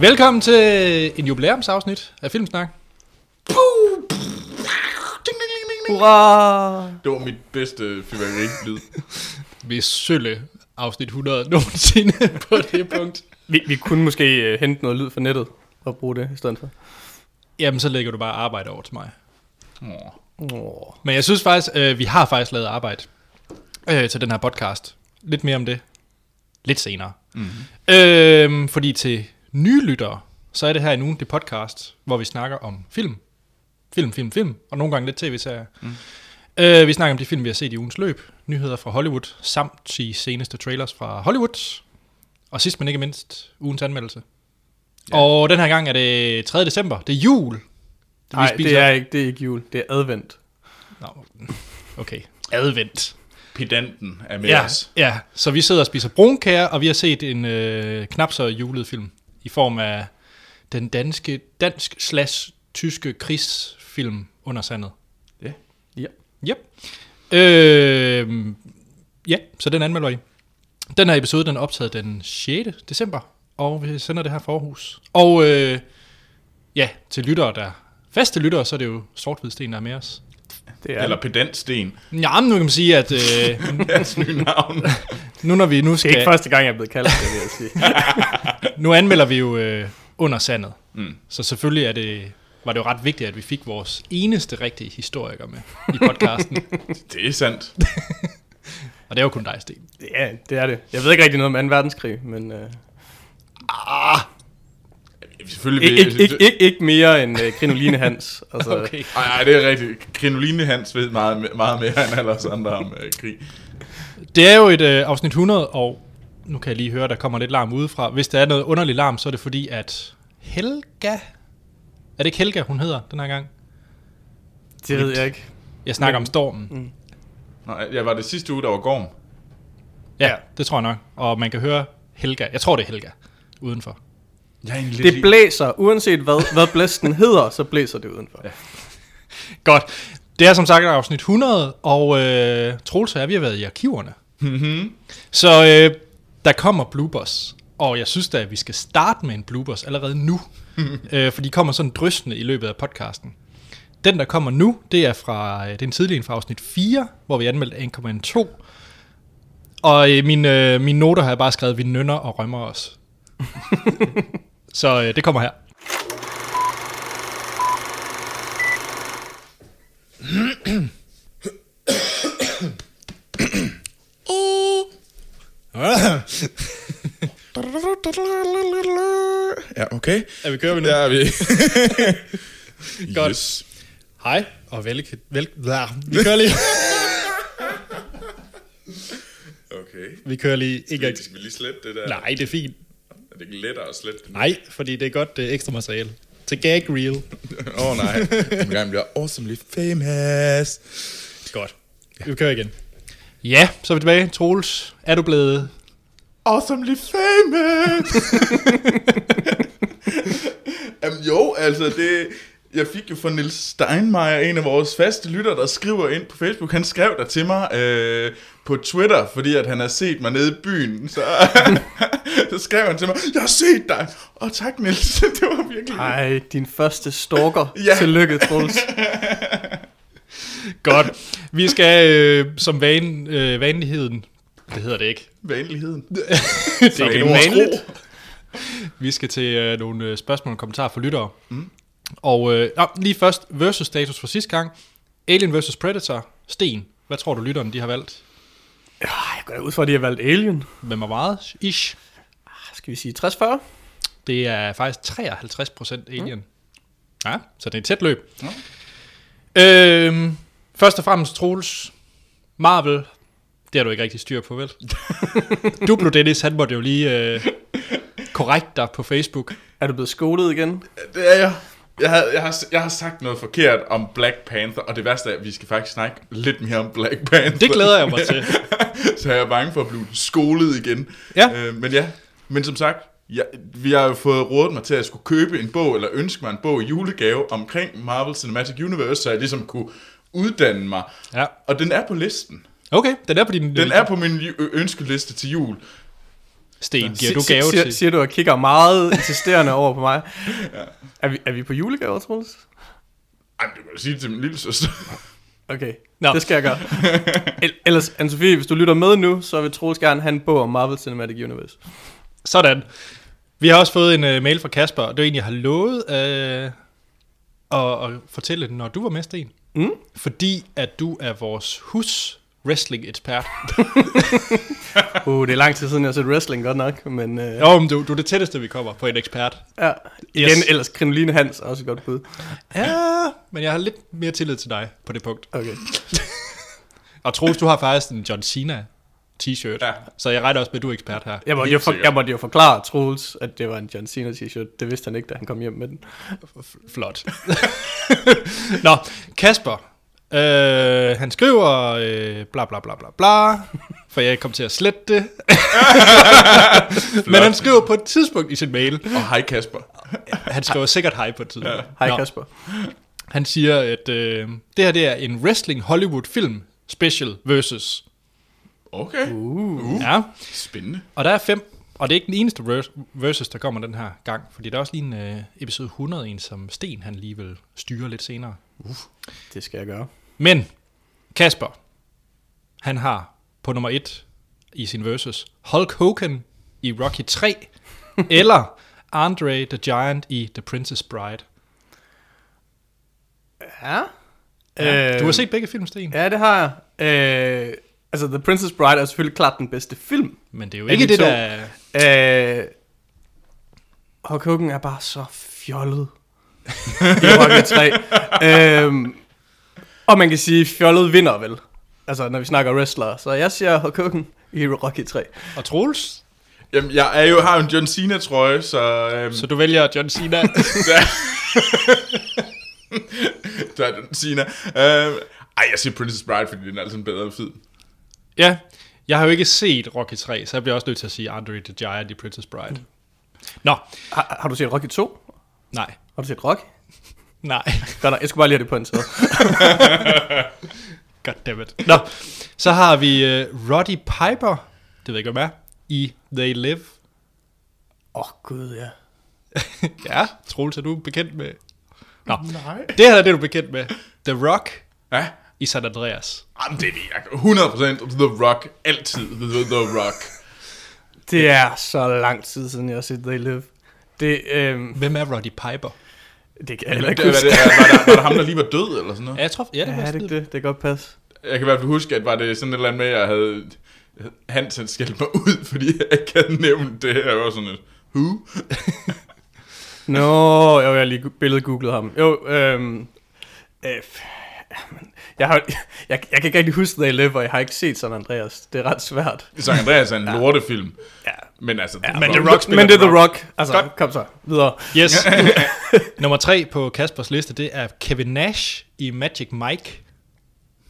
Velkommen til en jubilæumsafsnit af Filmsnak. Hurra! Det var mit bedste fyrværkeri-lyd. Vi er sølle afsnit 100 nogensinde på det punkt. Vi, vi kunne måske uh, hente noget lyd fra nettet og bruge det i stedet for. Jamen, så lægger du bare arbejde over til mig. Oh. Men jeg synes faktisk, øh, vi har faktisk lavet arbejde øh, til den her podcast. Lidt mere om det. Lidt senere. Mm. Øh, fordi til nye lyttere, så er det her en ugentlig podcast, hvor vi snakker om film. Film, film, film. Og nogle gange lidt tv-serier. Mm. Øh, vi snakker om de film, vi har set i ugens løb. Nyheder fra Hollywood, samt de seneste trailers fra Hollywood. Og sidst men ikke mindst, ugens anmeldelse. Ja. Og den her gang er det 3. december. Det er jul. Nej, det er, ikke, det er ikke jul. Det er advent. Nå, okay. Advent. Pedanten er med Ja, os. ja, så vi sidder og spiser brunkager, og vi har set en øh, knap så julet film i form af den danske, dansk slash tyske krigsfilm under sandet. Ja. Ja. Yep. Øh, ja, så den anmelder I. Den her episode den er optaget den 6. december, og vi sender det her forhus. Og øh, ja, til lyttere, der faste lyttere, så er det jo sort sten, der er med os. Det er Eller pedantsten. Ja, men nu kan man sige, at øh, Hans nye navn. nu når vi nu det er skal... ikke første gang, jeg er blevet kaldt det, vil jeg sige. Nu anmelder vi jo øh, under sandet, Mm. så selvfølgelig er det, var det jo ret vigtigt, at vi fik vores eneste rigtige historiker med i podcasten. Det er sandt. og det er jo kun dig, Sten. Ja, det er det. Jeg ved ikke rigtig noget om 2. verdenskrig, men uh, Selvfølgelig ikke, vil ikke, ikke, ikke, ikke mere end uh, Grinoline Hans. Altså, Okay. Ej, ej, det er rigtigt. Grinoline Hans ved meget, meget mere end alle os andre om øh, krig. Det er jo et øh, afsnit 100, og nu kan jeg lige høre, der kommer lidt larm udefra. Hvis der er noget underligt larm, så er det fordi, at Helga... Er det ikke Helga, hun hedder den her gang? det ved jeg ikke. Jeg snakker Men- om stormen. Nej, jeg var det sidste uge, der var Gorm. Ja, det tror jeg nok. Og man kan høre Helga. Jeg tror, det er Helga udenfor. Jeg er Det blæser. Uanset hvad, hvad blæsten hedder, så blæser det udenfor. Ja. Godt. Det er som sagt afsnit 100, og øh, Troels og jeg, vi har været i arkiverne. Mhm. Så øh, der kommer bloopers, og jeg synes da, at vi skal starte med en bloopers allerede nu, øh, for de kommer sådan drøsende i løbet af podcasten. Den, der kommer nu, det er fra øh, den tidlige fra afsnit 4, hvor vi anmeldte 1,2. Og øh, mine, øh, mine noter har jeg bare skrevet, vi nynner og rømmer os. Så øh, det kommer her. Ja, okay. Er vi kører vi nu? Der er vi. Godt. Yes. Hej, og vel, vel, blah. vi kører lige. Okay. vi kører lige en gang til. Skal vi lige slette det der? Nej, det er fint. Er det ikke lettere at slette det? nu? Nej, fordi det er godt det er ekstra materiale. Til gag reel. Åh oh, nej. En gang bliver awesomely famous. Godt. Vi kører igen. Ja, så er vi tilbage. Troels, er du blevet... Awesomely famous! Jamen jo, altså det... Jeg fik jo fra Nils Steinmeier, en af vores faste lytter, der skriver ind på Facebook. Han skrev der til mig øh, på Twitter, fordi at han har set mig nede i byen. Så, så skrev han til mig, jeg har set dig! Og tak Nils, det var virkelig... Ej, din første stalker. Ja. Tillykke, Troels. Godt. Vi skal øh, som van, øh, vanligheden... Det hedder det ikke. Vanligheden. det er ikke vanligt. Vi skal til øh, nogle øh, spørgsmål og kommentarer fra lyttere. Mm. Og øh, nå, lige først versus status fra sidste gang. Alien versus Predator. Sten, hvad tror du lytterne de har valgt? Ja, jeg går ud fra, at de har valgt Alien. Hvem er meget? Ish. Skal vi sige 60-40? Det er faktisk 53% Alien. Mm. Ja, så det er et tæt løb. Ja. Øhm, først og fremmest, Troels, Marvel, det har du ikke rigtig styr på, vel? Duplo Dennis, han måtte jo lige øh, korrekt dig på Facebook. Er du blevet skolet igen? Det er jeg. Jeg har, jeg, har, jeg har sagt noget forkert om Black Panther, og det værste er, at vi skal faktisk snakke lidt mere om Black Panther. Det glæder jeg mig til. så jeg er bange for at blive skolet igen. Ja. Øh, men ja, men som sagt, jeg, vi har jo fået rådet mig til, at jeg skulle købe en bog, eller ønske mig en bog i julegave omkring Marvel Cinematic Universe, så jeg ligesom kunne uddanne mig. Ja. Og den er på listen. Okay, den er på din... Den er på min ønskeliste til jul. Sten, giver du gave siger, til... Siger du og kigger meget insisterende over på mig. Er vi, er vi på julegaver, Troels? Ej, du kan jo sige det til min lille søster. Okay, Nå. Nå. det skal jeg gøre. El- ellers, Anne-Sophie, hvis du lytter med nu, så vil Troels gerne have en bog om Marvel Cinematic Universe. Sådan. Vi har også fået en uh, mail fra Kasper, og det er en, jeg har lovet uh, at, at fortælle, når du var med, Sten. Mm? Fordi at du er vores hus wrestling ekspert. Uh, det er lang tid siden, jeg har set wrestling godt nok, men... Uh, Jo, men du, du er det tætteste, vi kommer på en ekspert. ja, igen, Yes. ellers Krinoline Hans er også et godt bud. Ja, men jeg har lidt mere tillid til dig på det punkt. Okay. Og Troels, du har faktisk en John Cena t-shirt, Ja. så jeg regner også med, at du er ekspert her. Jeg måtte, jo for, jeg måtte jo forklare Troels, at det var en John Cena t-shirt. Det vidste han ikke, da han kom hjem med den. Flot. Nå, Kasper. Øh, han skriver øh, bla bla bla bla bla, for jeg kom til at slette det. Men han skriver på et tidspunkt i sin mail, Og hej Kasper. han skriver sikkert hej på et tidspunkt. Hej Nå, Kasper. Han siger, at øh, det her det er en wrestling Hollywood film special versus. Okay. Uh. Ja, Spændende. og der er fem, og det er ikke den eneste vers- versus, der kommer den her gang, fordi der er også lige en øh, episode 100, en som Sten han lige vil styre lidt senere. Det skal jeg gøre. Men Kasper, han har på nummer et i sin versus Hulk Hogan i Rocky 3, eller Andre the Giant i The Princess Bride. Ja. Ja, du har set begge film, Sten, Ja, det har jeg. Øh, altså, The Princess Bride er selvfølgelig klart den bedste film. men det er jo ikke de det, der... Øh, Hulk Hogan er bare så fjollet i Rocky 3. øhm, og man kan sige, fjollet vinder vel. Altså, når vi snakker wrestler. Så jeg siger Hulk Hogan i Rocky 3. Og Troels, Jamen, jeg er jo, har jo en John Cena trøje, så... Øhm, så du vælger John Cena. der, der er John Cena. Øhm, ej, jeg siger Princess Bride, fordi den er altså en bedre film. ja, jeg har jo ikke set Rocky 3, så jeg bliver også nødt til at sige Andre the Giant i Princess Bride. Nå, Har, har du set Rocky 2? nej, Har du set Rocky? Nej. Godt nok, jeg skulle bare lige have det på en tid. Goddammit. Nå, så har vi uh, Roddy Piper, det ved jeg ikke, hvad er, i They Live. Åh, oh, gud, ja. Ja, Troels, er du bekendt med? Nå, Nej. det her er det, du er bekendt med. The Rock Ja, i San Andreas. Jamen, det er det. Jeg 100% The Rock. Altid The, the Rock. Det er så lang tid siden, jeg har set They Live. Det, øhm, Hvem er Roddy Piper? Det kan jeg Det, heller ikke var, huske. det, var, der, var der ham, der lige var død, eller sådan noget? Ja, jeg tror, ja, det Ja, var er det det? Det kan godt passe. Jeg kan i hvert fald huske, at var det sådan et eller andet med, at jeg havde... Hans han skældte mig ud, fordi jeg ikke havde nævnt det her. Jeg var sådan et... Who? Nå, jo, jeg har lige billedet googlet ham. Jo, øhm, øh, men jeg, har, jeg, jeg kan ikke rigtig huske They Live, og jeg har ikke set San Andreas. Det er ret svært. San Andreas er en lortefilm. Ja. Men altså... Ja, men The Rock spiller men det er The Rock. Altså, Godt. kom så, videre. Yes. Nummer tre på Kaspers liste, det er Kevin Nash i Magic Mike.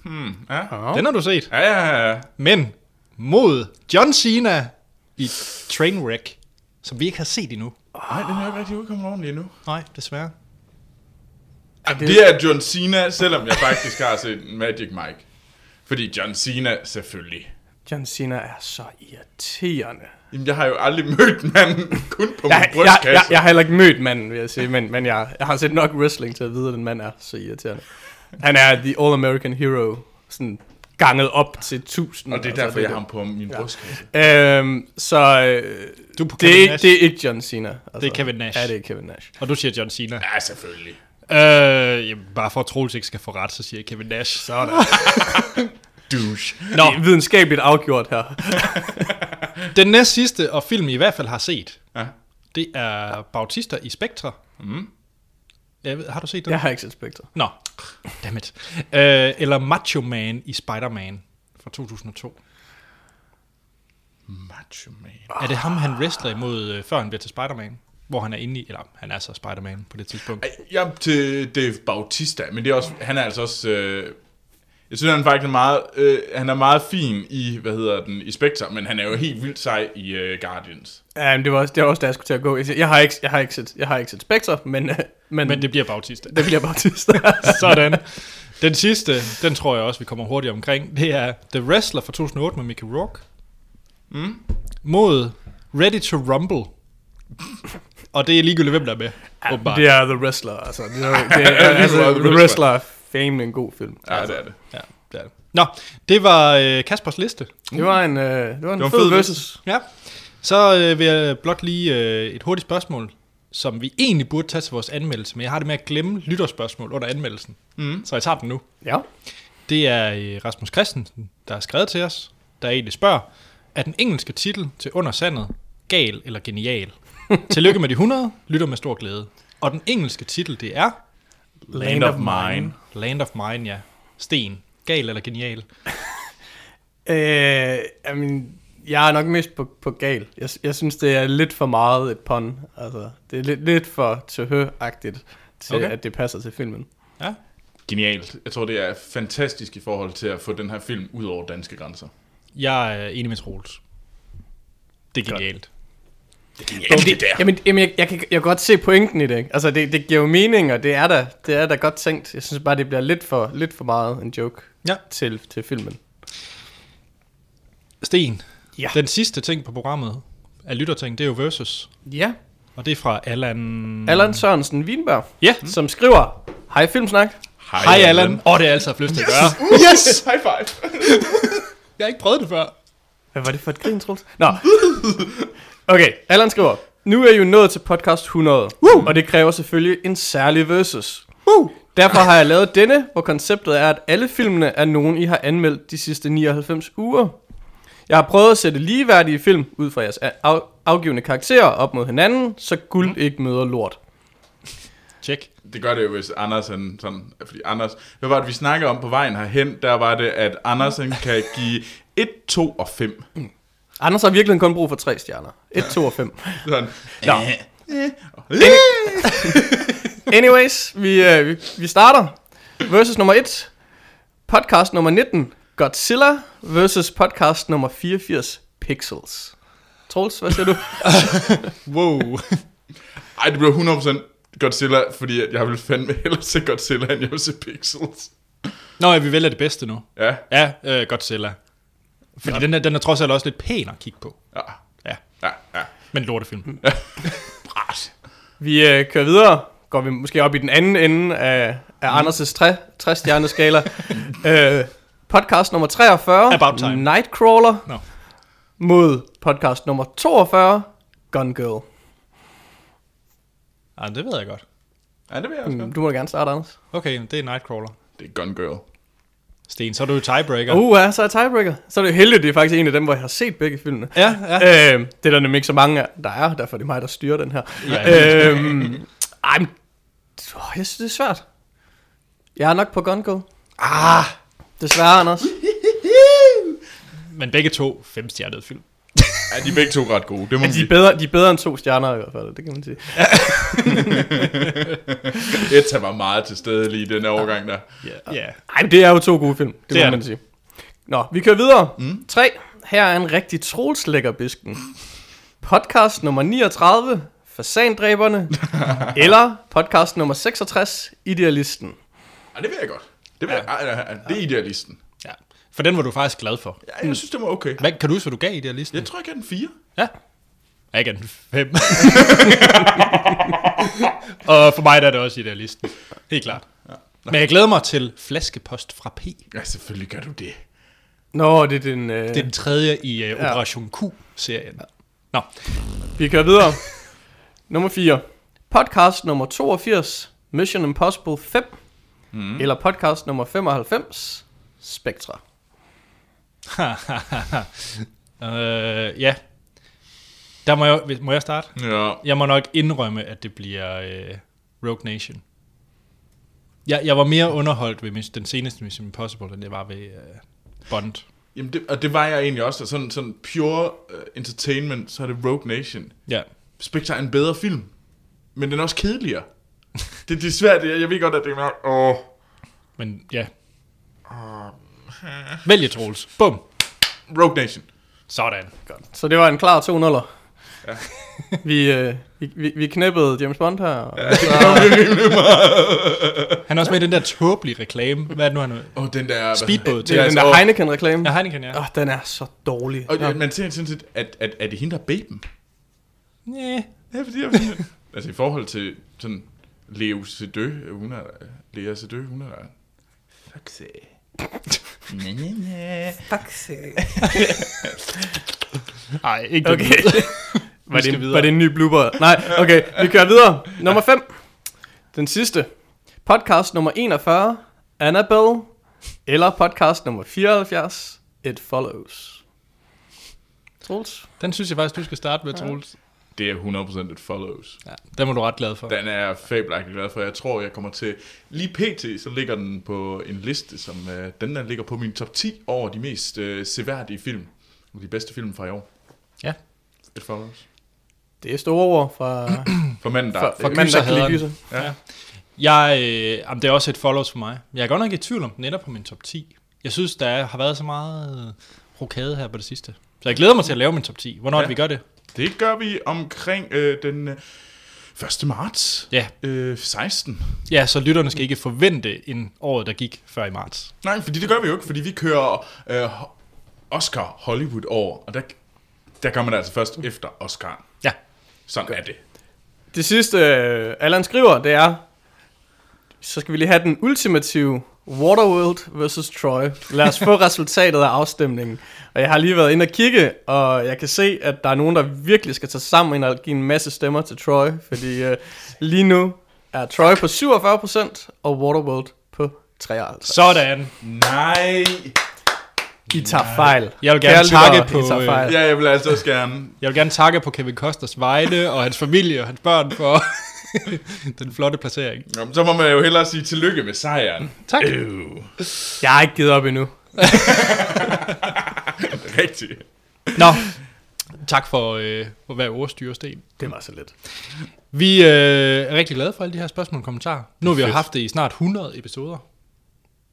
Hmm, ja. Den har du set. Ja, ja, ja. Men mod John Cena i Trainwreck, som vi ikke har set endnu. Nej, den er jo ikke rigtig udkommet ordentligt endnu. Nej, desværre. Jamen, det er John Cena, selvom jeg faktisk har set Magic Mike. Fordi John Cena, selvfølgelig. John Cena er så irriterende. Jamen, jeg har jo aldrig mødt manden kun på Jeg, min jeg, brystkasse. jeg, jeg har heller ikke mødt manden, vil jeg sige, men, men jeg, jeg har set nok wrestling til at vide, at den mand er så irriterende. Han er the all-American hero, sådan ganget op til 1000. Og det er altså, derfor, jeg har ham på min brystkasse. Øhm, så øh, Du er på det, er Kevin ikke, Nash. det er ikke John Cena. Altså, Det er Kevin Nash. Ja, det er Kevin Nash. Og du siger John Cena. Ja, selvfølgelig. Øh, jamen, bare for at Troels ikke skal få ret, så siger jeg Kevin Nash. Sådan. Douche. Nå. Det er videnskabeligt afgjort her. Den næst sidste, og film I i hvert fald har set, Ja. det er Bautista i Spectre. Mm. Jeg ved, har du set den? Jeg har ikke set Spectre. Nå, dammit. Øh, eller Macho Man i Spider-Man fra 2002. Macho man. Er det ham, han wrestler imod, øh, før han bliver til Spider-Man? Hvor han er inde i, eller han er så Spider-Man på det tidspunkt. Jeg er til Dave Bautista, men det er også, han er altså også... Øh, jeg synes, han faktisk er meget, øh, han er meget fin i, hvad hedder den, i Spectre, men han er jo helt vildt sej i øh, Guardians. Ja, men det var også, det var også der, jeg skulle til at gå. Jeg, siger, jeg, har, ikke, jeg, har, ikke set, jeg har ikke set Spectre, men, øh, men, Men det bliver Bautista. det bliver Bautista. Sådan. Den sidste, den tror jeg også, vi kommer hurtigt omkring. Det er The Wrestler fra 2008 med Mickey Rourke. Mm. Mod Ready to Rumble. Og det er ligegyldigt, hvem der er med. åbenbart. Det er The Wrestler, altså. Det er, det er, Ja, altså The Wrestler. Fame en god film. Ja, det er det. Ja, det er det. Nå, det var øh, Kaspers liste. Det var en, øh, det var en var en fed fed versus. Ja. Så øh, vil jeg blot lige øh, et hurtigt spørgsmål, som vi egentlig burde tage til vores anmeldelse, men jeg har det med at glemme lytterspørgsmål under anmeldelsen. Mm. Så jeg tager den nu. Ja. Det er øh, Rasmus Christensen, der har skrevet til os, der egentlig spørger, er den engelske titel til Under Sandet gal eller genial? Tillykke med de 100, lytter med stor glæde. Og den engelske titel, det er Land of Mine. Land of Mine, ja. Sten. Gal eller genial? Øh, I mean, jeg er nok mest på, på gal. Jeg, jeg synes, det er lidt for meget et pun. Altså, det er lidt, lidt for tøhø-agtigt til, Okay. at det passer til filmen. Ja. Genialt. Jeg tror, det er fantastisk i forhold til at få den her film ud over danske grænser. Jeg er enig med Troels. Det er Godt. Det er genialt, det der. Jamen, jamen jeg, jeg, kan, jeg kan godt se pointen i det. ikke? Altså, det, det giver jo mening, og det er da, det er da godt tænkt. Jeg synes bare, det bliver lidt for, lidt for meget en joke Ja. til, til filmen. Sten, Ja. den sidste ting på programmet af lytterting, det er jo Versus. Ja. Og det er fra Allan... Allan Sørensen Wienberg, Ja. som skriver, Hej Filmsnak. Hej Allan. Åh, oh, det jeg altid haft lyst til at gøre. Yes! High five! Jeg har ikke prøvet det før. Hvad var det for et grin, Troels? Nå. Okay, Allan skriver, nu er I jo nået til podcast 100, Woo! og det kræver selvfølgelig en særlig versus. Woo! Derfor har jeg lavet denne, hvor konceptet er, at alle filmene er nogen, I har anmeldt de sidste 99 uger. Jeg har prøvet at sætte ligeværdige film ud fra jeres af- afgivende karakterer op mod hinanden, så guld ikke møder lort. Tjek. Det gør det jo, hvis Anders han sådan... Fordi Anders... Hvad var det, vi snakkede om på vejen herhen? Der var det, at Anders han kan give 1, 2 og 5. Anders har virkelig kun brug for tre stjerner. 1, 2 og 5. Sådan. Nå. Anyways, vi, øh, vi, vi starter. Versus nummer 1. Podcast nummer 19. Godzilla versus podcast nummer 84. Pixels. Troels, hvad siger du? Wow. Ej, det bliver 100% Godzilla, fordi at jeg vil fandme hellere se Godzilla, end jeg vil se Pixels. Nå, ja, vi vælger det bedste nu. Ja, Ja, øh, Godzilla. Fordi ja. den, er, den er trods alt også lidt pæn at kigge på. ja, Ja, ja, ja. men lortefilm. Bras. Vi øh, kører videre. Går vi måske op i den anden ende af, af Anders' tre, tre stjerne skala. øh, podcast nummer 43. About time. Nightcrawler. Nå. Mod podcast nummer 42. Gun Girl. Ja, det ved jeg godt. Ja, det vil jeg også Mm, godt. Du må da gerne starte, Anders. Okay, det er Nightcrawler. Det er Gun Girl. Sten, så er du jo tiebreaker. Uh, ja, så er tiebreaker. Så er det jo heldigt, det er faktisk en af dem, hvor jeg har set begge filmene. Ja, ja. Øh, det er der nemlig ikke så mange af, der er, derfor er det mig, der styrer den her. Ja. øhm, ej, men, jeg synes, det er svært. Jeg er nok på Gun Girl. Ah, Desværre, Anders. men begge to femstjernede film. Ja, de er begge to ret gode, det må man De er, bedre, de er bedre end to stjerner i hvert fald, det kan man sige. Etta var meget til stede lige i den overgang der. Ja. Yeah. Ej, men det er jo to gode film, det, Det må er man det. sige. Nå, vi kører videre. Mm. 3. Her er en rigtig trolslækker bisken. Podcast nummer 39, Fasandræberne. eller podcast nummer 66, Idealisten. Ja, det vil jeg godt. Det, jeg, ja, ja, ja, det er idealisten. Ja. For den var du faktisk glad for. Ja, jeg synes, det var okay. Hvad, kan du huske, hvad du gav idealisten? Jeg tror, jeg gav den 4. Ja. Jeg gav den fem. Og for mig der er det også idealisten. Helt klart. Men jeg glæder mig til flaskepost fra P. Ja, selvfølgelig gør du det. Nå, det er den... Øh, Det er den tredje i uh, Operation Q-serien. Nå, Vi kører videre. nummer 4. Podcast nummer 82, Mission Impossible 5. Mm. Eller podcast nummer 95, Spectra. øh, ja. Der må jeg, må jeg starte? Ja. Jeg må nok indrømme, at det bliver øh, Rogue Nation. Jeg, jeg var mere underholdt ved mis- den seneste Mission Impossible, end jeg var ved øh, Bond. Jamen, det, og det var jeg egentlig også. Sådan, sådan pure uh, entertainment, så er det Rogue Nation. Ja. Spectre er en bedre film, men den er også kedeligere. det, det er svært, jeg, jeg ved godt, at det er... Åh, Men ja. Vælg Troels. Bum. Rogue Nation. Sådan. Godt. Så det var en klar 2 0 ja. vi, øh, vi, vi, vi knæppede James Bond her. Og ja. så, Han er også med i den der tåbelige reklame. Hvad er det nu, han er? Oh, den der... Speedboat. det er den der Heineken-reklame. Ja, Heineken, ja. Åh, oh, den er så dårlig. Og Ja. man tænker sådan set, at, at, at det hende, der er baben. Yeah. Ja, fordi jeg altså i forhold til sådan Leo Sedø, hun er Lea Sedø, hun er fuck se. Næ, næ, næ. Fuck sake. Ej, ikke Okay. det. Var skal det, videre. var det en ny blooper? Nej, okay, vi kører videre. Nummer 5. Den sidste. Podcast nummer 41. Annabelle. Eller podcast nummer 74. It Follows. Troels? Den synes jeg faktisk, du skal starte med, Troels. Det er 100% et follows. Ja, den var du ret glad for. Den er jeg fabelagtigt glad for. Jeg tror, jeg kommer til... Lige pt. så ligger den på en liste, som øh, den der ligger på min top 10 over de mest øh, seværdige film. De bedste film fra i år. Ja. It follows. Det er store ord fra, For manden, der... fra, for fra manden, der kan lide gyserhaderen. gyser. ja. Jeg, øh, jamen, det er også et follows for mig. Jeg er godt nok i tvivl om den ender på min top 10. Jeg synes, der er, har været så meget øh, rokade her på det sidste. Så jeg glæder mig til at lave min top 10. Hvornår ja. Ja. vi gør det? Det gør vi omkring øh, den øh, 1. marts Ja. øh, 16. Ja, så lytterne skal ikke forvente en året, der gik før i marts. Nej, fordi det gør vi jo ikke, fordi vi kører øh, Oscar Hollywood over, og der, der gør man det altså først efter Oscar. Ja. Sådan er det. Det sidste, øh, Allan skriver, det er, så skal vi lige have den ultimative Waterworld versus Troy. Lad os få resultatet af afstemningen. Og jeg har lige været inde og kigge, og jeg kan se, at der er nogen, der virkelig skal tage sammen og give en masse stemmer til Troy. Fordi øh, lige nu er Troy på 47% og Waterworld på 53%. Sådan. Nej. I tager fejl. Jeg vil gerne Kære takke på, øh, fejl. Ja, jeg vil altså også gerne. Jeg vil gerne takke på Kevin Costners vegne og hans familie og hans børn for den flotte placering. Nå, men så må man jo hellere sige tillykke med sejren. Tak. Øh, Jeg har ikke givet op endnu. rigtigt. Nå, tak for, øh, for hver ordstyre, Sten. Det var så lidt. Vi øh, er rigtig glade for alle de her spørgsmål og kommentarer. Nu har vi jo haft det i snart 100 episoder.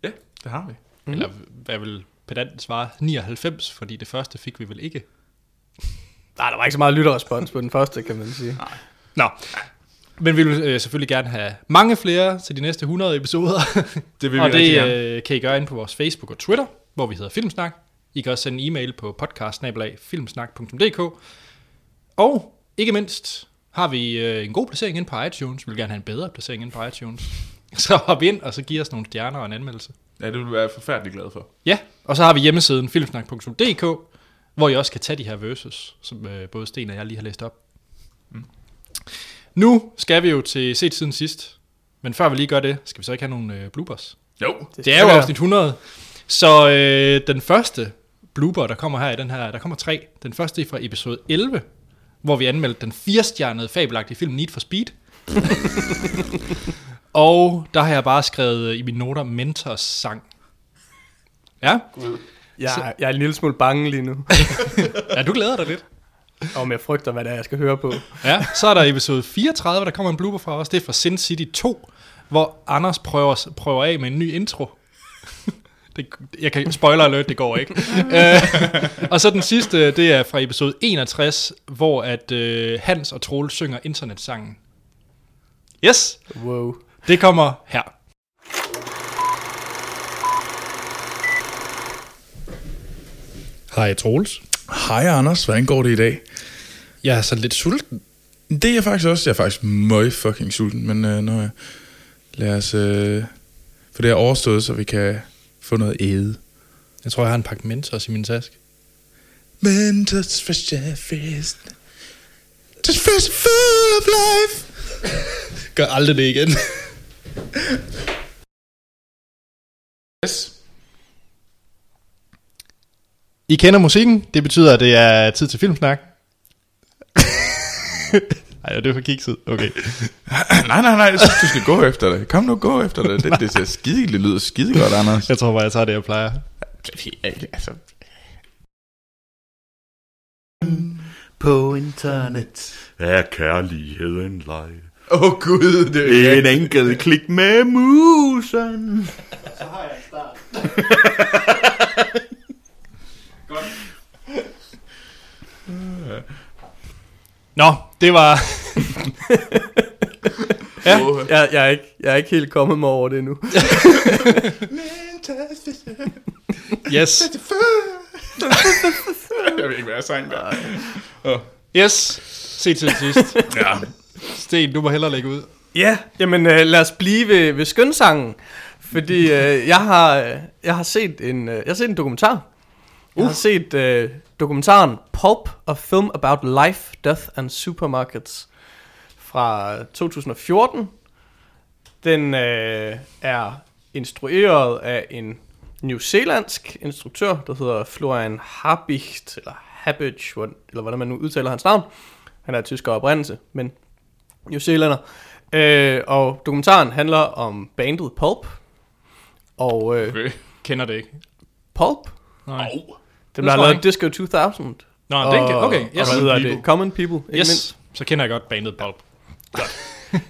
Ja, det har vi. Mm. Eller hvad vil pedant svare? 99, fordi det første fik vi vel ikke. Nej, der var ikke så meget lytterrespons på den første, kan man sige. Nå, men vi vil øh, selvfølgelig gerne have mange flere til de næste 100 episoder. Det vil vi og det øh, kan I gøre ind på vores Facebook og Twitter, hvor vi hedder Filmsnak. I kan også sende en e-mail på podcast-filmsnak.dk. Og ikke mindst har vi øh, en god placering ind på iTunes. Vi vil gerne have en bedre placering ind på iTunes. Så hop ind, og så giv os nogle stjerner og en anmeldelse. Ja, det vil vi være forfærdelig glad for. Ja, og så har vi hjemmesiden filmsnak.dk, hvor I også kan tage de her verses, som øh, både Sten og jeg lige har læst op. Mm. Nu skal vi jo til set siden sidst, men før vi lige gør det, skal vi så ikke have nogle øh, bloopers? Jo. Det er jo afsnit 100, så øh, den første blooper, der kommer her i den her, der kommer tre. Den første er fra episode 11, hvor vi anmeldte den firestjernede fabelagtige film Need for Speed. og der har jeg bare skrevet øh, i mine noter Mentors sang. Ja, Jeg, jeg er en lille smule bange lige nu, ja du glæder dig lidt. Om jeg frygter, hvad det er, jeg skal høre på. Ja, så er der episode 34, der kommer en blooper fra os. Det er fra Sin City 2, hvor Anders prøver, prøver af med en ny intro. Det, jeg kan spoiler alert, det går ikke. uh, og så den sidste, det er fra episode 61, hvor at uh, Hans og Troel synger internetsangen. Yes, Wow. det kommer her. Hej Troels. Hej Anders, hvordan går det i dag? Jeg er så lidt sulten. Det er jeg faktisk også. Jeg er faktisk møg fucking sulten, men øh, når jeg, lad os øh, få det her overstået, så vi kan få noget æde. Jeg tror, jeg har en pakke Mentos i min taske. Mentos fresh fest. Just fresh full of life. Gør aldrig det igen. Yes. I kender musikken. Det betyder, at det er tid til filmsnak. Ej, det er for kikset. Okay. nej, nej, nej, jeg synes, du skal gå efter det. Kom nu, gå efter det. Det, det ser skide, det lyder skide godt, Anders. Jeg tror bare, jeg tager det, jeg plejer. Altså, På internet er kærligheden leg. Åh oh, gud, det er En enkelt klik med musen. Nå, det var... Ja. Jeg, jeg, er ikke, jeg er ikke helt kommet mig over det endnu. Yes. Jeg ved ikke, hvad jeg sang der. Yes. Se til sidst. Ja. Sten, du må hellere lægge ud. Ja, jamen øh, lad os blive ved, ved skønsangen. Fordi øh, jeg, har, øh, jeg, har set en, øh, jeg har set en dokumentar. Jeg har set øh, dokumentaren Pulp, A Film About Life, Death and Supermarkets fra 2014. Den øh, er instrueret af en New Zealandsk instruktør, der hedder Florian Habicht, eller Habicht, hvor- eller hvordan man nu udtaler hans navn. Han er af tysker oprindelse, men New Zealander. Øh, og dokumentaren handler om bandet Pulp. Og øh, Okay. Kender det ikke. Pulp, Nej. Au. Dem der har lavet ikke. Disco 2000. Nå, og, den kan, okay. Og Yes. hvad hedder People. det? Common People, ikke yes. mindst. Så kender jeg godt bandet Pulp.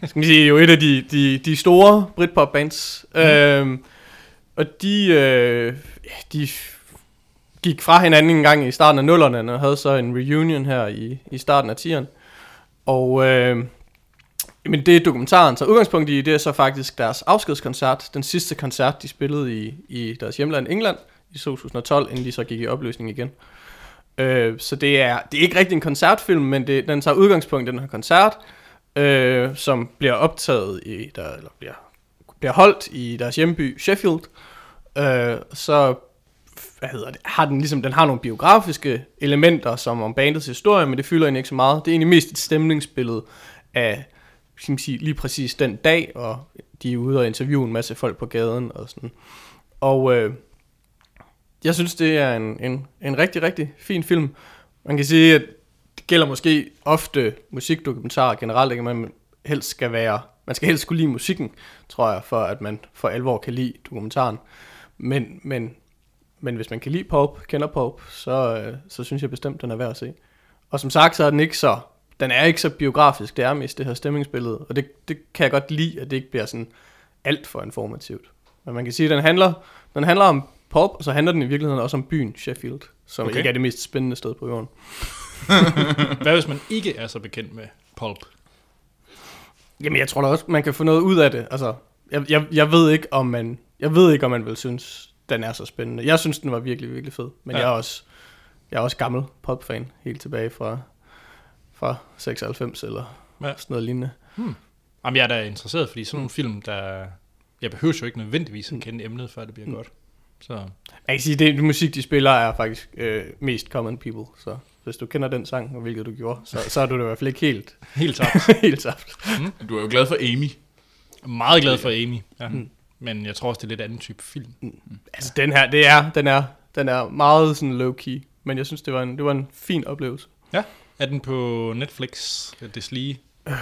Skal vi sige, jo et af de, de, de store Britpop bands. Mm. Øhm, og de, øh, ja, de gik fra hinanden en gang i starten af nullerne, og havde så en reunion her i, i starten af 10'erne. Og øh, men det dokumentaren så udgangspunkt i, det er så faktisk deres afskedskoncert, den sidste koncert, de spillede i, i deres hjemland England i 2012, inden de så gik i opløsning igen. Øh, så det er, det er ikke rigtig en koncertfilm, men det, den tager udgangspunkt i den her koncert, øh, som bliver optaget i, der, eller bliver, bliver holdt i deres hjemby Sheffield. Øh, så hvad hedder det, har den ligesom, den har nogle biografiske elementer, som om bandets historie, men det fylder egentlig ikke så meget. Det er egentlig mest et stemningsbillede af, skal man sige, lige præcis den dag, og de er ude og interviewe en masse folk på gaden og sådan. Og øh, jeg synes, det er en, en, en rigtig, rigtig fin film. Man kan sige, at det gælder måske ofte musikdokumentarer generelt, ikke? man helst skal være, man skal helst kunne lide musikken, tror jeg, for at man for alvor kan lide dokumentaren. Men, men, men hvis man kan lide pop, kender pop, så, så synes jeg bestemt, den er værd at se. Og som sagt, så er den ikke så, den er ikke så biografisk, det er mest det her stemningsbillede, og det, det kan jeg godt lide, at det ikke bliver sådan alt for informativt. Men man kan sige, at den handler, den handler om pop, og så handler den i virkeligheden også om byen Sheffield, som Okay. ikke er det mest spændende sted på jorden. Hvad hvis man ikke er så bekendt med Pulp? Jamen, jeg tror da også, man kan få noget ud af det. Altså, jeg, jeg, jeg ved ikke, om man, jeg ved ikke, om man vil synes, den er så spændende. Jeg synes, den var virkelig, virkelig fed. Men Ja. jeg er også, jeg er også gammel popfan, helt tilbage fra, fra 96 eller Ja. sådan noget lignende. Jamen, jeg er da interesseret, fordi sådan nogle film, der... Jeg behøver jo ikke nødvendigvis at kende emnet, før det bliver Mm. godt. Så Jeg kan sige, det, musik, de spiller, er faktisk øh, mest common people. Så hvis du kender den sang, og hvilket du gjorde, så, så er du det i hvert fald ikke helt, helt tabt. helt saft. Du er jo glad for Amy. Meget glad for Amy. Ja. Mm. Men jeg tror også, det er lidt anden type film. Altså, den her, det er, den er, den er meget sådan low-key. Men jeg synes, det var en, det var en fin oplevelse. Er den på Netflix, Deslige, Det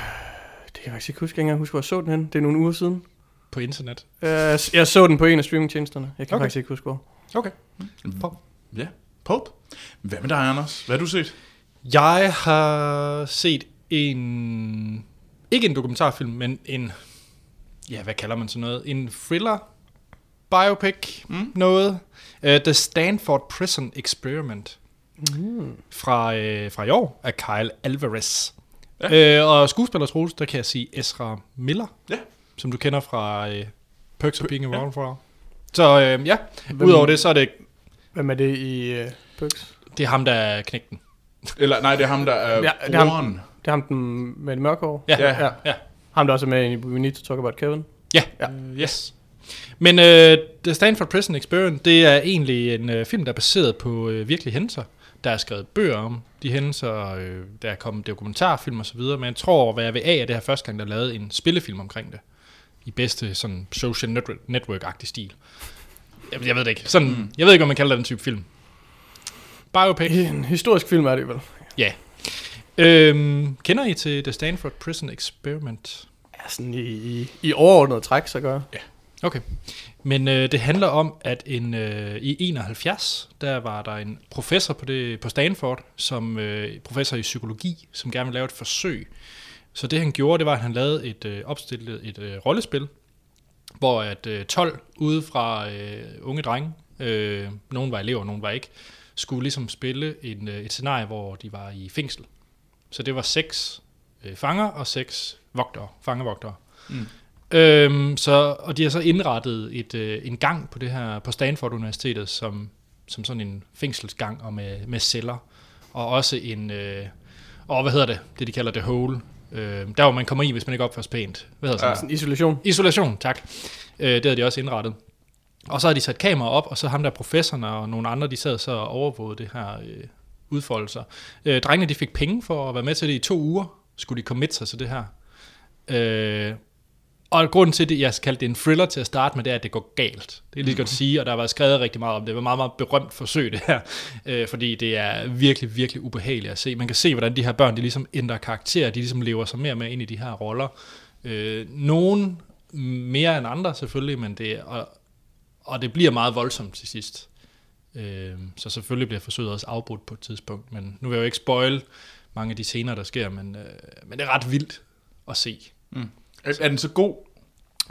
kan jeg faktisk ikke huske. Jeg kan ikke engang huske, hvor jeg så den hen. Det er nogle uger siden. På internet? Uh, jeg så den på en af streamingtjenesterne. Jeg kan Okay. faktisk ikke huske, hvor. Okay. Ja, Pope. Hvad med dig, Anders? Hvad har du set? Jeg har set en... Ikke en dokumentarfilm, men en... Ja, hvad kalder man sådan noget? En thriller biopic mm. noget. Uh, The Stanford Prison Experiment Mm. fra, uh, fra i år af Kyle Alvarez. Ja. Uh, og skuespiller Troels, der kan jeg sige Ezra Miller, Ja. Som du kender fra uh, Perks of Being a Wallflower. Så uh, ja, Hvem- udover det, så er det, Hvem er det i uh, Perks? det er ham, der er knægten. Eller nej, det er ham, der er Ja, ja, det er ham. Det er ham den med det mørke hår. Ja, Ja. ja. ja. Ham, der også er med i We Need to Talk About Kevin. Ja, Ja. Uh, yes. Men uh, The Stanford Prison Experiment, det er egentlig en uh, film, der er baseret på uh, virkelige hændelser. Der er skrevet bøger om de hændelser, uh, der er kommet dokumentarfilm og så videre, men jeg tror, hvad jeg vil af, er det her første gang, der er lavet en spillefilm omkring det. I bedste sådan social network- network-agtig stil. Jeg, jeg ved det ikke. Sådan, mm. Jeg ved ikke, om man kalder den type film. Biopic. En historisk film er det vel. Ja. Øhm, kender I til The Stanford Prison Experiment? Ja, sådan i, i, i overordnet træk, så gør jeg. Okay. Men øh, det handler om, at en, øh, i 71, der var der en professor på, det, på Stanford, som øh, professor i psykologi, som gerne ville lave et forsøg. Så det han gjorde, det var, at han lavede et øh, opstillet et øh, rollespil, hvor at øh, 12 ude fra øh, unge drenge, øh, nogen var elever, nogen var ikke, skulle ligesom spille en, øh, et scenarie, hvor de var i fængsel. Så det var seks øh, fanger og seks vogtere, fangevogtere. Mm. Øhm, så, og de har så indrettet et, øh, en gang på det her på Stanford Universitetet som, som sådan en fængselsgang og med, med celler og også en øh, og hvad hedder det? Det, de kalder det hole. Øh, der, hvor man kommer i, hvis man ikke opfører sig pænt. Hvad hedder sådan? Sådan isolation. Isolation, tak. Øh, det havde de også indrettet. Og så har de sat kamera op, og så ham der professoren og nogle andre, de sad så og overvågede det her øh, udfoldelser. Øh, drengene, de fik penge for at være med til det i to uger, skulle de committe sig til det her. Øh, og grunden til det, jeg kaldte det en thriller til at starte med, det er, at det går galt. Det er lige godt at sige, og der har været skrevet rigtig meget om det. Det var meget, meget berømt forsøg, det her. Øh, fordi det er virkelig, virkelig ubehageligt at se. Man kan se, hvordan de her børn, de ligesom ændrer karakter. De ligesom lever sig mere og mere ind i de her roller. Øh, nogen mere end andre selvfølgelig, men det, og, og det bliver meget voldsomt til sidst. Øh, så selvfølgelig bliver forsøget også afbrudt på et tidspunkt. Men nu vil jeg jo ikke spoil mange af de scener, der sker, men, øh, men det er ret vildt at se. Er, er den så god?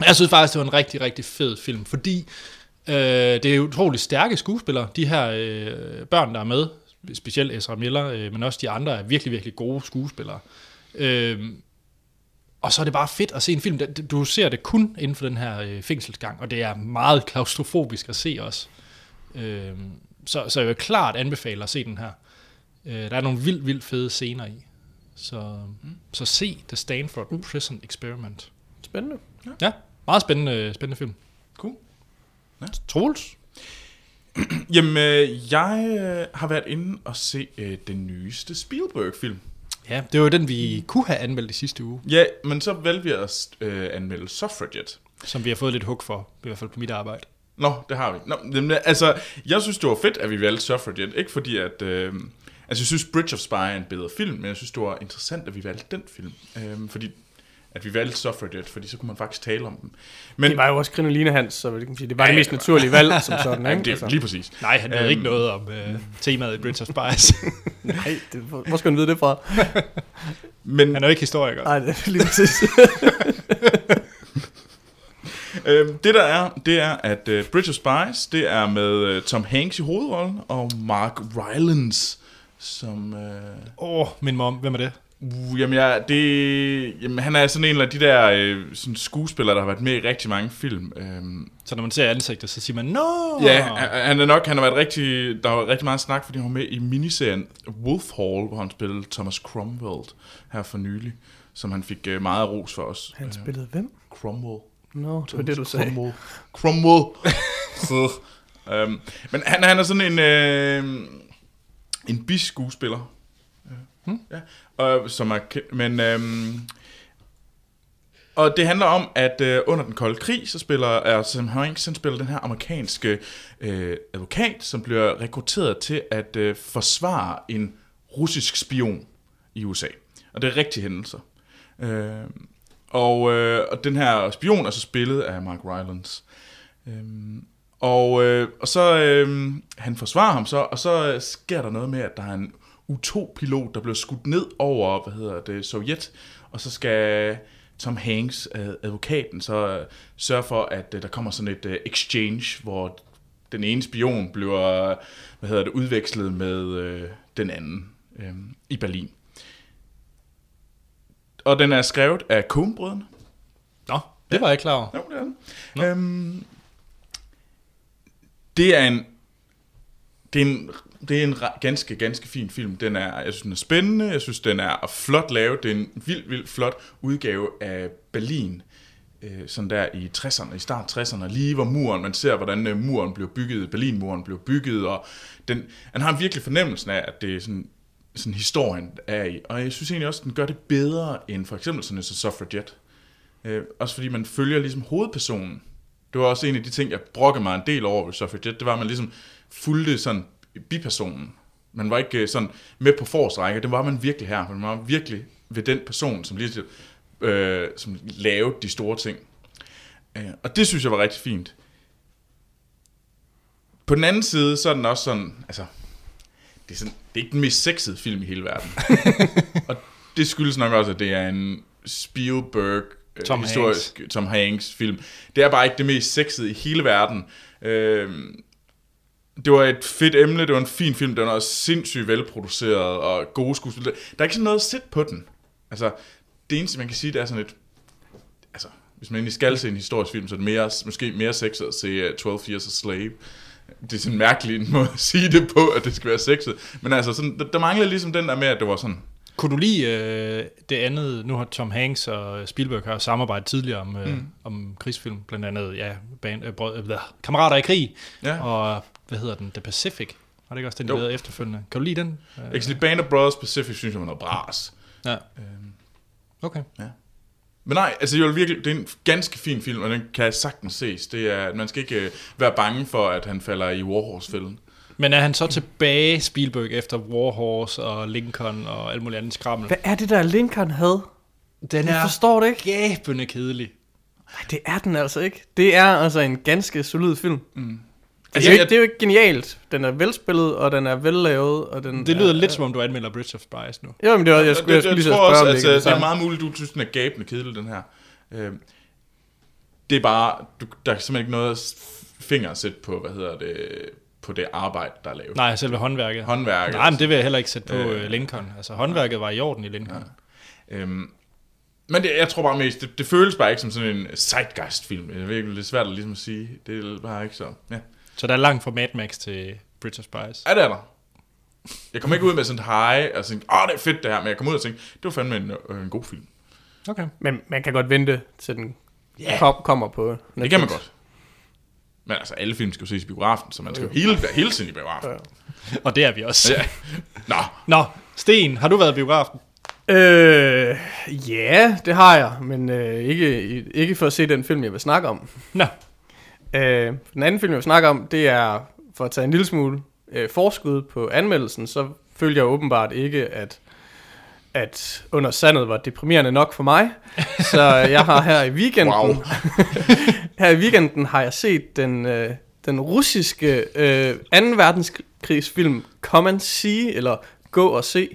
Jeg synes faktisk, det var en rigtig, rigtig fed film, fordi øh, det er utroligt stærke skuespillere. De her øh, børn, der er med, specielt Ezra Miller, øh, men også de andre, er virkelig, virkelig gode skuespillere. Øh, og så er det bare fedt at se en film. der- Du ser det kun inden for den her øh, fængselsgang, og det er meget klaustrofobisk at se også. Øh, så, så jeg vil klart anbefale at se den her. Øh, der er nogle vildt, vildt fede scener i. Så, så se The Stanford Prison Experiment. Spændende. Ja, meget spændende, spændende film. Cool. Troels? Jamen, øh, jeg øh, har været inde og se øh, den nyeste Spielberg-film. Ja, det var jo den, vi kunne have anmeldt i sidste uge, Ja, men så valgte vi at øh, anmelde Suffragette. som vi har fået lidt hug for, i hvert fald på mit arbejde. Nå, det har vi. Nå, jamen, altså, jeg synes, det var fedt, at vi valgte Suffragette. Ikke fordi, at... Øh, altså, jeg synes, Bridge of Spy er en bedre film, men jeg synes, det var interessant, at vi valgte den film. Øh, fordi at vi valgte Suffragette, fordi så kunne man faktisk tale om dem. Men Det var jo også Krinoline Hans, så det, kan sige, det var Ja, det mest naturlige valg som sådan. Ikke? det Altså, er lige præcis. Nej, han ved Øhm. ikke noget om øh, temaet i Bridge of Spies. nej, det, hvor hvor skal man vide det fra? Men han er jo ikke historiker. Nej, det er lige præcis. øh, det der er, det er, at øh, Bridge of Spies, det er med øh, Tom Hanks i hovedrollen, og Mark Rylance som... Øh, Åh, oh, min mom, hvem er det? Uh, jamen, jeg, det, jamen, han er sådan en af de der øh, sådan skuespillere, der har været med i rigtig mange film. Øhm, Så når man ser ansigtet, så siger man, Nå! ja, han- han er nok, han har været rigtig, der var rigtig meget snak, fordi han var med i miniserien Wolf Hall, hvor han spillede Thomas Cromwell her for nylig, som han fik øh, meget ros for os. Han Øh, spillede hvem? Cromwell. Nå, det var det, du sagde. Cromwell. Cromwell. Så, øhm, men han, han er sådan en, øh, en biskuespiller. Hmm? Ja, og, som er men... øhm, og det handler om, at øh, under den kolde krig, så spiller er Sam Hanks, han spiller den her amerikanske øh, advokat, som bliver rekrutteret til at øh, forsvare en russisk spion i USA. Og det er rigtige hændelser. Øh, og, øh, og den her spion er så spillet af Mark Rylance. Øhm, og, øh, og så øh, han forsvarer ham så, og så øh, sker der noget med, at der er en U-2-pilot, der bliver skudt ned over, hvad hedder det, Sovjet, og så skal Tom Hanks, advokaten, så øh, sørge for, at øh, der kommer sådan et exchange, hvor den ene spion bliver, hvad hedder det, udvekslet med øh, den anden øh, i Berlin. Og den er skrevet af Coen-brødrene. Nå, det var jeg ikke klar over. Jo, det er den. Øhm, det er en det er en, det er en ganske, ganske fin film. Den er, jeg synes, den er spændende. Jeg synes, den er flot lavet. Det er en vildt, vild flot udgave af Berlin. Øh, sådan der i 60'erne, i start 60'erne, lige hvor muren, man ser, hvordan øh, muren blev bygget, Berlinmuren blev bygget, og den, han har virkelig fornemmelsen af, at det er sådan, sådan historien er i. Og jeg synes egentlig også, at den gør det bedre end for eksempel sådan en som Suffragette. Øh, også fordi man følger ligesom hovedpersonen. Det var også en af de ting, jeg brokkede mig en del over ved Suffragette, det var, at man ligesom fulgte sådan bipersonen. Man var ikke øh, sådan med på forsrække, det var man virkelig her. Man var virkelig ved den person, som lige øh, som lavede de store ting. Øh, og det synes jeg var rigtig fint. På den anden side, så er den også sådan, altså, det er, sådan, det er ikke den mest sexede film i hele verden. og det skyldes nok også, at det er en Spielberg Tom historisk Tom Hanks film. Det er bare ikke det mest sexede i hele verden. Øh, det var et fedt emne, det var en fin film, den var sindssygt velproduceret og gode skuespillere. Der er ikke sådan noget sætte på den. Altså, det eneste, man kan sige, det er sådan et... Altså, hvis man egentlig skal se en historisk film, så er det mere, måske mere sexet at se uh, 12 Years a Slave. Det er sådan en mærkelig måde at sige det på, at det skal være sexet. Men altså, sådan, der, der mangler ligesom den der med, at det var sådan... Kunne du lide øh, det andet, nu har Tom Hanks og Spielberg har samarbejdet tidligere om, øh, mm. om krigsfilm, blandt andet, ja, band, øh, brød, øh, Kammerater i krig, Ja. og hvad hedder den, The Pacific, var det ikke også den, de Jo. lavede efterfølgende? Kan du lide den? Øh, Actually, Band of Brothers Pacific synes jeg var noget bras. ja, Øhm, okay. Men nej, altså jeg vil virkelig, det er en ganske fin film, og den kan sagtens ses. Det er, man skal ikke øh, være bange for, at han falder i Warhorse-fælden. Men er han så tilbage, Spielberg, efter Warhorse og Lincoln og alt muligt andet skrammel? Hvad er det der, Lincoln havde? Den Jeg forstår det ikke. gæbende kedelig. Nej, det er den altså ikke. Det er altså en ganske solid film. Mm. Altså, Altså, det, er jo jeg- ikke, det er jo ikke genialt. Den er velspillet, og den er vellavet, og den Det lyder er, lidt som om, du anmelder Bridge of Spies nu. Jo, men det var, jeg skulle, jeg det, skulle lige så tror spørge også, om at det. altså, det er meget muligt, du synes, den er gabende kedelig, den her. Øh, det er bare, du, der er simpelthen ikke noget finger at sætte på, hvad hedder det, på det arbejde, der er lavet. Nej, selve håndværket. Håndværket. Nej, men det vil jeg heller ikke sætte på Øh, øh, Lincoln. Altså, håndværket var i orden i Lincoln. Øhm, men det, jeg tror bare mest, det, det føles bare ikke som sådan en zeitgeist-film. Det er virkelig lidt svært at ligesom at sige. Det er bare ikke så. Ja, Så der er langt fra Mad Max til Bridge of Spies. ja det er der. Jeg kom ikke ud med sådan et high, og tænkte, åh, det er fedt det her, men jeg kom ud og tænkte, det var fandme en, øh, en god film. Okay. Men man kan godt vente, til den Ja. kom, kommer på Netflix. Det kan man godt. Men altså, alle film skal jo ses i biografen, så man skal jo hele, være hele tiden i biografen. Ja. Og det er vi også. Ja. Nå, Nå, Sten, har du været i biografen? Øh, ja, det har jeg, men øh, ikke, ikke for at se den film, jeg vil snakke om. Nå, Øh, den anden film, jeg vil snakke om, det er, for at tage en lille smule øh, forskud på anmeldelsen, så følte jeg åbenbart ikke, at, at Under Sandet var deprimerende nok for mig. Så jeg har her i weekenden, wow. her i weekenden har jeg set den, øh, den russiske øh, 2. verdenskrigsfilm Come and See, eller Gå og Se,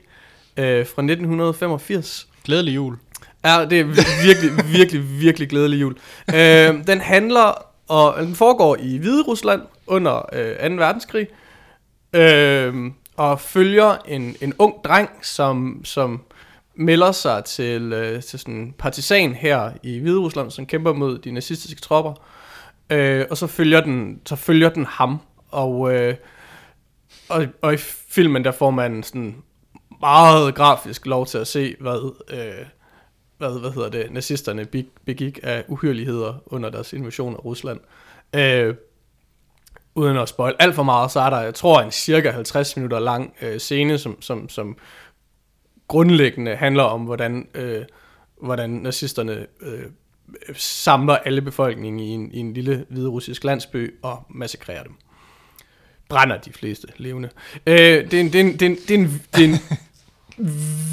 øh, fra 1985. glædelig jul. Ja, det er virkelig, virkelig, virkelig glædelig jul. Øh, den handler, og den foregår i Hvide Rusland under øh, 2. verdenskrig, øh, og følger en, en ung dreng, som, som melder sig til, øh, til sådan en partisan her i Hvide Rusland, som kæmper mod de nazistiske tropper. Øh, og så følger den, så følger den ham, og, øh, og, og i filmen der får man sådan meget grafisk lov til at se, hvad, øh, hvad, hvad hedder det, nazisterne begik af uhyreligheder under deres invasion af Rusland. Øh, uden at spoil alt for meget, så er der, jeg tror, en cirka 50 minutter lang øh, scene, som, som, som grundlæggende handler om, hvordan, øh, hvordan nazisterne øh, samler alle befolkningen i en, i en lille hvide russisk landsby og massakrerer dem. Brænder de fleste levende. Øh, det, er en, det, er en, det, er en, det, er en, det er en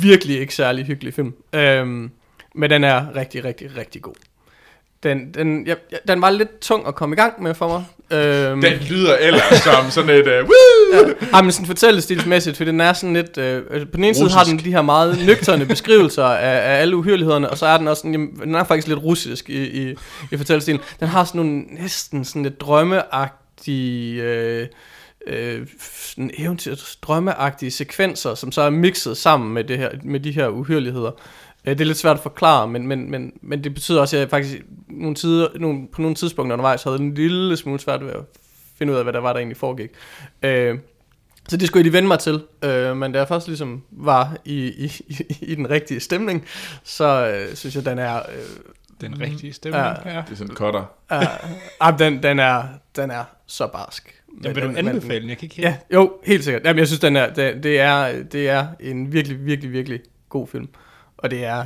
virkelig ikke særlig hyggelig film. Øhm, men den er rigtig, rigtig, rigtig god. Den, den, jeg- den var lidt tung at komme i gang med for mig. Øhm, Den lyder ellers som sådan et, uh, woo! Ja, men sådan fortællestilsmæssigt, for den er sådan lidt... Øh, altså, på den ene side har den Russisk. de her meget nøgterne beskrivelser af, af alle uhyrlighederne, og så er den også sådan, jamen, den er faktisk lidt russisk i, i, i fortællestilen. Den har sådan nogle næsten sådan lidt drømmeagtige... Øh, øh, sådan eventyr, drømmeagtige sekvenser, som så er mixet sammen med, det her, med de her uhyrligheder. Det er lidt svært at forklare, men, men, men, men det betyder også, at jeg faktisk nogle tider, nogle, på nogle tidspunkter undervejs havde en lille smule svært ved at finde ud af, hvad der var, der egentlig foregik. Øh, så det skulle jeg lige vende mig til, øh, men da jeg først ligesom var i, i, i, i den rigtige stemning, så øh, synes jeg, den er... Øh, Den rigtige stemning. Ja. Ja. Det er sådan en cutter. ah, den, den, er, den er så barsk. Jamen, vil du anbefale den? Jeg kan ikke Ja, jo, helt sikkert. Jamen, jeg synes, den er, det, det, er, det er en virkelig, virkelig, virkelig god film. Og det er,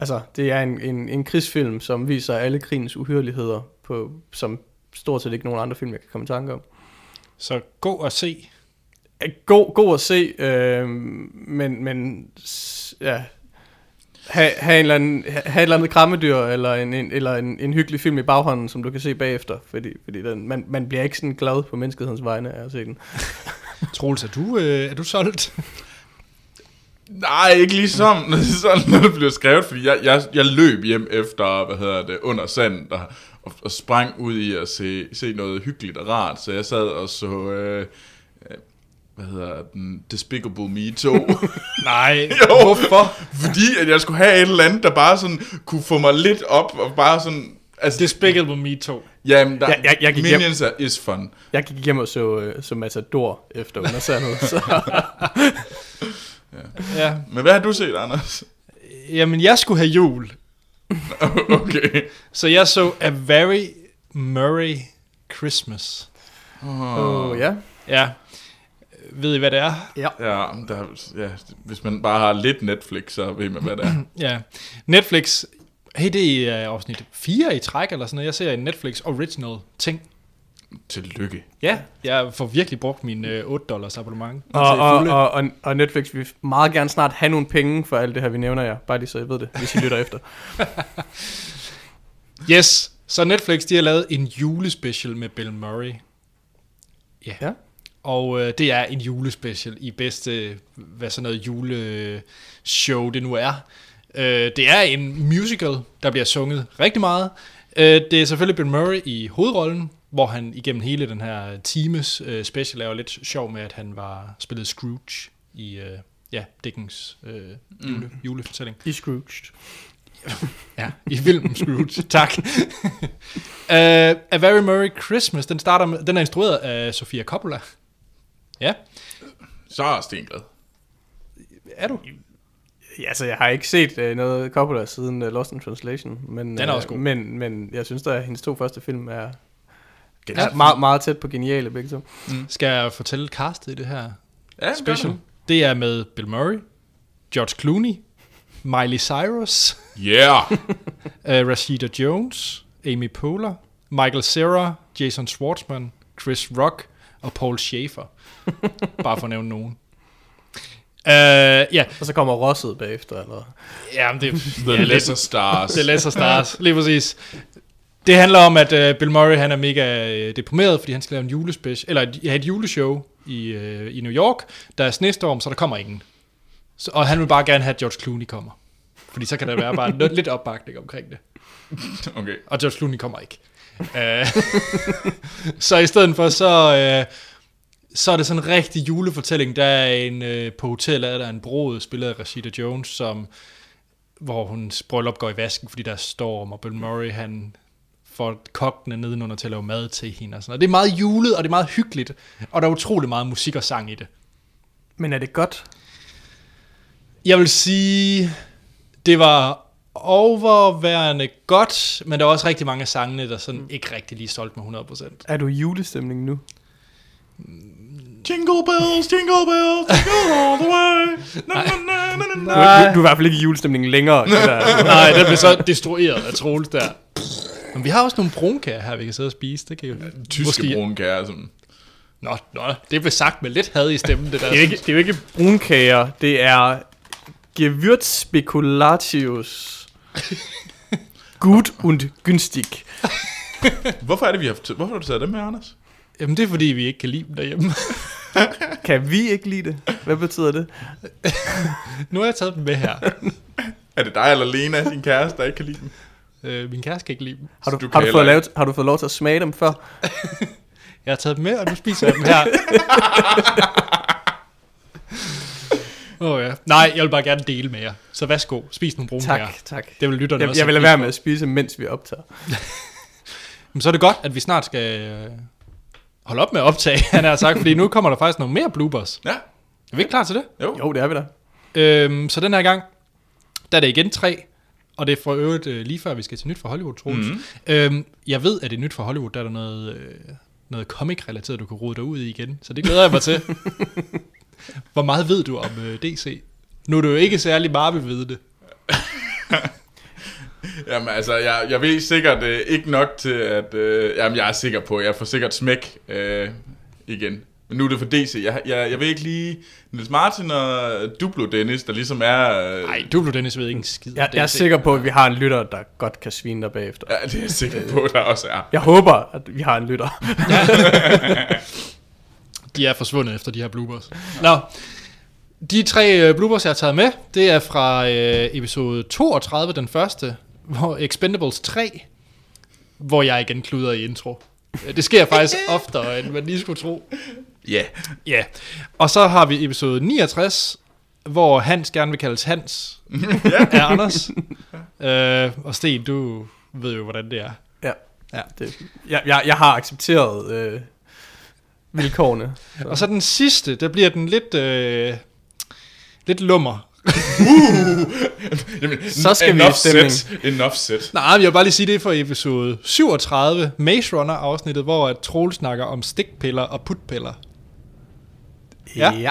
altså, det er en, en, en krigsfilm, som viser alle krigens uhyrligheder, på, som stort set ikke nogen andre film, jeg kan komme i tanke om. Så gå og se. God, god at se, øh, men, men ja, have, have, en eller anden, have et eller andet krammedyr, eller, en, en, eller en, en hyggelig film i baghånden, som du kan se bagefter, fordi, fordi den, man, man bliver ikke sådan glad på menneskehedens vegne af at se den. Troels, er du, øh, er du solgt? Nej, ikke lige sådan, sådan når det blev skrevet, fordi jeg, jeg, jeg løb hjem efter, hvad hedder det, under sand, og, og, og sprang ud i at se, se noget hyggeligt og rart, så jeg sad og så, øh, øh, hvad hedder den, Despicable Me 2, Nej. Jo. Hvorfor? fordi at jeg skulle have et eller andet, der bare sådan kunne få mig lidt op, og bare sådan, altså, Despicable Me 2. jamen, der, Jeg- jeg- jeg gik hjem- Minions er is fun. Jeg gik hjem og så, øh, så Matador efter undersandet, så Ja. Men hvad har du set, Anders? Jamen, jeg skulle have jul, okay. så jeg så A Very Murray Christmas. Åh, oh, ja. Ja. Ved I, hvad det er? Ja. Ja, der, ja, hvis man bare har lidt Netflix, så ved man, hvad det er. Ja. Netflix, hey, det er afsnit 4 i træk, eller sådan noget. Jeg ser en Netflix original ting. Tillykke. Ja, jeg får virkelig brugt min øh, 8 dollars abonnement. Og, og, og, og, og Netflix vil meget gerne snart have nogle penge for alt det her, vi nævner jer. Bare lige så I ved det, hvis I lytter efter. Yes, så Netflix, de har lavet en julespecial med Bill Murray. Ja. Ja. Og øh, det er en julespecial i bedste, hvad sådan noget juleshow det nu er. Øh, det er en musical, der bliver sunget rigtig meget. Øh, det er selvfølgelig Bill Murray i hovedrollen, hvor han igennem hele den her times øh, special er jo lidt sjov med, at han var spillet Scrooge i øh, ja, Dickens øh, jule, julefortælling. I Scrooged. Ja, i filmen Scrooge. tak. uh, A Very Merry Christmas, den, starter med, den er instrueret af Sofia Coppola. Ja, Så er Sten glad. er du? Ja, altså, jeg har ikke set uh, noget Coppola siden uh, Lost in Translation. Men, Den er også god. Uh, men, men jeg synes da, at hendes to første film er, Ja. er meget, meget tæt på geniale begge to. Skal jeg fortælle castet i det her Ja, special? Det er med Bill Murray, George Clooney, Miley Cyrus, Yeah. uh, Rashida Jones, Amy Poehler, Michael Cera, Jason Schwartzman, Chris Rock og Paul Schaefer. Bare for at nævne nogen. Uh, ja, Og så kommer Rosset bagefter. Eller? ja, men det, The ja, Lesser Stars. Det er Lesser Stars, lige præcis. Det handler om, at uh, Bill Murray han er mega uh, deprimeret, fordi han skal lave en julespecial, eller et, et juleshow i, uh, i New York. Der er snestorm, så der kommer ingen. Så, og han vil bare gerne have, at George Clooney kommer. Fordi så kan der være bare lidt- lidt opbakning omkring det. Okay. Og George Clooney kommer ikke. Uh, så i stedet for, så, uh, så er det sådan en rigtig julefortælling. Der er en, uh, på hotellet er der en brud, spillet af Rashida Jones, som, hvor hun bryllup går i vasken, fordi der er storm, og Bill Murray, han får kokkene nedenunder til at lave mad til hende. Og sådan noget. Det er meget julet, og det er meget hyggeligt, og der er utrolig meget musik og sang i det. Men er det godt? Jeg vil sige, det var overværende godt, men der var også rigtig mange af sangene, der sådan ikke rigtig lige solgte med 100%. Er du i julestemning nu? Jingle bells, jingle bells, jingle all the way. Na, na, na, na, na, Du, er- du, du er i hvert fald ikke i julestemning længere. Det der. Nej, den blev så destrueret af Troels der. Men vi har også nogle brunkager her, vi kan sidde og spise. Det kan jo Tyske brunkager, som... Nå, nå, det blev sagt med lidt had i stemmen, det der. Det er, ikke, det er jo ikke brunkager, det er Gewürzspekulatius. Gut und günstig. Hvorfor er det, vi har... Hvorfor har du taget dem med, Anders? Jamen, det er fordi, vi ikke kan lide dem derhjemme. Kan vi ikke lide det? Hvad betyder det? nu har jeg taget dem med her. Er det dig eller Lena, din kæreste, der ikke kan lide dem? Øh, min kæreste kan ikke lide dem. Har du, Du har, du fået lavet, har du fået lov til at smage dem før? Jeg har taget dem med, og nu spiser jeg dem her. Åh oh, ja. Nej, jeg vil bare gerne dele med jer. Så værsgo, spis nogle brunkager. Tak, tak. Det vil lytterne Jeg, også jeg vil lade være med at spise, mens vi optager. Men så er det godt, at vi snart skal øh, holde op med at optage, han har sagt, fordi nu kommer der faktisk noget mere bloopers. Ja. Er vi ikke klar til det? Jo. Jo, det er vi da. Øhm, så den her gang, der er det igen tre, og det er for øvrigt øh, lige før vi skal til nyt fra Hollywood, Troels. Mm-hmm. Øhm, jeg ved, at det er nyt fra Hollywood, der er der noget, øh, noget comic-relateret, du kan rode dig ud i igen. Så det glæder jeg mig til. Hvor meget ved du om øh, DC? Nu er du jo ikke særlig Marvel ved det. Jamen altså, jeg, jeg ved sikkert øh, ikke nok til, at... Øh, jamen, jeg er sikker på, at jeg får sikkert smæk øh, igen. Men nu er det for DC. Jeg, jeg, jeg ved ikke lige... Niels Martin og Duplo Dennis, der ligesom er... Øh, Nej, du blev Dennis ved ikke en skid. Jeg, jeg er sikker på, at vi har en lytter, der godt kan svine dig bagefter. Ja, det er jeg sikker på, der også er. Jeg håber, at vi har en lytter. De er forsvundet efter de her bloopers. Nå, de tre øh, bloopers, jeg har taget med, det er fra øh, episode 32, den første, hvor Expendables 3, hvor jeg igen kluder i intro. Øh, Det sker faktisk oftere, end man lige skulle tro. Ja. Ja, og så har vi episode 69, hvor Hans gerne vil kaldes Hans af Anders. øh, og Sten, du ved jo, hvordan det er. Ja. Ja. Det, jeg, jeg, jeg har accepteret øh, vilkårene. Og så den sidste, der bliver den lidt, øh, Lidt lummer. Jamen, Så skal vi i enough stemning. Set. Enough set. Nej, jeg vil bare lige sige, det er for episode 37, Maze Runner afsnittet, hvor at Troel snakker om stikpiller og putpiller. Ja. ja.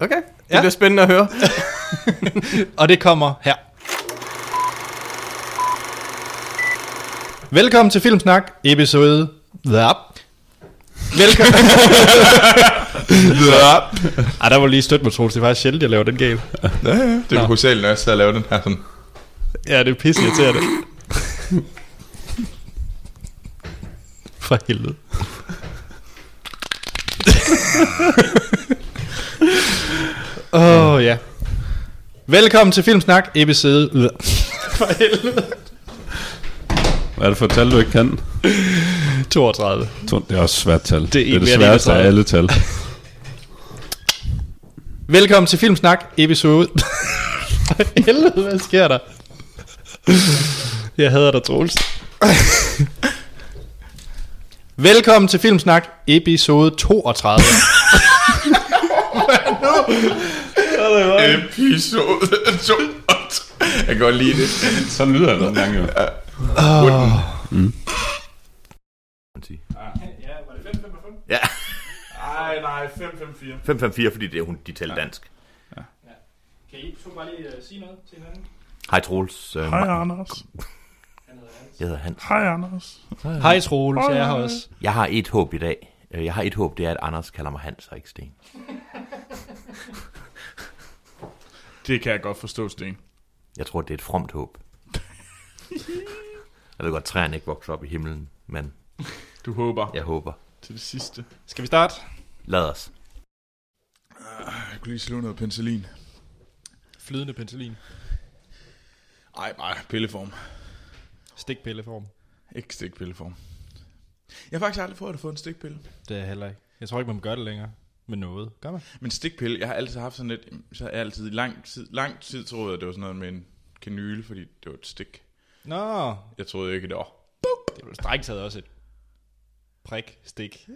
Okay, det Ja. bliver spændende at høre. Og det kommer her. Velkommen til Filmsnak, episode... Velkommen. Ej, der var lige stødt med Troels. Det er faktisk sjældent, jeg laver den gale. Ja, ja. Det er hovedsageligt, når jeg sidder og laver den her sådan. Ja, det er pisse irriterende. For helvede. Åh, oh, ja. Velkommen til Filmsnak, episode... For helvede. Hvad er det for et tal, du ikke kan? 32. To- Det er også et svært tal. Det er er, en det, mere sværeste af 31. alle tal. Velkommen til Filmsnak, episode... For helvede, hvad sker der? Jeg hader dig, Troels. Velkommen til Filmsnak, episode 32. Episode 2. Jeg kan godt lide det. Sådan lyder det nogle gange jo. Ja, Ej, nej, 554. 554, fordi det er hun, de taler dansk. Kan I to bare lige sige noget til hinanden? Hej Troels. Øh, Hej, Anders. Jeg hedder Hans. Hej, Anders. Hej Troels, jeg er her også. Jeg har et håb i dag. Øh, Jeg har et håb, det er, at Anders kalder mig Hans og ikke Sten. Det kan jeg godt forstå, Sten. Jeg tror, det er et fromt håb. Jeg ved godt, at træerne ikke vokser op i himlen, men Du håber jeg håber. til det sidste. Skal vi starte? Lad os. Jeg kunne lige slå noget penicillin. Flydende penicillin. Ej, nej, pilleform. Stikpilleform. Ikke stikpilleform. Jeg har faktisk aldrig prøvet at få en stikpille. Det er jeg heller ikke. Jeg tror ikke, man gør det længere med noget. Gør man? Men stikpille, jeg har altid haft sådan lidt, så har jeg altid i lang tid, lang tid troet, at det var sådan noget med en kanyle, fordi det var et stik. Nå, Jeg troede ikke, det var. det jo strengt taget også et prik, stik.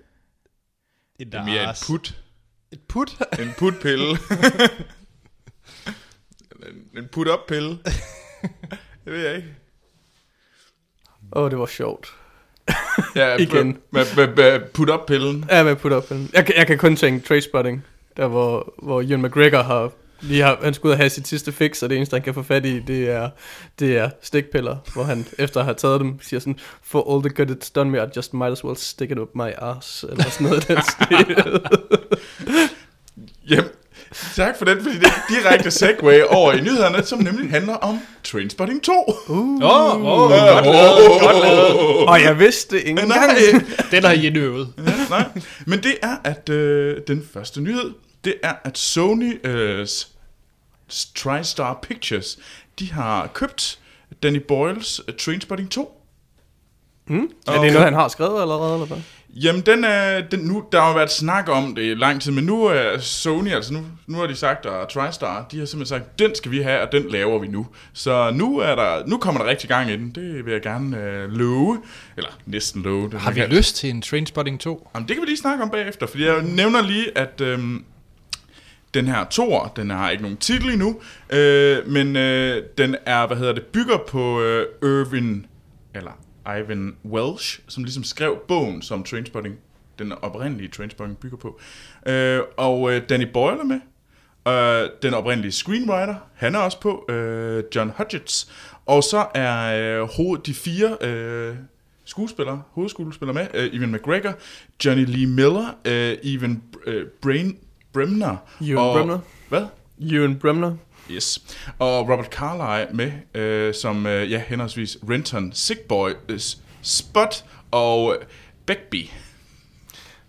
Et Det er mere et put. Et put? En putpille. en, en put-up-pille. det ved jeg ikke. Åh, oh, det var sjovt. Ja, Igen. Med, med, med put-up-pillen. Ja, med put up. Jeg, kan- jeg kan kun tænke Trainspotting, der hvor, hvor Ewan McGregor har lige har, han skulle ud og have sit sidste fix, og det eneste, han kan få fat i, det er, det er stikpiller, hvor han efter at have taget dem, siger sådan, for all the good it's done me, I just might as well stick it up my ass, eller sådan noget den stil. Jamen, tak for den, fordi det er direkte segue over i nyhederne, som nemlig handler om Trainspotting 2. Uh, Åh, oh, oh, godt lavet, godt lavet. og jeg vidste det ikke engang. Den har I indøvet. Ja, nej. Men det er, at øh, den første nyhed, det er, at Sony øh, TriStar Pictures, de har købt Danny Boyles uh, Trainspotting 2. Hmm? Er det noget, han har skrevet allerede, eller hvad? Jamen, den er, den, nu, der har jo været snak om det i lang tid, men nu er Sony, altså nu, nu har de sagt, og TriStar, de har simpelthen sagt, den skal vi have, og den laver vi nu. Så nu, er der, nu kommer der rigtig gang i den, det vil jeg gerne øh, love, eller næsten love. Det Har vi lyst til en Trainspotting 2? Jamen, det kan vi lige snakke om bagefter, fordi jeg nævner lige, at øhm, den her Thor, den har ikke nogen titel endnu, øh, men øh, den er, hvad hedder det, bygger på øh, Irvin, eller Ivan Welsh, som ligesom skrev bogen, som Trainspotting, den oprindelige Trainspotting bygger på. Øh, og øh, Danny Boyle er med, øh, den oprindelige screenwriter, han er også på, øh, John Hodgetts, og så er øh, hoved, de fire øh, skuespillere, hovedskuespillere med, øh, Evan McGregor, Johnny Lee Miller, øh, Evan øh, Brain, Bremner. Ewan og, Bremner. Hvad? Ewan Bremner. Yes. Og Robert Carlyle med, øh, som øh, ja, henholdsvis Renton, Sickboy, øh, Spot og øh, Beckby.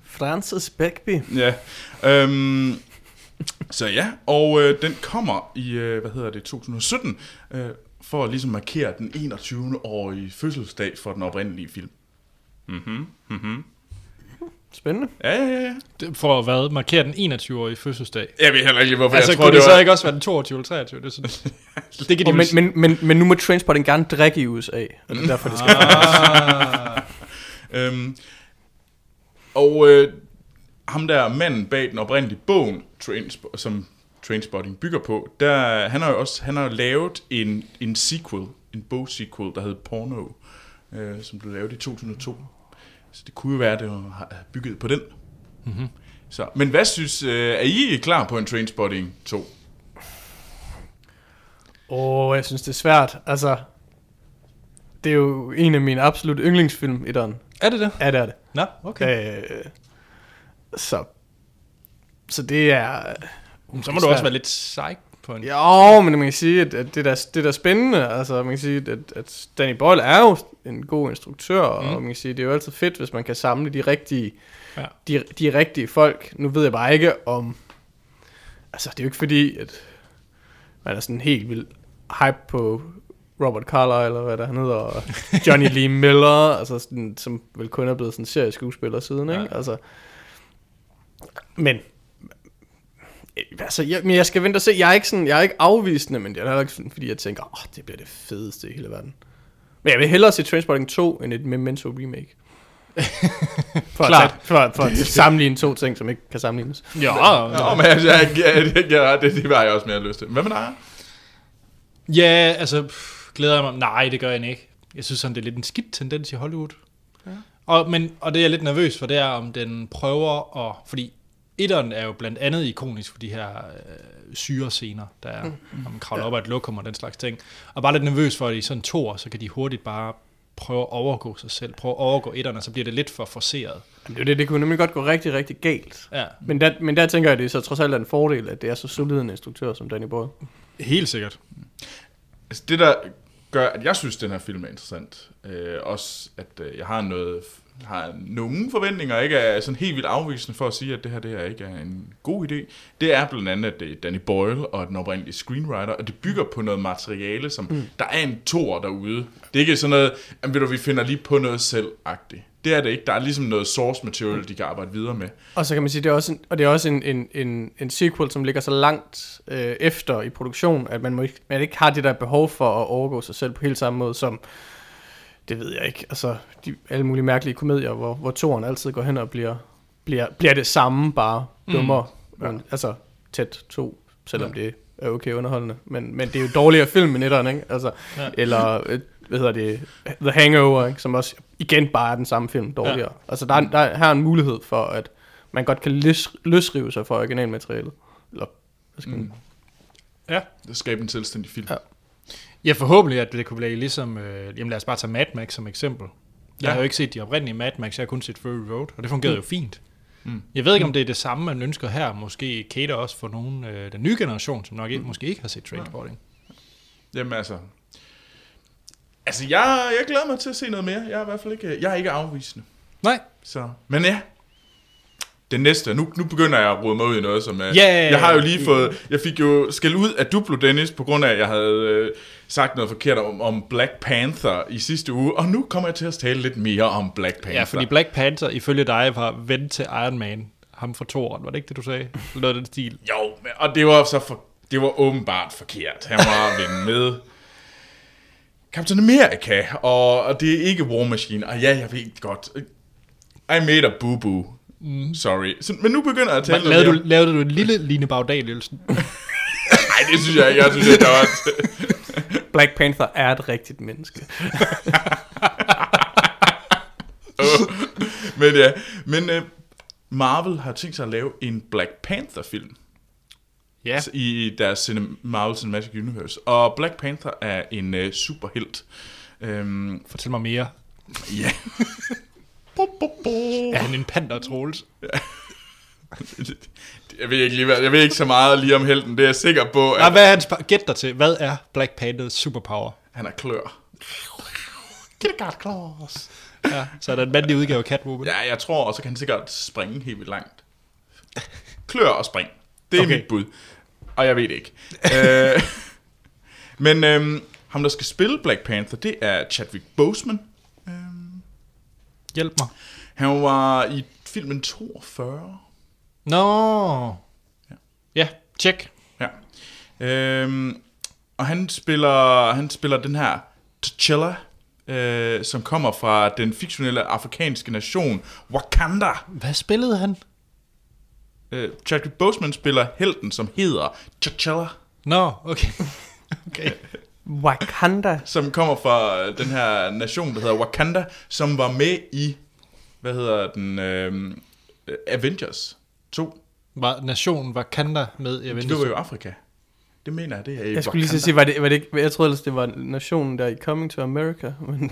Francis Beckby. Ja. Øhm, så ja, og øh, den kommer i, øh, hvad hedder det, 2017, øh, for at ligesom markere den 21-årige fødselsdag for den oprindelige film. Mhm, mhm. Spændende. Ja, ja, ja. Det- For at hvad? Markere den 21-årige fødselsdag. Jeg ved heller ikke, hvorfor Altså, jeg tror, kunne det, det så var... ikke også være den 22 eller 23? Det, er sådan, det kan de men, men, men, men nu må Trainspotting gerne drikke i USA, og det er derfor, det skal Ah. Øhm, og øh, ham der manden bag den oprindelige bogen, Trains, som Trainspotting bygger på, der, han har jo også han har lavet en, en sequel, en bog-sequel, der hed Porno, øh, som blev lavet i 2002. Så det kunne jo være, at det var bygget på den. Mm-hmm. Så, men hvad synes, øh, er I klar på en Trainspotting 2? Åh, oh, jeg synes, det er svært. Altså, det er jo en af mine absolut yndlingsfilm, etteren. Er det det? Ja, det er det. Nå, okay. Øh, så, så det er... Så må du også være lidt psych på en... Jo, men man kan sige, at, at det, der, det der er spændende, altså man kan sige, at, at Danny Boyle er jo en god instruktør, mm. og man kan sige, det er jo altid fedt, hvis man kan samle de rigtige, Ja. de, de rigtige folk. Nu ved jeg bare ikke om, altså det er jo ikke fordi, at man er sådan helt vild hype på Robert Carlyle, eller hvad der han hedder, og Johnny Lee Miller, altså sådan, som vel kun er blevet sådan serieskuespiller siden, ikke? Altså, men Altså, jeg, men jeg skal vente og se. Jeg er ikke, sådan, jeg er ikke afvisende, men det er heller ikke sådan, fordi jeg tænker, åh, oh, det bliver det fedeste i hele verden. Men jeg vil hellere se Transporting 2, end et Memento remake. for, at Klart. tage, for, for at sammenligne to ting, som ikke kan sammenlignes. Ja, Nå, men altså, jeg, jeg, jeg, jeg, det, det var jeg også mere lyst til. Hvad med dig? ja altså, pff, glæder jeg mig. Nej, det gør jeg ikke. Jeg synes sådan, det er lidt en skidt tendens i Hollywood. Ja. Og, men, og det er jeg lidt nervøs for, det er, om den prøver at... Fordi etteren er jo blandt andet ikonisk for de her øh, syrescener, der er, mm. når man kravler op af et lokum og den slags ting. Og bare lidt nervøs for, at i sådan to år, så kan de hurtigt bare prøve at overgå sig selv, prøve at overgå etteren, og så bliver det lidt for forceret. Jamen, det, er det, det kunne nemlig godt gå rigtig, rigtig galt. Ja, Men der, men der tænker jeg, at det er så trods alt er en fordel, at det er så solid en instruktør som Danny Boyle. helt sikkert. Altså, det der gør, at jeg synes, den her film er interessant, øh, også at øh, jeg har noget har nogle forventninger, ikke er sådan helt vildt afvisende for at sige, at det her det her ikke er en god idé. Det er blandt andet, at det er Danny Boyle og den oprindelige screenwriter, og det bygger på noget materiale, som mm. der er en tor derude. Det er ikke sådan noget, at ved du, vi finder lige på noget selv-agtigt. Det er det ikke. Der er ligesom noget source material, de kan arbejde videre med. Og så kan man sige, det er også en, og det er også en, en, en, en sequel, som ligger så langt øh, efter i produktion, at man, må ikke, man ikke har det der behov for at overgå sig selv på helt samme måde som, det ved jeg ikke, altså de, alle mulige mærkelige komedier, hvor, hvor toren altid går hen og bliver, bliver, bliver det samme, bare dummere. Mm. Men, altså tæt to, selvom ja. det er okay underholdende. Men, men det er jo dårligere film end etteren, ikke? Altså, ja. Eller, øh, hvad hedder det, The Hangover, ikke? som også igen bare er den samme film, dårligere. Ja. Altså der, er- der er her er en mulighed for, at man godt kan løs, løsrive sig fra originalmaterialet. Eller, hvad skal man, Ja. Det skaber en selvstændig film. Ja. Ja, forhåbentlig, at det kunne blive ligesom... Øh, jamen lad os bare tage Mad Max som eksempel. Jeg Ja. har jo ikke set de oprindelige Mad Max, jeg har kun set Fury Road, og det fungerede Mm. jo fint. Mm. Jeg ved ikke, om det er det samme, man ønsker her. Måske cater også for nogen, øh, den nye generation, som nok ikke, måske ikke har set Trainspotting. Jamen altså... Altså, jeg, jeg glæder mig til at se noget mere. Jeg er i hvert fald ikke, jeg er ikke afvisende. Nej. Så, men ja. Den næste, nu, nu begynder jeg at rode mig ud i noget, som er... Ja. Jeg har jo lige fået... Jeg fik jo skæld ud af Duplo Dennis, på grund af, at jeg havde øh, sagt noget forkert om, om Black Panther i sidste uge. Og nu kommer jeg til at tale lidt mere om Black Panther. Ja, fordi Black Panther, ifølge dig, var ven til Iron Man. Ham fra Toren, var det ikke det, du sagde? Noget af den stil. Jo, og det var så for, det var åbenbart forkert. Han var ven med Captain America, og, og det er ikke War Machine. Og ja, jeg ved godt. I made a boo-boo. Mm. Sorry. Så, men nu begynder jeg at tale Lavede du, lavede du en lille Line mere. Nej, det synes jeg ikke. Jeg synes, der var... Black Panther er et rigtigt menneske. men ja, men uh, Marvel har tænkt sig at lave en Black Panther-film. Ja. i deres cine- Marvel Cinematic Universe. Og Black Panther er en uh, superhelt. Um, Fortæl mig mere. ja. Er han en panter, Troels? Jeg ved ikke lige, hvad, jeg ved ikke så meget lige om helten. Det er jeg sikker på, at Nej, hvad er hans... Gæt dig til. Hvad er Black Panthers superpower? han er klør. Get a god claws. Ja, så er der en mandlig udgave af Catwoman. Ja, jeg tror, og så kan han sikkert springe helt vildt langt. Klør og spring. Det er okay. mit bud. Og jeg ved det ikke. øh, men øhm, ham, der skal spille Black Panther, det er Chadwick Boseman. Hjælp mig. han var i filmen 42. Nå. Ja. Ja, check. Ja. Øhm, og han spiller, han spiller den her T'Challa, øh, som kommer fra den fiktionelle afrikanske nation Wakanda. Hvad spillede han? Øh, Chadwick Boseman spiller helten, som hedder T'Challa, Nå, okay. okay. Wakanda. som kommer fra den her nation, der hedder Wakanda, som var med i, hvad hedder den, øh, Avengers 2. Var nationen Wakanda med i Det Avengers? var jo Afrika. Det mener jeg, det er i Jeg skulle lige Wakanda. sige, var det, var det ikke, jeg troede ellers, det var nationen der i Coming to America, men...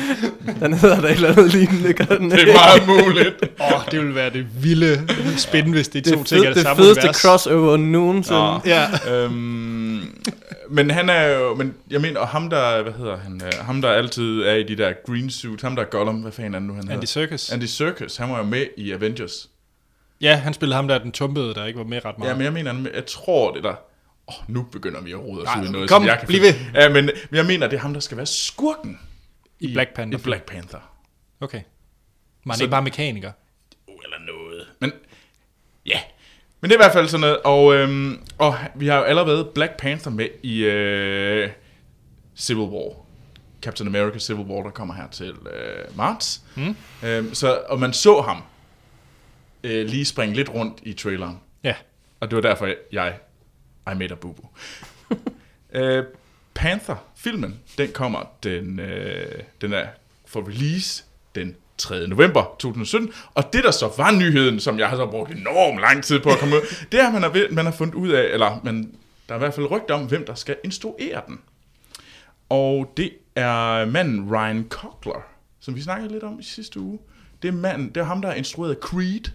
den hedder der et eller andet lignende, gør den Det er meget muligt. Åh, oh, det ville være det vilde spændende, hvis de det, to ting er det, det samme fedeste univers. crossover nogensinde. Nå. Ja. øhm, men han er jo, men jeg mener, og ham der, hvad hedder han, øh, ham der altid er i de der green suit, ham der er Gollum, hvad fanden er det nu han Andy hedder? Serkis. Andy Serkis, han var jo med i Avengers. Ja, han spillede ham der, den tumpede, der ikke var med ret meget. Ja, men jeg mener, jeg tror det der, åh, oh, nu begynder vi at rode os ud i noget, kom, som jeg kan bliv finde- Ja, men jeg mener, det er ham, der skal være skurken I Black Panther. i Black Panther. Okay. Man er ikke bare mekaniker. Uh, eller noget. Men ja, men det er i hvert fald sådan noget. Og, øhm, og vi har jo allerede Black Panther med i øh, Civil War. Captain America Civil War, der kommer her til øh, marts. Mm. Øhm, så, og man så ham øh, lige springe lidt rundt i traileren. Ja. Og det var derfor, jeg, I made a boo øh, Panther-filmen, den kommer, den, øh, den er for release den 3. november 2017. Og det, der så var nyheden, som jeg har så brugt enormt lang tid på at komme ud, det er, at man har, man har fundet ud af, eller man, der er i hvert fald rygt om, hvem der skal instruere den. Og det er manden Ryan Coogler, som vi snakkede lidt om i sidste uge. Det er, manden, det er ham, der har instrueret Creed,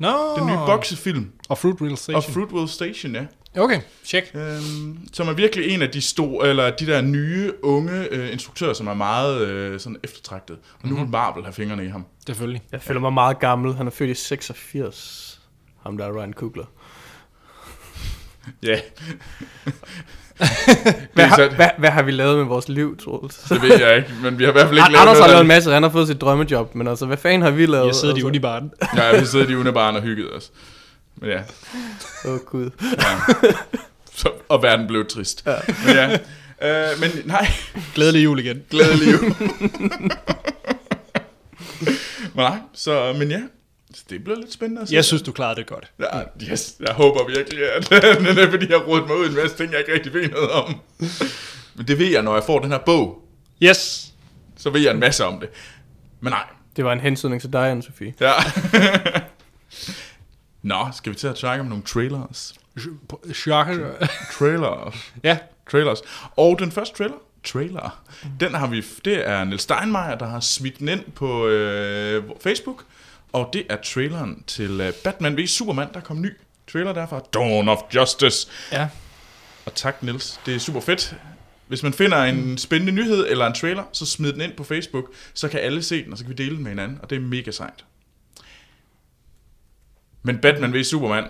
Nå. den nye boksefilm, Og Fruitvale Station. og Fruitvale Station, ja. Okay, check. Øhm, som er virkelig en af de store, eller de der nye, unge øh, instruktører, som er meget øh, sådan eftertragtet. Og nu vil Marvel have fingrene i ham. Selvfølgelig. Jeg føler mig meget gammel. Han er født i 86. Ham der er Ryan Coogler. Ja. Hvad, har, hvad, hvad har vi lavet med vores liv, Troels? det ved jeg ikke, men vi har i hvert fald ikke An- Anders har lavet en masse, han har fået sit drømmejob, men altså, hvad fanden har vi lavet? Jeg sidder i altså? unibaren. Ja, vi sidder i Unibaren og hygget os. Ja, Åh, oh, gud. ja. Så, og verden blev trist. Ja. Men ja. Øh, men nej, Glædelig jul igen. glædelig jul. men nej, så, men ja. Så det bliver lidt spændende at se. Jeg synes, du klarede det godt. Ja, yes, jeg håber virkelig, at det er, fordi jeg har rodet mig ud i en masse ting, jeg ikke rigtig ved noget om. Men det ved jeg, når jeg får den her bog, Yes. så ved jeg en masse om det. Men nej, Det var en hensynning til dig, Anne-Sophie. ja. Nå, skal vi til at snakke om nogle trailers? Shocker. Trailers. Ja. Trailers. Og den første trailer, trailer, den har vi, det er Niels Steinmeier, der har smidt den ind på øh, Facebook. Og det er traileren til øh, Batman v Superman, der kom ny trailer derfra. Dawn of Justice. Ja. Og tak, Niels. Det er super fedt. Hvis man finder en spændende nyhed eller en trailer, så smid den ind på Facebook, så kan alle se den, og så kan vi dele den med hinanden, og det er mega sejt. Men Batman v Superman,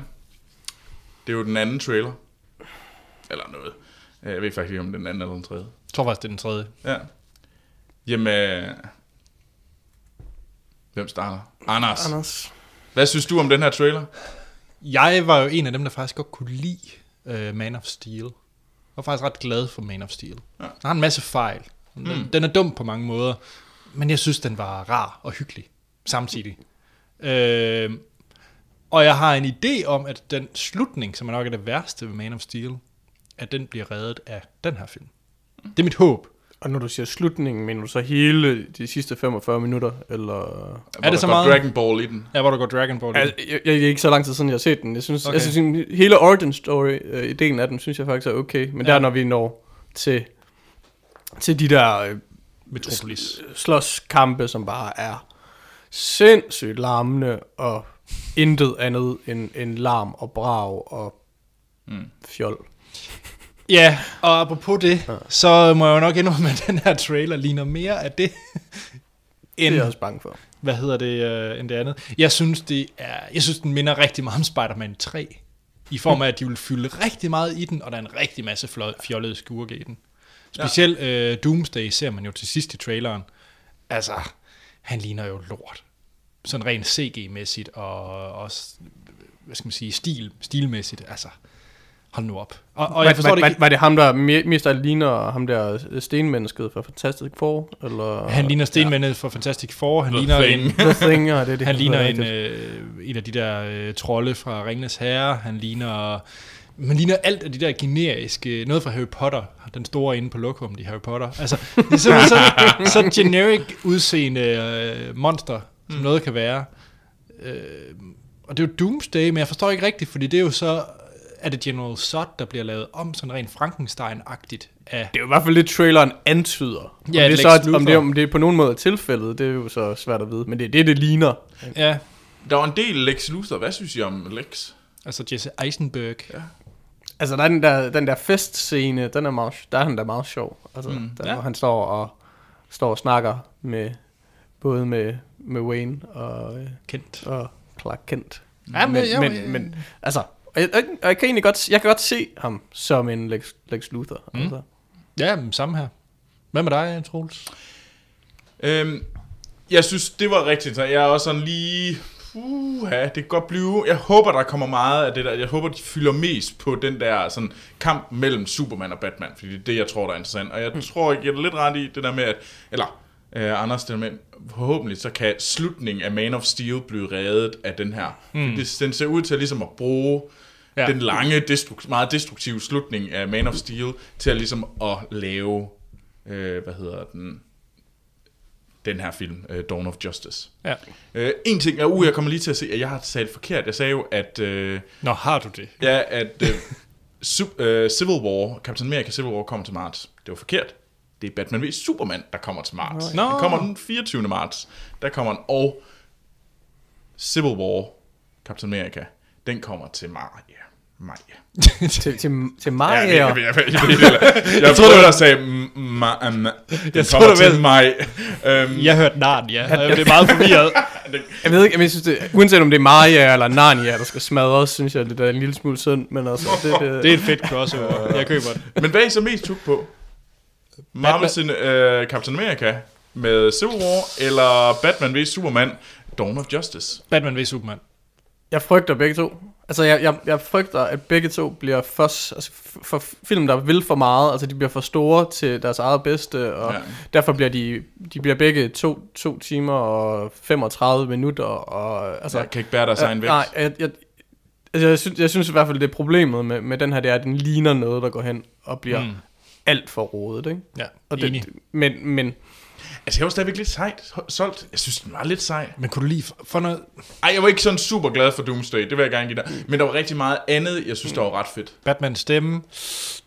det er jo den anden trailer. Eller noget. Jeg ved faktisk ikke, om det er den anden eller den tredje. Jeg tror faktisk, det er den tredje. Ja. Jamen, hvem starter? Anders. Anders. Hvad synes du om den her trailer? Jeg var jo en af dem, der faktisk godt kunne lide uh, Man of Steel. Jeg var faktisk ret glad for Man of Steel. Ja. Den har en masse fejl. Den, mm. den er dum på mange måder, men jeg synes, den var rar og hyggelig samtidig. Øh, og jeg har en idé om, at den slutning, som er nok er det værste ved Man of Steel, at den bliver reddet af den her film. Det er mit håb. Og når du siger slutningen, mener du så hele de sidste 45 minutter, eller... Hvor der så går meget? Dragon Ball i den. Ja, hvor der går Dragon Ball. Altså, jeg, jeg, jeg er ikke så lang tid siden, jeg har set den. Jeg synes, Okay. jeg synes hele origin story, øh, ideen af den, synes jeg faktisk er okay. Men ja. der, når vi når til, til de der øh, Metropolis. slåskampe, som bare er sindssygt larmende, og intet andet end, end larm og brag og Mm. fjol. Ja, og apropos det, ja. så må jeg jo nok indrømme, at den her trailer ligner mere af det, Det end, er jeg også bange for. hvad hedder det, øh, end det andet. Jeg synes, det er, jeg synes, den minder rigtig meget om Spider-Man 3, i form af, at de vil fylde rigtig meget i den, og der er en rigtig masse fjollede skurke i den. Specielt øh, Doomsday ser man jo til sidst i traileren. Altså, han ligner jo lort. Sådan rent CG-mæssigt, og også, hvad skal man sige, stil, stilmæssigt. Altså, Hold nu op. Og, og Var, jeg forstår var, det var, ikke. var det ham, der me- mest af ligner ham der stenmennesket fra Fantastic Four? Eller Han ligner stenmændet fra Fantastic Four. Han The ligner Thing. en, The Thing, ja, det er det. han ligner en, øh, en af de der øh, trolde fra Ringnes Herre. Han ligner... Man ligner alt af de der generiske, noget fra Harry Potter, den store inde på lokum, de Harry Potter. Altså, det er simpelthen så, så generic udseende øh, monster, som noget kan være. Øh, og det er jo Doomsday, men jeg forstår ikke rigtigt, fordi det er jo så, er det General Zod, der bliver lavet om sådan rent Frankenstein-agtigt af... Det er jo i hvert fald det, traileren antyder. Om, Ja, det, er så, om, det, om det er på nogen måde tilfældet, det er jo så svært at vide. Men det er det, det ligner. Ja, Der var en del Lex Luthor. Hvad synes I om Lex? altså Jesse Eisenberg. Ja. Altså, der er den der, den der festscene, den er meget, der er han da meget sjov. Altså, mm, der, ja. han står og, står og snakker med, både med, med Wayne og, øh, Kendt. og Clark Kent. Ja, men- men, ja, men, men- men, altså, og jeg, og jeg, jeg kan egentlig godt, jeg kan godt se ham som en Lex, Lex Luthor. Mm. Altså. Ja, men samme her. Hvad med dig, Troels? Øhm, jeg synes, det var rigtig interessant. Jeg er også sådan lige... Uh, det kan godt blive... Jeg håber, der kommer meget af det der. Jeg håber, de fylder mest på den der sådan, kamp mellem Superman og Batman. Fordi det er det, jeg tror, der er interessant. Og jeg mm. tror, jeg giver dig lidt ret i det der med, at... Eller, øh, Anders, det der med, forhåbentlig så kan slutningen af Man of Steel blive reddet af den her. Mm. Det, den ser ud til ligesom at bruge Ja. den lange, destruk- meget destruktive slutning af Man of Steel til at ligesom at lave... Øh, hvad hedder den? den her film, uh, Dawn of Justice. Ja. Uh, en ting, er, uh, jeg kommer lige til at se, at jeg har sagt forkert. Jeg sagde jo, at, uh, Nå, har du det? ja, at su- uh, Civil War, Captain America Civil War kommer til marts. Det var forkert. Det er Batman v Superman, der kommer til marts. Nå. Den kommer den 24. marts. Der kommer den, og Civil War, Captain America, den kommer til maj. Maj. til, til, til Ja, mig, jeg, ja, jeg, jeg, jeg, jeg, jeg, jeg troede, at sige, mm, ma, um, den Jeg kommer troede, til vel- maj. Um, Jeg hørte naren, ja. Jeg blev meget forvirret. Jeg ved ikke, jeg synes, det, uanset om det er Maria eller Narnia, der skal smadres, synes jeg, det er en lille smule synd, men altså, det, det, Det er et fedt crossover. Jeg køber det. Men hvad er I så mest tuk på? Marvel sin, uh, Captain America med Civil War, eller Batman v Superman, Dawn of Justice? Batman v Superman. jeg frygter begge to. Altså, jeg, jeg, jeg frygter, at begge to bliver for, altså, for film, der vil for meget. Altså, de bliver for store til deres eget bedste, og Ja. ja. derfor bliver de, de bliver begge to, to timer og 35 minutter. Og, altså, Jeg kan ikke bære deres egen vægt. Nej, jeg, jeg, altså, jeg, synes, jeg synes i hvert fald, det er problemet med, med den her, det er, at den ligner noget, der går hen og bliver Mm. Mm. alt for rodet, ikke? Ja, Og enig. det, men, men Altså, jeg var stadigvæk lidt sejt solgt. Jeg synes, den var lidt sej. Men kunne du lige få- noget Ej, jeg var ikke sådan super glad for Doomsday, det vil jeg gerne give dig. Men der var rigtig meget andet, jeg synes, der var ret fedt. Batmans stemme?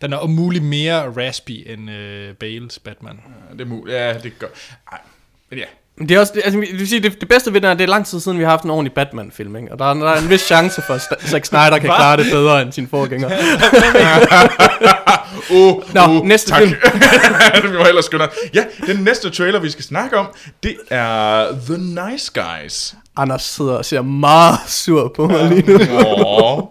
Den er om muligt mere raspy end øh, Bales Batman. Ja, det er muligt. Ja, det er godt. Ej, men ja. Det er også, det, altså, det, vil sige, det, det bedste ved den er, at det er lang tid siden, vi har haft en ordentlig Batman-film, ikke? Og der er, der er en vis chance for, at Zack Snyder kan klare det bedre end sin forgænger. Oh, Nå, oh, næste tak. film. det var ellers skønner. Ja, den næste trailer, vi skal snakke om, det er The Nice Guys. Anders sidder og ser meget sur på mig lige nu. Åh.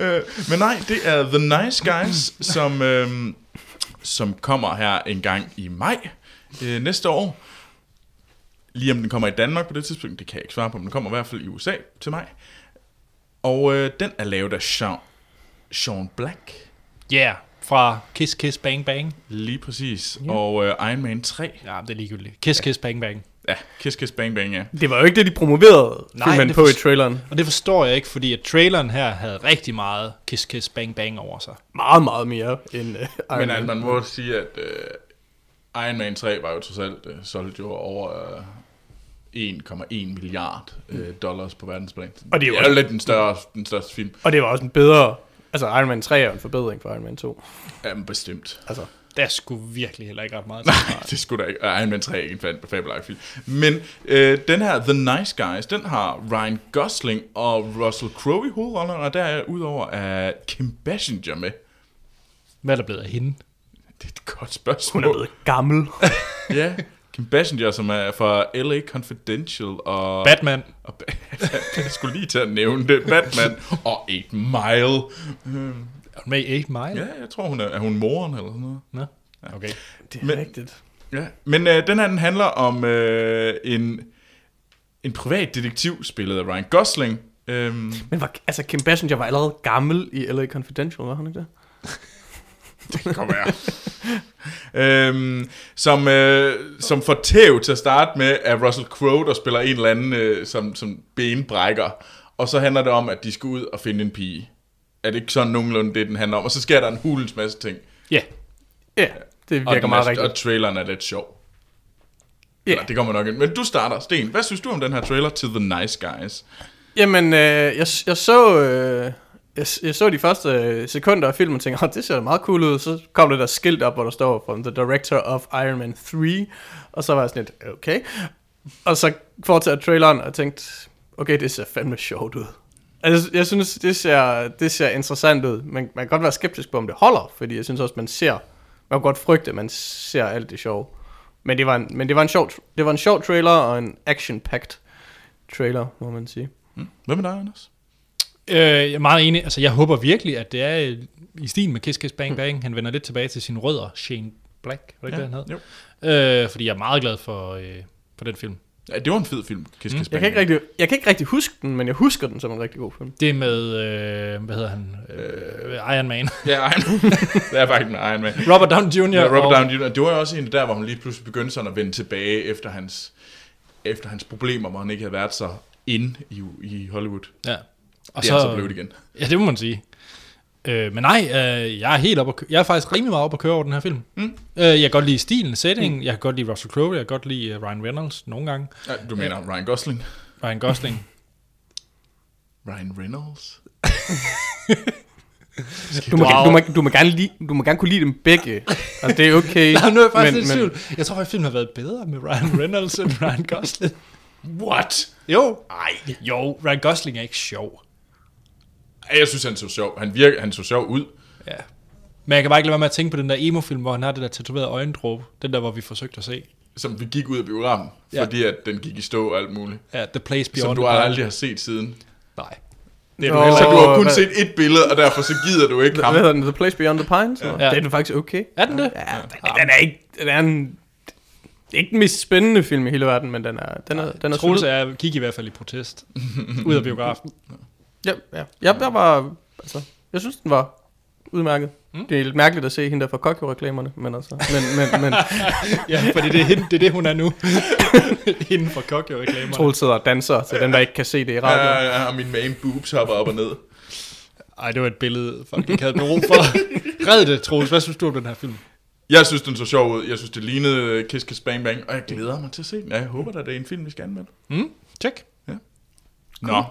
Øh, Men nej, det er The Nice Guys, som, øhm, som kommer her en gang i maj øh, næste år. Lige om den kommer i Danmark på det tidspunkt, det kan jeg ikke svare på, men den kommer i hvert fald i USA til mig. Og øh, den er lavet af Sean, Sean Black, Ja, yeah, fra Kiss Kiss Bang Bang. lige præcis, og øh, Iron Man 3. Ja, det er ligegyldigt. Kiss Kiss Bang Bang. Ja, Kiss Kiss Bang Bang, ja. Det var jo ikke det, de promoverede Nej, filmen det på i traileren. Og det forstår jeg ikke, fordi at traileren her havde rigtig meget Kiss Kiss Bang Bang over sig. Meget, meget mere end uh, Iron Men Man. altså, man må sige, at øh, Iron Man 3 var jo trods alt øh, solgt jo over øh, 1,1 milliard øh, dollars på verdensplan. Og det er jo det er jo lidt den, større, den største film. Og det var også en bedre... Altså, Iron Man 3 er en forbedring for Iron Man 2. Jamen, bestemt. Altså, Der er sgu virkelig heller ikke ret meget. Nej, det skulle da ikke. Og Iron Man 3 er ikke en fabelagtig film. Men øh, den her The Nice Guys, den har Ryan Gosling og Russell Crowe i hovedrollerne, og der er udover er Kim Basinger med. Hvad er der blevet af hende? Det er et godt spørgsmål. hun er blevet gammel. Ja, Kim Basinger, som er fra LA Confidential og... Batman. Og jeg skulle lige til at nævne det. Batman og 8 Mile. Er hun med i 8 Mile? Ja, jeg tror, hun er, er hun moren eller sådan noget. Nå, okay. Det er Men- rigtigt. Ja. Men øh, den her, den handler om øh, en, en privat detektiv, spillet af Ryan Gosling, Øhm, Men var, altså, Kim Basinger var allerede gammel i LA Confidential, var han ikke det? det kan være. øhm, som, øh, som får tæv til at starte med af Russell Crowe, der spiller en eller anden øh, som, som benbrækker. Og så handler det om, at de skal ud og finde en pige. Er det ikke sådan nogenlunde det, den handler om? Og så sker der en hulens masse ting. Ja, Ja, det Og, virker den meget er, rigtigt. og traileren er lidt sjov. Ja. Eller, det kommer nok ind. Men du starter, Sten. Hvad synes du om den her trailer til The Nice Guys? Jamen, øh, jeg, jeg så... Øh, jeg, jeg så de første øh, sekunder af filmen og tænkte, oh, det ser da meget cool ud. Så kom det der skilt op, hvor der står, from the director of Iron Man 3. Og så var jeg sådan lidt, okay. Og så fortsatte traileren, og jeg tænkte, okay, det ser fandme sjovt ud. Altså, jeg synes, det ser, det ser interessant ud. Man, man kan godt være skeptisk på, om det holder, fordi jeg synes også, man ser, man kan godt frygte, at man ser alt det sjove. Men det var en, men det var en sjov, det var en sjov trailer, og en action-packed trailer, må man sige. Mm. Hvad med dig, Anders? Øh, jeg er meget enig. Altså, jeg håber virkelig, at det er øh, i stil med Kiss Kiss Bang Bang. Han vender lidt tilbage til sine rødder. Shane Black, var det ikke Ja, det, han hed? Øh, fordi jeg er meget glad for, øh, for den film. Ja, det var en fed film, Kiss Kiss Jeg kan, ikke rigtig, jeg kan ikke rigtig huske den, men jeg husker den som en rigtig god film. Det er med, øh, hvad hedder han? Øh, Iron Man. Ja, Iron Det er faktisk med Iron Man. Robert Downey Jr. Ja, Robert og- Downey Jr. Det var jo også en der, hvor han lige pludselig begyndte sådan at vende tilbage efter hans, efter hans problemer, hvor han ikke havde været så ind i, i Hollywood. Ja. Og Det er så blevet igen. Ja, det må man sige. Øh, men nej, øh, jeg er helt op at Jeg er faktisk rimelig meget op at køre over den her film. Mm. Øh, jeg kan godt lide stilen, settingen. Jeg kan godt lide Russell Crowe. Jeg kan godt lide uh, Ryan Reynolds nogle gange. Ja, du mener Ryan Gosling? Ryan Gosling. Ryan Reynolds? Du må, Wow. du, må, du, må gerne lide, du må gerne kunne lide dem begge. Altså, det er okay. Nej, nu er jeg faktisk men, lidt i tvivl. Jeg tror, at filmen har været bedre med Ryan Reynolds end Ryan Gosling. What? Jo. Ej. Jo, Ryan Gosling er ikke sjov. Ej, Jeg synes, han så sjov. Han, virker, han så sjov ud. Ja. Men jeg kan bare ikke lade være med at tænke på den der emo-film, hvor han har det der tatoverede øjendråbe. Den der, hvor vi forsøgte at se. Som vi gik ud af biografen, Ja. fordi at den gik i stå og alt muligt. Ja, The Place Beyond Som du aldrig har set siden. Nej. Det er du heller Så du har kun hvad, set et billede, og derfor så gider du ikke ham. Hvad hedder den? The Place Beyond the Pines? Ja. Ja. Det er den faktisk okay. Er den det? Ja, den, den er ikke... Den er en, det er ikke den mest spændende film i hele verden, men den er, den er, den er Troels er, gik i hvert fald i protest. ud af biografen. Ja, ja. Jeg, jeg var... Altså, jeg synes, den var udmærket. Mm. Det er lidt mærkeligt at se hende der fra Kokyo-reklamerne, men altså... Men, men, men Ja, fordi det er, hende, det er det, hun er nu. Inden for Kokyo-reklamer. Troels sidder og danser til dem, der ikke kan se det i radioen. Ja, ja, og min main boobs hopper op og ned. Ej, det var et billede, folk ikke havde brug for. Red det, Troels. Hvad synes du om den her film? Jeg synes, den så sjov ud. Jeg synes, det lignede Kiss Kiss Bang Bang, og jeg glæder mig til at se den. Ja, Jeg håber, at det er en film, vi skal anmelde. Mm, check. Nå,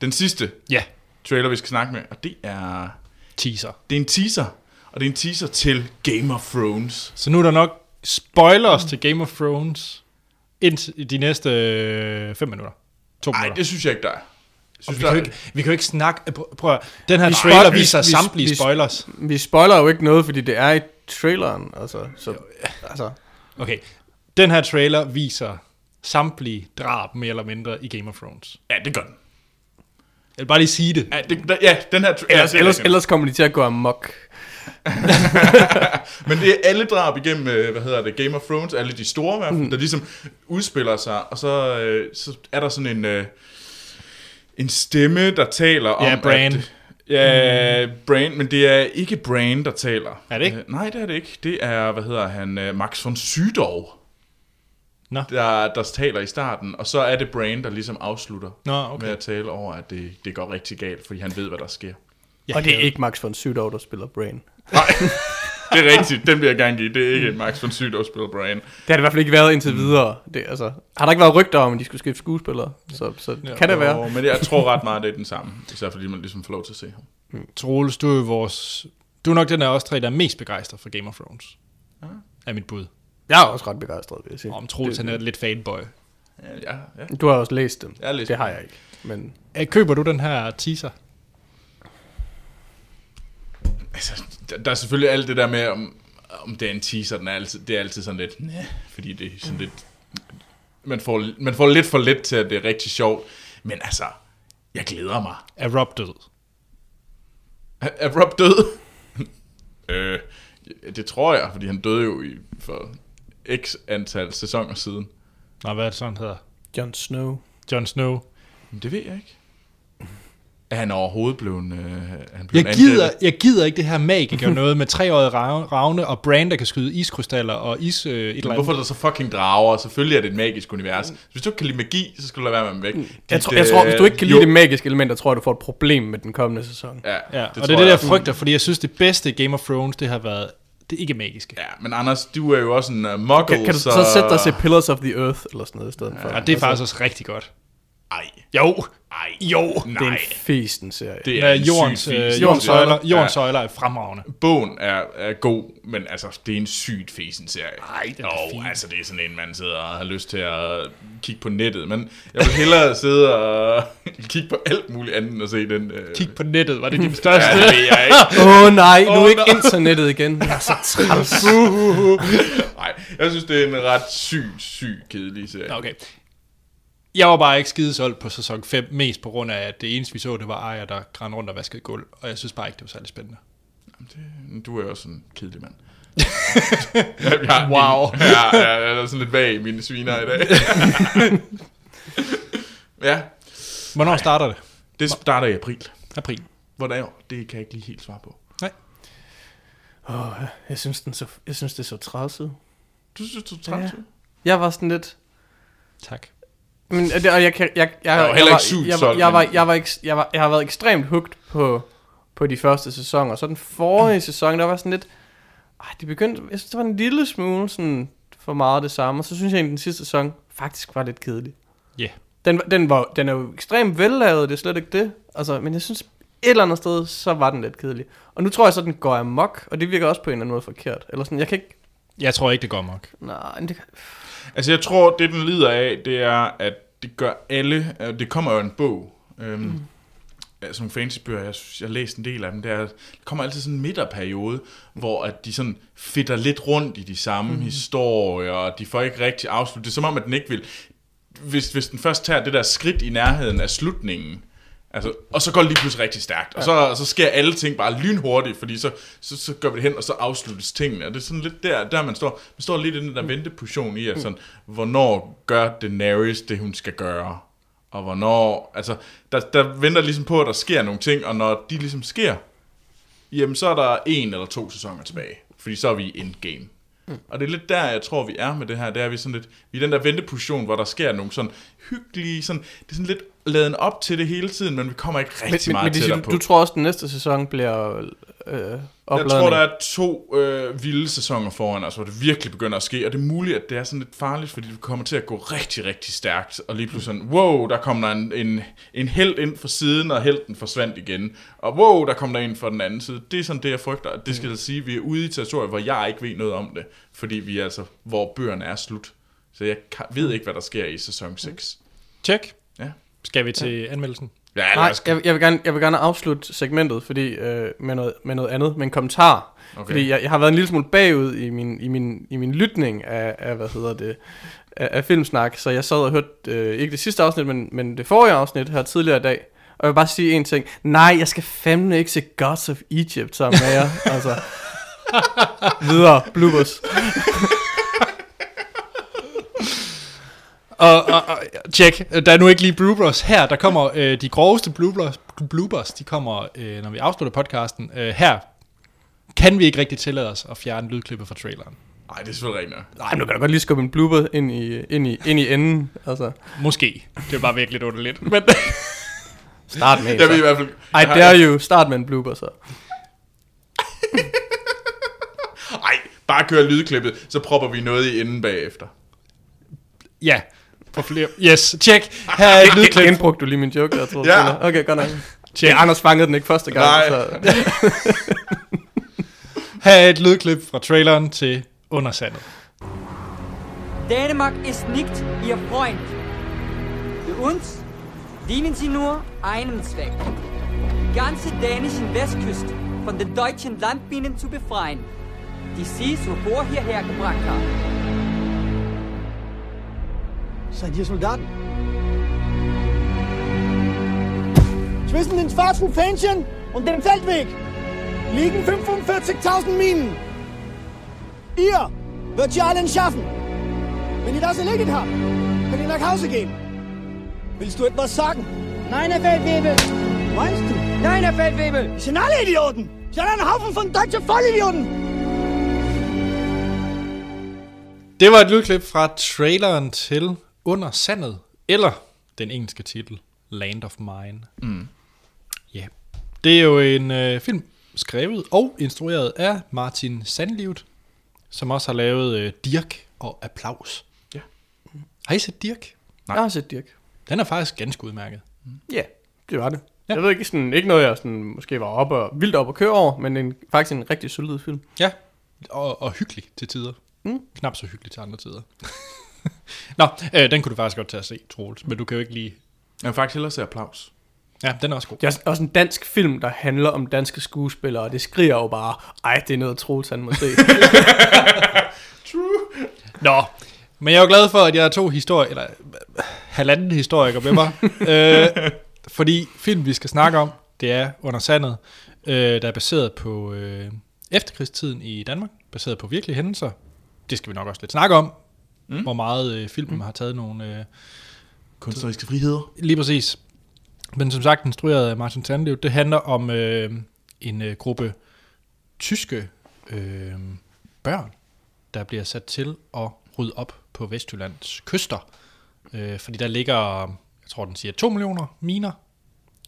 den sidste Ja, trailer, vi skal snakke med, og det er, teaser. det er en teaser. Og det er en teaser til Game of Thrones. Så nu er der nok spoilers til Game of Thrones indtil de næste øh, fem minutter. To Nej, minutter. det synes jeg ikke, der er. Synes, vi, der kan jo er- ikke, vi kan jo ikke snakke... Prøv, prøv at, den her Vi trailer vi- viser vi- samtlige vi- spoilers. Vi spoiler jo ikke noget, fordi det er i traileren. Altså, så, altså, Okay, den her trailer viser samtlige drab, mere eller mindre, i Game of Thrones. Ja, det gør den. Jeg vil bare lige sige det. Ja, det, der, ja den her... ellers, ja, ellers, ellers, kommer de til at gå amok. Men det er alle drab igennem, øh, hvad hedder det, Game of Thrones, alle de store i hvert fald, mm. der ligesom udspiller sig, og så, øh, så er der sådan en, øh, en stemme, der taler om... Ja, Bran. At, ja, Bran, men det er ikke Bran, der taler. Er det ikke? Øh, nej, det er det ikke. Det er, hvad hedder han, øh, Max von Sydow, Nå. der, der taler i starten, og så er det Bran, der ligesom afslutter Nå, med okay. at tale over, at det, det går rigtig galt, fordi han ved, hvad der sker. Ja, Og det er ikke Max von Sydow, der spiller Brain. Nej, det er rigtigt, den vil jeg gerne give. Det er ikke Max von Sydow, der spiller Bran. Det har det i hvert fald ikke været indtil videre. Det, altså, har der ikke været rygter om, at de skulle skifte skuespillere? Så, så Ja. kan det være. Jo, men jeg tror ret meget, det er den samme. Især fordi man ligesom får lov til at se ham. Troels, du er vores... Du er nok den af os tre, der er mest begejstret for Game of Thrones. Er mit bud. Jeg er også ret begejstret, vil jeg sige. Om Troels, han er lidt fanboy. Ja, ja. Du har også læst dem. Jeg har læst det har jeg ikke. Men Øh, Køber du den her teaser? Altså, der, der er selvfølgelig alt det der med, om, om det er en teaser, den er altid, det er altid sådan lidt, næh, fordi det er sådan lidt, man får, man får lidt for let til, at det er rigtig sjovt. Men altså, jeg glæder mig. Er Rob død? Er, er Rob død? øh, det tror jeg, fordi han døde jo i, for x antal sæsoner siden. Nå, hvad er det sådan hedder? Jon Snow. Jon Snow. Men det ved jeg ikke. er han overhovedet blevet, øh, han blevet Jeg gider, angrebet? jeg gider ikke det her magiker noget med treårige rav- ravne og Brand, der kan skyde iskrystaller og is øh, et eller andet. Hvorfor er der så fucking drager? Selvfølgelig er det et magisk univers. Hvis du ikke kan lide magi, så skal du lade være med dem væk. Jeg, tror, jeg tror, hvis du ikke kan øh, lide jo- det magiske element, jeg tror jeg, du får et problem med den kommende sæson. Ja, Ja, det og det er det, jeg jeg. frygter, fordi jeg synes, det bedste i Game of Thrones, det har været det ikke magiske. Ja, men Anders, du er jo også en uh, muggle, Kan, kan du så sætte dig se Pillars of the Earth eller sådan noget i stedet for? Og det er faktisk også rigtig godt. Jo, ej, jo. Det er en nej. festen serie. Det er Ja, en jordens, øh, jordens, serie. søjler, jordens Ja. søjler er fremragende. Bogen er, er god, men altså, det er en sygt fesen serie. Ej, den er Og fin. altså, det er sådan en, man sidder og har lyst til at kigge på nettet. Men jeg vil hellere sidde og kigge på alt muligt andet end at se den. Øh... Kig på nettet, var det din største? Ja, det ved jeg ikke. Åh oh, nej, nu er ikke nej. internettet igen. Det er så træls. Nej, jeg synes, det er en ret syg, syg, kedelig serie. Okay. Jeg var bare ikke skide solgt på sæson 5, mest på grund af, at det eneste vi så, det var Aya, der grændte rundt og vaskede gulv, og jeg synes bare ikke, det var særlig spændende. Du er jo også en kedelig mand. jeg, jeg, Wow. Ja, jeg, jeg er sådan lidt vag i mine sviner i dag. ja, Hvornår starter det? det starter i april. April. Hvornår? Det kan jeg ikke lige helt svare på. Nej. Oh, jeg, synes, den så, jeg synes, det er så træls ud. Du synes, er træt? Ja. Ja. Jeg var sådan lidt... Tak. Men, og det, og jeg, kan, jeg, jeg, jeg, var heller ikke sygt jeg, jeg, jeg, var, jeg, var, jeg, var, jeg har været ekstremt hooked på, på de første sæsoner. Så den forrige sæson, der var sådan lidt... Ej, det begyndte... Jeg synes, det var en lille smule sådan for meget det samme. Og så synes jeg egentlig, den sidste sæson faktisk var lidt kedelig. Ja. Yeah. Den, den, var, den er jo ekstremt vellavet, det er slet ikke det. Altså, men jeg synes, et eller andet sted, så var den lidt kedelig. Og nu tror jeg så, den går amok, og det virker også på en eller anden måde forkert. Eller sådan, jeg kan ikke... Jeg tror ikke, det går nok. Nej, det kan... Altså, jeg tror, det den lider af, det er, at det gør alle... øh, Det kommer jo en bog. Øhm, mm. Altså nogle fantasybøger, jeg, jeg har læst en del af dem, det er, der kommer altid sådan en midterperiode, hvor at de sådan fitter lidt rundt i de samme mm. historier, og de får ikke rigtig afsluttet. Det er som om, at den ikke vil... Hvis, hvis den først tager det der skridt i nærheden af slutningen, Altså, og så går det lige pludselig rigtig stærkt. Og så, så sker alle ting bare lynhurtigt, fordi så, så, så går vi det hen, og så afsluttes tingene. Og det er sådan lidt der, der man står. Man står lidt i den der venteposition i, at sådan, hvornår gør Daenerys det, hun skal gøre? Og hvornår, altså, der, der venter ligesom på, at der sker nogle ting, og når de ligesom sker, jamen så er der en eller to sæsoner tilbage. Fordi så er vi i endgame. Mm. Og det er lidt der, jeg tror, vi er med det her. Det er vi sådan lidt, vi er i den der venteposition, hvor der sker nogle sådan hyggelige, sådan, det er sådan lidt laden op til det hele tiden, men vi kommer ikke rigtig Men, men, meget men det, tættere siger, på. du, du tror også, at den næste sæson bliver øh, jeg tror, der er to øh, vilde sæsoner foran os, hvor det virkelig begynder at ske, og det er muligt, at det er sådan lidt farligt, fordi det kommer til at gå rigtig, rigtig stærkt, og lige pludselig sådan, wow, der kommer der en, en, en held ind fra siden, og helten forsvandt igen, og wow, der kommer der en fra den anden side. Det er sådan det, jeg frygter, det skal mm. sige, vi er ude i territoriet, hvor jeg ikke ved noget om det, fordi vi er altså, hvor bøgerne er slut. Så jeg ved ikke, hvad der sker i sæson 6. Tjek. Ja. Skal vi til ja. anmeldelsen? Ja, Nej, jeg, jeg, vil gerne, jeg vil gerne afslutte segmentet fordi, øh, med, noget, med noget andet, med en kommentar. Okay. Fordi jeg, jeg har været en lille smule bagud i min, i min, i min lytning af, af, hvad hedder det, af, af filmsnak, så jeg sad og hørte, øh, ikke det sidste afsnit, men, men det forrige afsnit her tidligere i dag, og jeg vil bare sige en ting. Nej, jeg skal fandme ikke se Gods of Egypt sammen med jer. altså. Videre, bloopers. Og, og, og tjek, der er nu ikke lige bloopers her. Der kommer øh, de groveste bloopers, bloopers, de kommer, øh, når vi afslutter podcasten. Øh, her kan vi ikke rigtig tillade os at fjerne lydklippet fra traileren. Nej, det er selvfølgelig rigtigt. Nej, nu kan du godt lige skubbe en blooper ind i, ind i, ind i enden. Altså, Måske. Det er bare virkelig lidt underligt. Men start med. Jeg vil i hvert fald... I dare you, start med en blooper så. Ej, bare kør lydklippet, så propper vi noget i enden bagefter. ja, på flere. Yes, tjek. Her er et lydklip. Genbrugte du lige min joke, jeg tror. Ja. Okay, godt nok. Tjek. Ja, Anders fangede den ikke første gang. Nej. Så. Her er et lydklip fra traileren til Undersandet. Dänemark ist nicht Ihr Freund. Für uns dienen Sie nur einem Zweck. Die ganze dänischen Westküste von den deutschen Landminen zu befreien, die Sie zuvor hierher gebracht haben. Seid ihr Soldaten? Zwischen den schwarzen Fähnchen und dem Feldweg liegen 45.000 Minen. Ihr wird sie allen schaffen. Wenn ihr das erledigt habt, könnt ihr nach Hause gehen. Willst du etwas sagen? Nein, Herr Feldwebel. Meinst du? Nein, Herr Feldwebel. Die sind alle Idioten. Die sind ein Haufen von deutsche Vollidioten. Det var et lydklip fra traileren til Under Sandet, eller den engelske titel, Land of Mine. Mm. Ja, det er jo en øh, film skrevet og instrueret af Martin Sandlivet, som også har lavet øh, Dirk og Applaus. Ja. Har I set Dirk? Jeg har set Dirk. Den er faktisk ganske udmærket. Ja, det var det. Ja. Jeg ved ikke, sådan, ikke noget, jeg sådan, måske var op og, vildt op at køre over, men en, faktisk en rigtig solid film. Ja, og, og hyggelig til tider. Mm. Knap så hyggelig til andre tider. Nå, øh, den kunne du faktisk godt tage at se, Troels, men du kan jo ikke lige... Jeg vil faktisk hellere se applaus. Ja, den er også god. Det er også en dansk film, der handler om danske skuespillere, og det skriger jo bare, ej, det er noget Troels, han må se. Nå, men jeg er jo glad for, at jeg har to historier, eller øh, halvanden historiker med mig. øh, fordi film, vi skal snakke om, det er Under Sandet, øh, der er baseret på øh, efterkrigstiden i Danmark, baseret på virkelige hændelser. Det skal vi nok også lidt snakke om, mm. hvor meget øh, filmen mm. har taget nogle... Øh, Kunstneriske friheder. Lige præcis. Men som sagt, instrueret af Martin Sandlev, det handler om øh, en øh, gruppe tyske øh, børn, der bliver sat til at rydde op på Vestjyllands kyster. Øh, fordi der ligger, jeg tror den siger, 2 millioner miner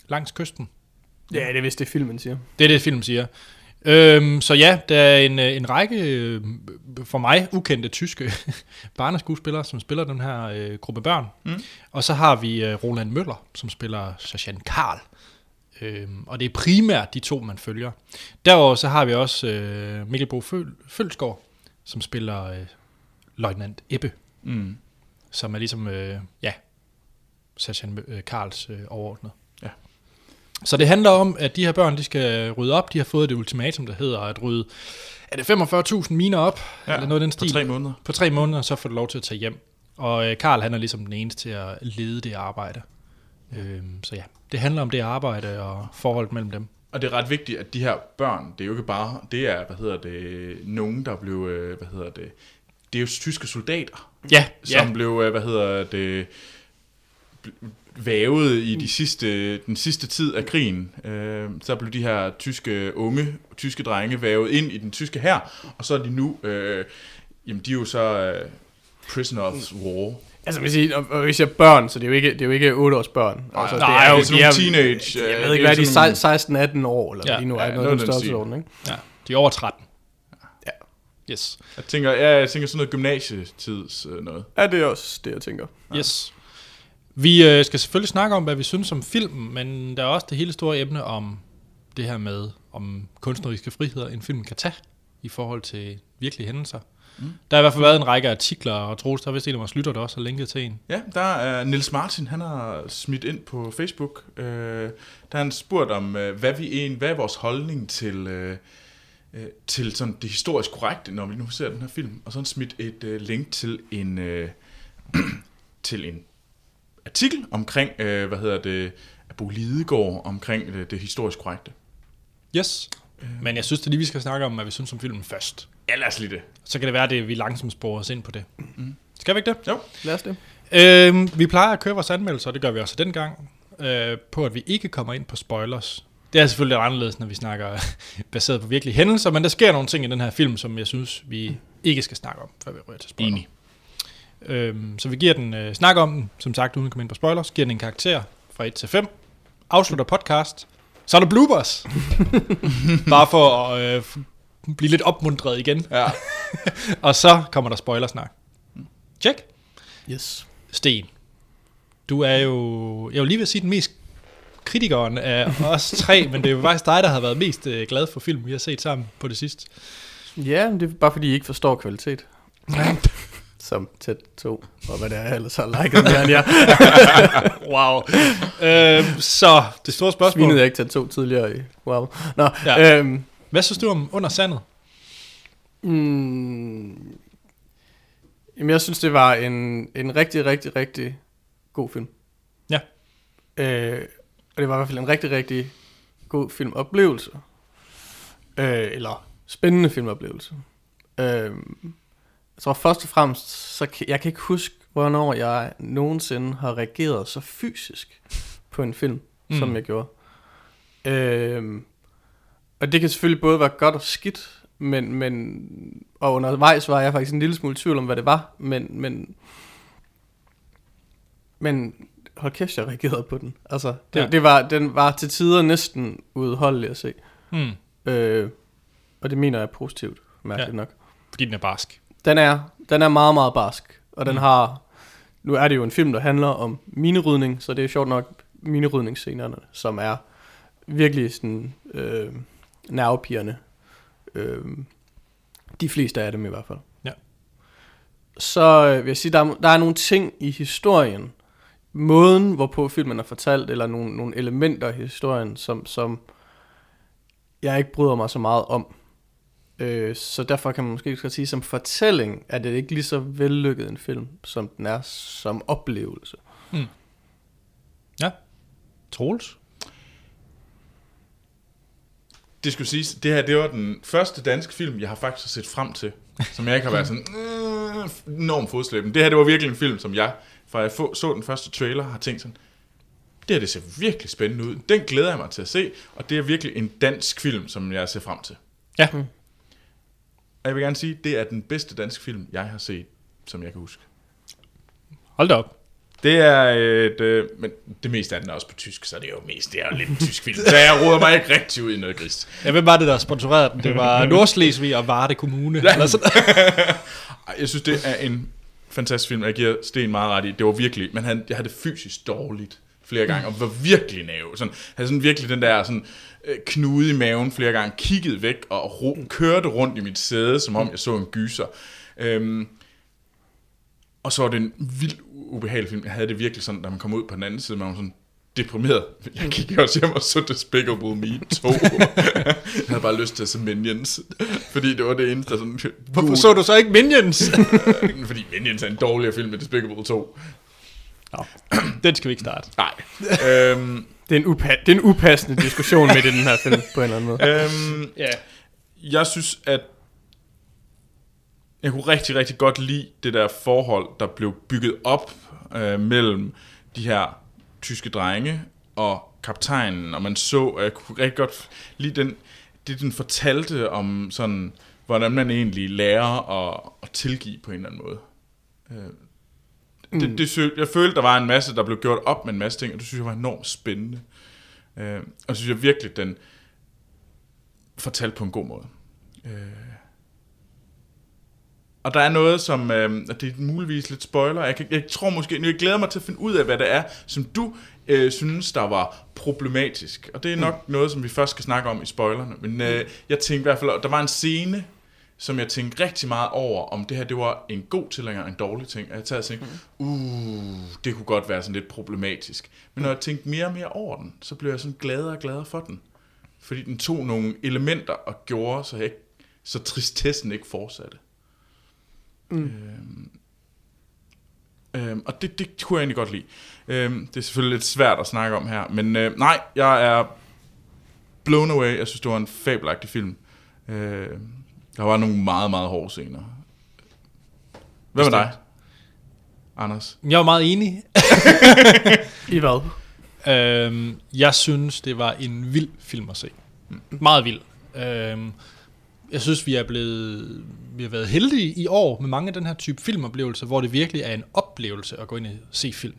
langs kysten. ja, det er vist det, filmen siger. Det er det, film siger. Øhm, så ja, der er en, øh, en række øh, for mig ukendte tyske barneskuespillere, som spiller den her øh, gruppe børn. Mm. Og så har vi øh, Roland Møller, som spiller Sergeant Karl. Øhm, og det er primært de to, man følger. Derudover så har vi også øh, Mikkel Bo Føl- Følsgaard, som spiller øh, Løjtnant Ebbe. Mm. Som er ligesom, øh, ja, Sergeant øh, Karls øh, overordnet. Ja. Så det handler om, at de her børn, de skal rydde op. De har fået det ultimatum, der hedder at rydde, er det 45.000 miner op? Ja, eller noget den på stil? tre måneder. På tre måneder, så får du lov til at tage hjem. Og øh, Karl, han er ligesom den eneste til at lede det arbejde. Øhm, så ja, det handler om det arbejde og forholdet mellem dem. Og det er ret vigtigt, at de her børn, det er jo ikke bare, det er, hvad hedder det, nogen, der blev, øh, hvad hedder det, det er jo tyske soldater, Ja, som ja. blev, øh, hvad hedder det, vævet i de sidste, den sidste tid af krigen. Øh, så blev de her tyske unge, tyske drenge vævet ind i den tyske hær, og så er de nu, øh, jamen de er jo så øh, prisoner of war. Altså, hvis I, og, hvis jeg børn, så det er jo ikke, det er jo ikke 8 års børn. Altså, nej, det er sådan nogle teenage, Jeg øh, ved ikke, det er hvad er de nogle- 16-18 år, eller Ja, ja, de nu er ja, ja, noget noget af den ikke? ja. De er over 13. Ja. Yes. Jeg tænker, ja, jeg tænker sådan noget gymnasietids øh, noget. Ja, det er også det, jeg tænker. Yes. Vi øh, skal selvfølgelig snakke om, hvad vi synes om filmen, men der er også det hele store emne om det her med, om kunstneriske friheder en film kan tage i forhold til virkelige hændelser. Mm. Der har i hvert fald været en række artikler, og Troels, der er vist en af vores lytter, der også har linket til en. Ja, der er Nils Martin, han har smidt ind på Facebook. Øh, der har han spurgt om, øh, hvad, vi en, hvad er vores holdning til, øh, øh, til sådan det historisk korrekte, når vi nu ser den her film. Og så har han smidt et øh, link til en, øh, til en artikel omkring, øh, hvad hedder det, Bo Lidegaard omkring øh, det historisk korrekte. Yes. Men jeg synes, det lige, vi skal snakke om, hvad vi synes om filmen først. Ja, lad os lige det. Så kan det være, at vi langsomt sporer os ind på det. Mm. Skal vi ikke det? Jo. Lad os det. Øhm, vi plejer at køre vores anmeldelser, og det gør vi også dengang, øh, på at vi ikke kommer ind på spoilers. Det er selvfølgelig lidt anderledes, når vi snakker baseret på virkelige hændelser, men der sker nogle ting i den her film, som jeg synes, vi ikke skal snakke om, før vi rører til spoilers. Enig. Øhm, så vi giver den, øh, snakker om den, som sagt, uden at komme ind på spoilers, giver den en karakter fra 1 til 5, afslutter podcast, så er der bloopers. Bare for at øh, blive lidt opmuntret igen. Ja. Og så kommer der spoilersnak. Check. Yes. Sten, du er jo, jeg vil lige vil sige den mest kritikeren af os tre, men det er jo faktisk dig, der har været mest øh, glad for film, vi har set sammen på det sidste. Ja, men det er bare fordi, I ikke forstår kvalitet. Som tæt 2, og hvad det er, jeg ellers har liket mere end jer. Wow. øhm, så det store spørgsmål. Svinede jeg ikke tæt 2 tidligere i. Wow. Nå, ja. øhm, Hvad synes du om Under Sandet? mm, jamen, jeg synes, det var en, en rigtig, rigtig, rigtig god film. Ja. Øh, og det var i hvert fald en rigtig, rigtig god filmoplevelse. Øh, eller spændende filmoplevelse. Øh, jeg tror først og fremmest, så kan, jeg kan ikke huske, hvornår jeg nogensinde har reageret så fysisk på en film, mm. som jeg gjorde. Øhm, og det kan selvfølgelig både være godt og skidt, men, men og undervejs var jeg faktisk en lille smule i tvivl om, hvad det var, men, men, men hold kæft, jeg reagerede på den. Altså, det, Ja. det var, den var til tider næsten udholdelig at se. Hmm. Øh, og det mener jeg er positivt, mærkeligt ja. nok. Fordi den er barsk. Den er, den er meget, meget barsk, og den har, nu er det jo en film, der handler om minerydning, så det er sjovt nok minerydningsscenerne, som er virkelig sådan øh, nervepirrende. Øh, de fleste af dem i hvert fald. Ja. Så øh, vil jeg sige, der er, der er nogle ting i historien, måden hvorpå filmen er fortalt, eller nogle, nogle elementer i historien, som, som jeg ikke bryder mig så meget om. Øh, så derfor kan man måske godt sige, som fortælling er det ikke lige så vellykket en film, som den er som oplevelse. Ja. Troels? Det skulle siges, det her det var den første danske film, jeg har faktisk set frem til, som jeg ikke har været sådan øh, enormt fodslæben. Det her det var virkelig en film, som jeg, fra jeg så den første trailer, har tænkt sådan, det her det ser virkelig spændende ud. Den glæder jeg mig til at se, og det er virkelig en dansk film, som jeg ser frem til. Ja. Og jeg vil gerne sige, det er den bedste danske film, jeg har set, som jeg kan huske. Hold da op. Det er et, øh, men det meste af den er også på tysk, så det er jo mest, det er jo lidt en tysk film. Så jeg råder mig ikke rigtig ud i noget gris. Ja, hvem var det, der sponsorerede den? Det var Nordslesvig og Varde Kommune. Ja. Eller sådan. Jeg synes, det er en fantastisk film. Jeg giver Sten meget ret i. Det var virkelig, men han, jeg havde det fysisk dårligt flere gange, og var virkelig næve. Sådan, havde sådan virkelig den der sådan, øh, knude i maven flere gange, kiggede væk og ro, kørte rundt i mit sæde, som om jeg så en gyser. Øhm, og så var det en vild ubehagelig film. Jeg havde det virkelig sådan, da man kom ud på den anden side, man var sådan deprimeret. Jeg gik også hjem og så Despicable Me 2. jeg havde bare lyst til at se Minions, fordi det var det eneste, der sådan... Hvorfor så du så ikke Minions? Fordi Minions er en dårligere film end Despicable 2. den skal vi ikke starte. Nej. øhm, Det er en, upa- det er en upassende diskussion midt i den her film, på en eller anden måde. øhm, Ja. jeg synes, at jeg kunne rigtig, rigtig godt lide det der forhold, der blev bygget op øh, mellem de her tyske drenge og kaptajnen, og man så, og jeg kunne rigtig godt lide den, det, den fortalte om sådan, hvordan man egentlig lærer at, at tilgive på en eller anden måde. Øh, det, det, sy- jeg følte, der var en masse, der blev gjort op med en masse ting, og det synes jeg var enormt spændende. Øh, og det synes jeg virkelig, den fortalte på en god måde. Øh. Og der er noget, som, øh, og det er muligvis lidt spoiler, jeg, kan, jeg tror måske, jeg glæder mig til at finde ud af, hvad det er, som du øh, synes, der var problematisk. Og det er nok mm. noget, som vi først skal snakke om i spoilerne. Men øh, jeg tænkte i hvert fald, der var en scene, som jeg tænkte rigtig meget over, om det her det var en god ting eller en dårlig ting. Og jeg tager og tænkte, uh, det kunne godt være sådan lidt problematisk. Men når jeg tænkte mere og mere over den, så blev jeg sådan gladere og gladere for den. Fordi den tog nogle elementer og gjorde, så, jeg ikke, så tristessen ikke fortsatte. Mm. Øhm, øhm, og det, det kunne jeg egentlig godt lide. Øhm, det er selvfølgelig lidt svært at snakke om her, men øh, nej, jeg er blown away. Jeg synes, det var en fabelagtig film. Øh, der var nogle meget, meget hårde scener. Hvad med dig, Anders? Jeg var meget enig. I hvad? Øhm, jeg synes, det var en vild film at se. Meget vild. Øhm, jeg synes, vi er blevet vi har været heldige i år med mange af den her type filmoplevelser, hvor det virkelig er en oplevelse at gå ind og se film.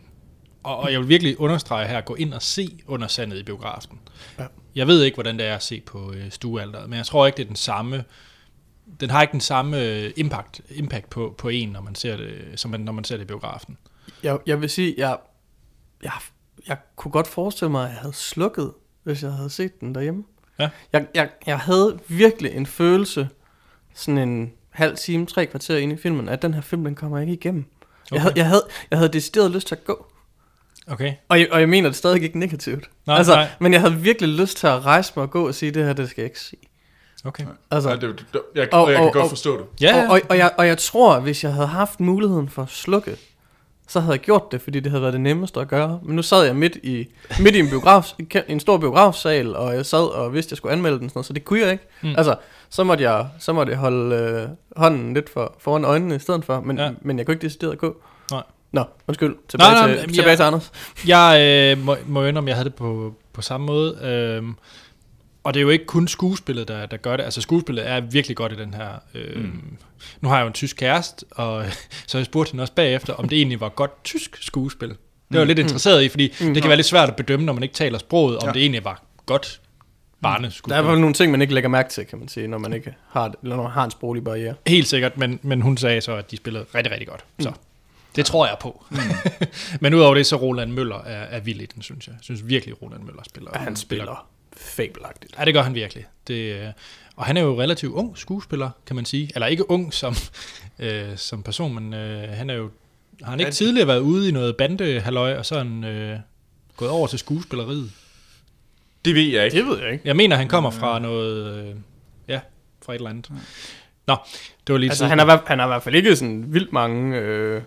Og, og jeg vil virkelig understrege her, at gå ind og se under sandet i biografen. Ja. Jeg ved ikke, hvordan det er at se på øh, stuealderet, men jeg tror ikke, det er den samme den har ikke den samme øh, impact, impact på, på en, når man ser det, som man, når man ser det i biografen. Jeg, jeg vil sige, jeg, jeg, jeg kunne godt forestille mig, at jeg havde slukket, hvis jeg havde set den derhjemme. Ja. Jeg, jeg, jeg havde virkelig en følelse, sådan en halv time, tre kvarter inde i filmen, at den her film, den kommer ikke igennem. Okay. Jeg, havde, jeg, havde, jeg havde decideret lyst til at gå. Okay. Og jeg, og jeg mener det stadig ikke negativt. Nej, altså, nej. Men jeg havde virkelig lyst til at rejse mig og gå og sige, det her, det skal jeg ikke sige. Okay. Altså, Nej, det, det, jeg, Og- og, jeg kan og- godt og- forstå det. Ja, Og, og, og, jeg, og jeg tror, at hvis jeg havde haft muligheden for at slukke, så havde jeg gjort det, fordi det havde været det nemmeste at gøre. Men nu sad jeg midt i, midt i en, biograf, en stor biografsal, og jeg sad og vidste, at jeg skulle anmelde den, sådan noget, så det kunne jeg ikke. Mm. Altså, så måtte jeg, så måtte jeg holde øh, hånden lidt for, foran øjnene i stedet for, men, Ja. ja. men jeg kunne ikke decideret at gå. Nej. Nå, undskyld. Tilbage, Nej, nej, til, jamen, tilbage jeg- til Anders. Jeg øh, må, må indrømme, jeg havde det på, på samme måde. Øhm, og det er jo ikke kun skuespillet, der, der gør det. Altså skuespillet er virkelig godt i den her. Øhm, mm. Nu har jeg jo en tysk kæreste, og så jeg spurgte hende også bagefter, om det egentlig var godt tysk skuespil. Det var jeg lidt interesseret i, fordi mm. det kan være lidt svært at bedømme, når man ikke taler sproget, om Ja. det egentlig var godt Der er i barneskuespil. hvert fald nogle ting, man ikke lægger mærke til, kan man sige, når man ikke har, det- eller når man har en sproglig barriere. Helt sikkert, men, men hun sagde så, at de spillede rigtig, rigtig godt. Så det tror jeg på. Mm. men udover det, så Roland Møller er, er vild i den, synes jeg. Jeg synes virkelig, Roland Møller spiller. Ja, han spiller fabelagtigt. Ja, det gør han virkelig. Det, øh, og han er jo relativt ung skuespiller, kan man sige. Eller ikke ung som, øh, som person, men øh, han er jo... Har han ikke tidligere været ude i noget bandehalløj, og så er han øh, gået over til skuespilleriet? Det ved jeg ikke. Det ved jeg ikke. Jeg mener, han kommer fra noget... Øh, ja, fra et eller andet. Nå, det var lige Altså, han har, han har i hvert fald ikke sådan vildt mange... Øh,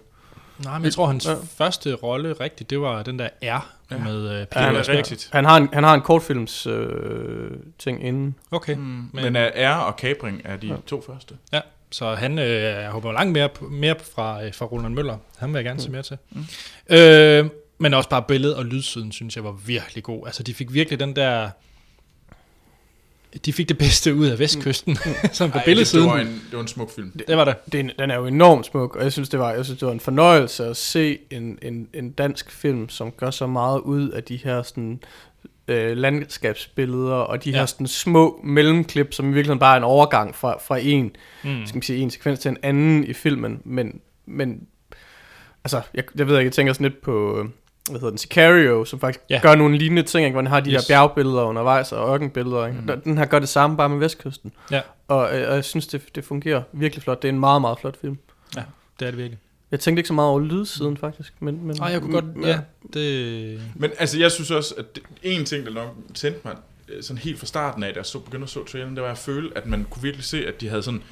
Nej, men jeg tror, hans Ja. første rolle rigtigt, det var den der R ja. med Ja, Peter han, Asbæk. rigtigt. han, har en, han har en kortfilms øh, ting inden. Okay, Mm, men, men er R og Capring er de to første. ja, så han øh, jeg håber langt mere, mere fra, øh, fra Roland Møller. Han vil jeg gerne se mere til. Mm. Øh, men også bare billed- og lydsiden, synes jeg var virkelig god. Altså, de fik virkelig den der... De fik det bedste ud af vestkysten, som på Ej, det, det, billedsiden. var en, det var en smuk film. Det var det. Det er, en- den er jo enormt smuk, og jeg synes, det var, jeg synes, det var en fornøjelse at se en, en, en dansk film, som gør så meget ud af de her sådan, øh, landskabsbilleder, og de. Ja. her sådan, små mellemklip, som i virkeligheden bare er en overgang fra, fra en, Mm. skal man sige, en sekvens til en anden i filmen, men, men altså, jeg, jeg ved ikke, jeg tænker sådan lidt på, øh, hvad hedder den, Sicario, som faktisk ja. Ja. gør nogle lignende ting, ikke? hvor den har de yes. Her bjergbilleder undervejs, og ørkenbilleder, ikke? Mm. Den her gør det samme, bare med vestkysten. Ja. Og, øh, og jeg synes, det, det fungerer virkelig flot. Det er en meget, meget flot film. Ja, det er det virkelig. Jeg tænkte ikke så meget over lydsiden, faktisk. Men, men, Nej, jeg kunne godt... Ja, det... Men altså, jeg synes også, at det, en ting, der nok tændte mig øh, sådan helt fra starten af, da jeg så, begyndte at så traileren, det var at føle, at man kunne virkelig se, at de havde sådan...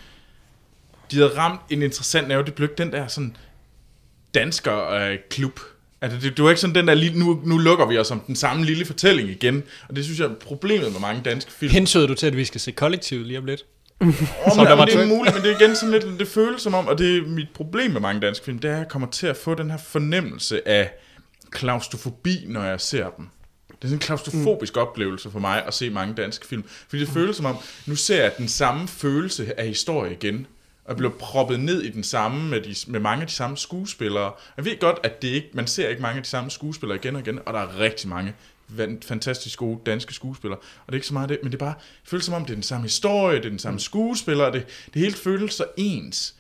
De havde ramt en interessant nerve. Det blev den der sådan dansker-klub. Altså, det, det var ikke sådan den der, lille, nu, nu lukker vi os om den samme lille fortælling igen. Og det synes jeg er problemet med mange danske film. Hensøder du til, at vi skal se kollektivet lige om lidt? Oh, men, der var men det er muligt, men det er igen sådan lidt, det føles som om, og det er mit problem med mange danske film, det er, at jeg kommer til at få den her fornemmelse af klaustrofobi, når jeg ser dem. Det er sådan en klaustrofobisk mm. oplevelse for mig at se mange danske film. Fordi det føles som om, nu ser jeg den samme følelse af historie igen. Og bliver proppet ned i den samme med, de, med mange af de samme skuespillere. Jeg ved godt, at det ikke, man ser ikke mange af de samme skuespillere igen og igen, og der er rigtig mange fantastisk gode danske skuespillere. Og det er ikke så meget det, men det er bare, det føles som om, det er den samme historie, det er den samme skuespiller, og det, det hele føles så ens.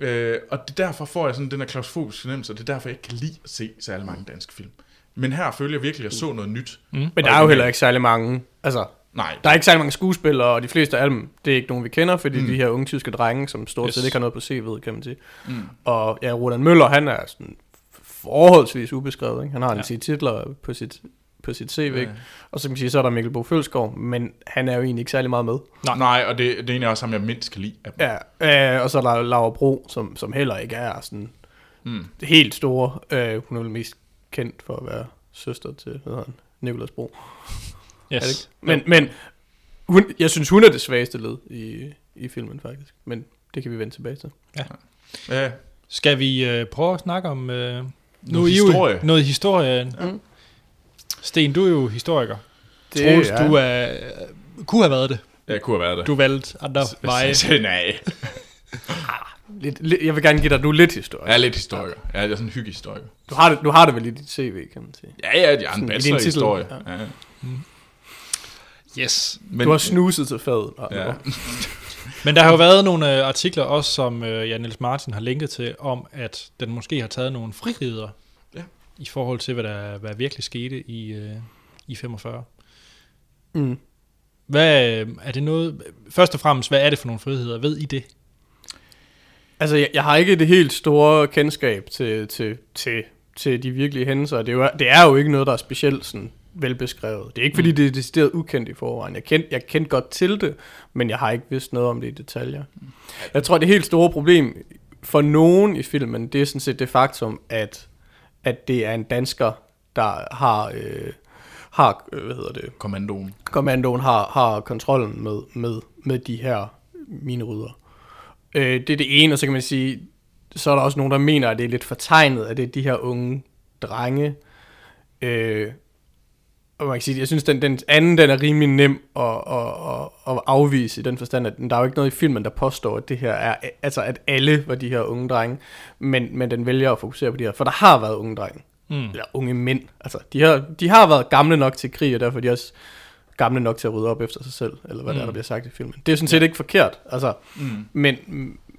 Øh, og det er derfor får jeg sådan den her klaustrofobiske fornemmelse, og det er derfor, jeg ikke kan lide at se særlig mange danske film. Men her føler jeg virkelig, at jeg så noget nyt. Mm. men der er jo heller ikke særlig mange... Altså, Nej, der er ikke særlig mange skuespillere, og de fleste af dem, det er ikke nogen, vi kender, fordi mm. de her unge tyske drenge, som stort set Yes. ikke har noget på CV'et, kan man sige. Mm. Og ja, Roland Møller, han er sådan forholdsvis ubeskrevet. Ikke? Han har en Ja. 10 titler på sit, på sit CV, ja. og så kan man sige, så er der Mikkel Bo Følsgaard, men han er jo egentlig ikke særlig meget med. Nej. Nej, og det, det er egentlig også ham, jeg mindst kan lide. Ja, øh, og så er der Laura Bro, som, som heller ikke er sådan mm. helt store. Øh, hun er vel mest kendt for at være søster til, hvad hedder han, Nicolas Bro. Yes. Er det ikke? Men, men hun, jeg synes, hun er det svageste led i, i filmen, faktisk. Men det kan vi vende tilbage til. Ja, Skal vi øh, prøve at snakke om øh, Noget nu er I jo- historie. noget historie. Mm. Sten, du er jo historiker. Det Troels, er- du er, øh, kunne have været det. jeg kunne have været det. Du valgte andre veje. Nej, Lidt, lidt, jeg vil gerne give dig nu lidt historie. jeg er lidt historiker. Ja, jeg er sådan en hyggehistoriker. Du har, det, du har det vel i dit CV, kan man sige. Ja, ja, jeg Sådan en i din bachelor i titel. historie. Ja. Ja. Yes. Men, Du har snuset til fadet. Ja. Men der har jo været nogle øh, artikler også, som øh, Jan Niels Martin har linket til, om at den måske har taget nogle friheder Ja. i forhold til, hvad der hvad virkelig skete i, øh, i 45. Mm. Hvad øh, er det noget... Først og fremmest, hvad er det for nogle friheder? Ved I det? Altså, jeg, jeg har ikke det helt store kendskab til, til, til, til de virkelige hændelser. Det er, jo, det er jo ikke noget, der er specielt sådan velbeskrevet. Det er ikke, fordi det er decideret ukendt i forvejen. Jeg kendte, jeg kendte godt til det, men jeg har ikke vidst noget om det i detaljer. Jeg tror, det helt store problem for nogen i filmen, det er sådan set det faktum, at, at det er en dansker, der har, øh, har øh, hvad hedder det, kommandoen. kommandoen har, har kontrollen med, med, med de her minerydder. Øh, det er det ene, og så kan man sige, så er der også nogen, der mener, at det er lidt fortegnet, at det er de her unge drenge. Øh, og man kan sige, jeg synes, den, den anden, den er rimelig nem at, at, at, at afvise i den forstand, at der er jo ikke noget i filmen, der påstår, at det her er, altså at alle var de her unge drenge, men, men den vælger at fokusere på de her, for der har været unge drenge, mm. eller unge mænd, altså de har, de har været gamle nok til krig, og derfor er de også gamle nok til at rydde op efter sig selv, eller hvad mm. der, der bliver sagt i filmen. Det er sådan set ikke forkert, altså, mm. men,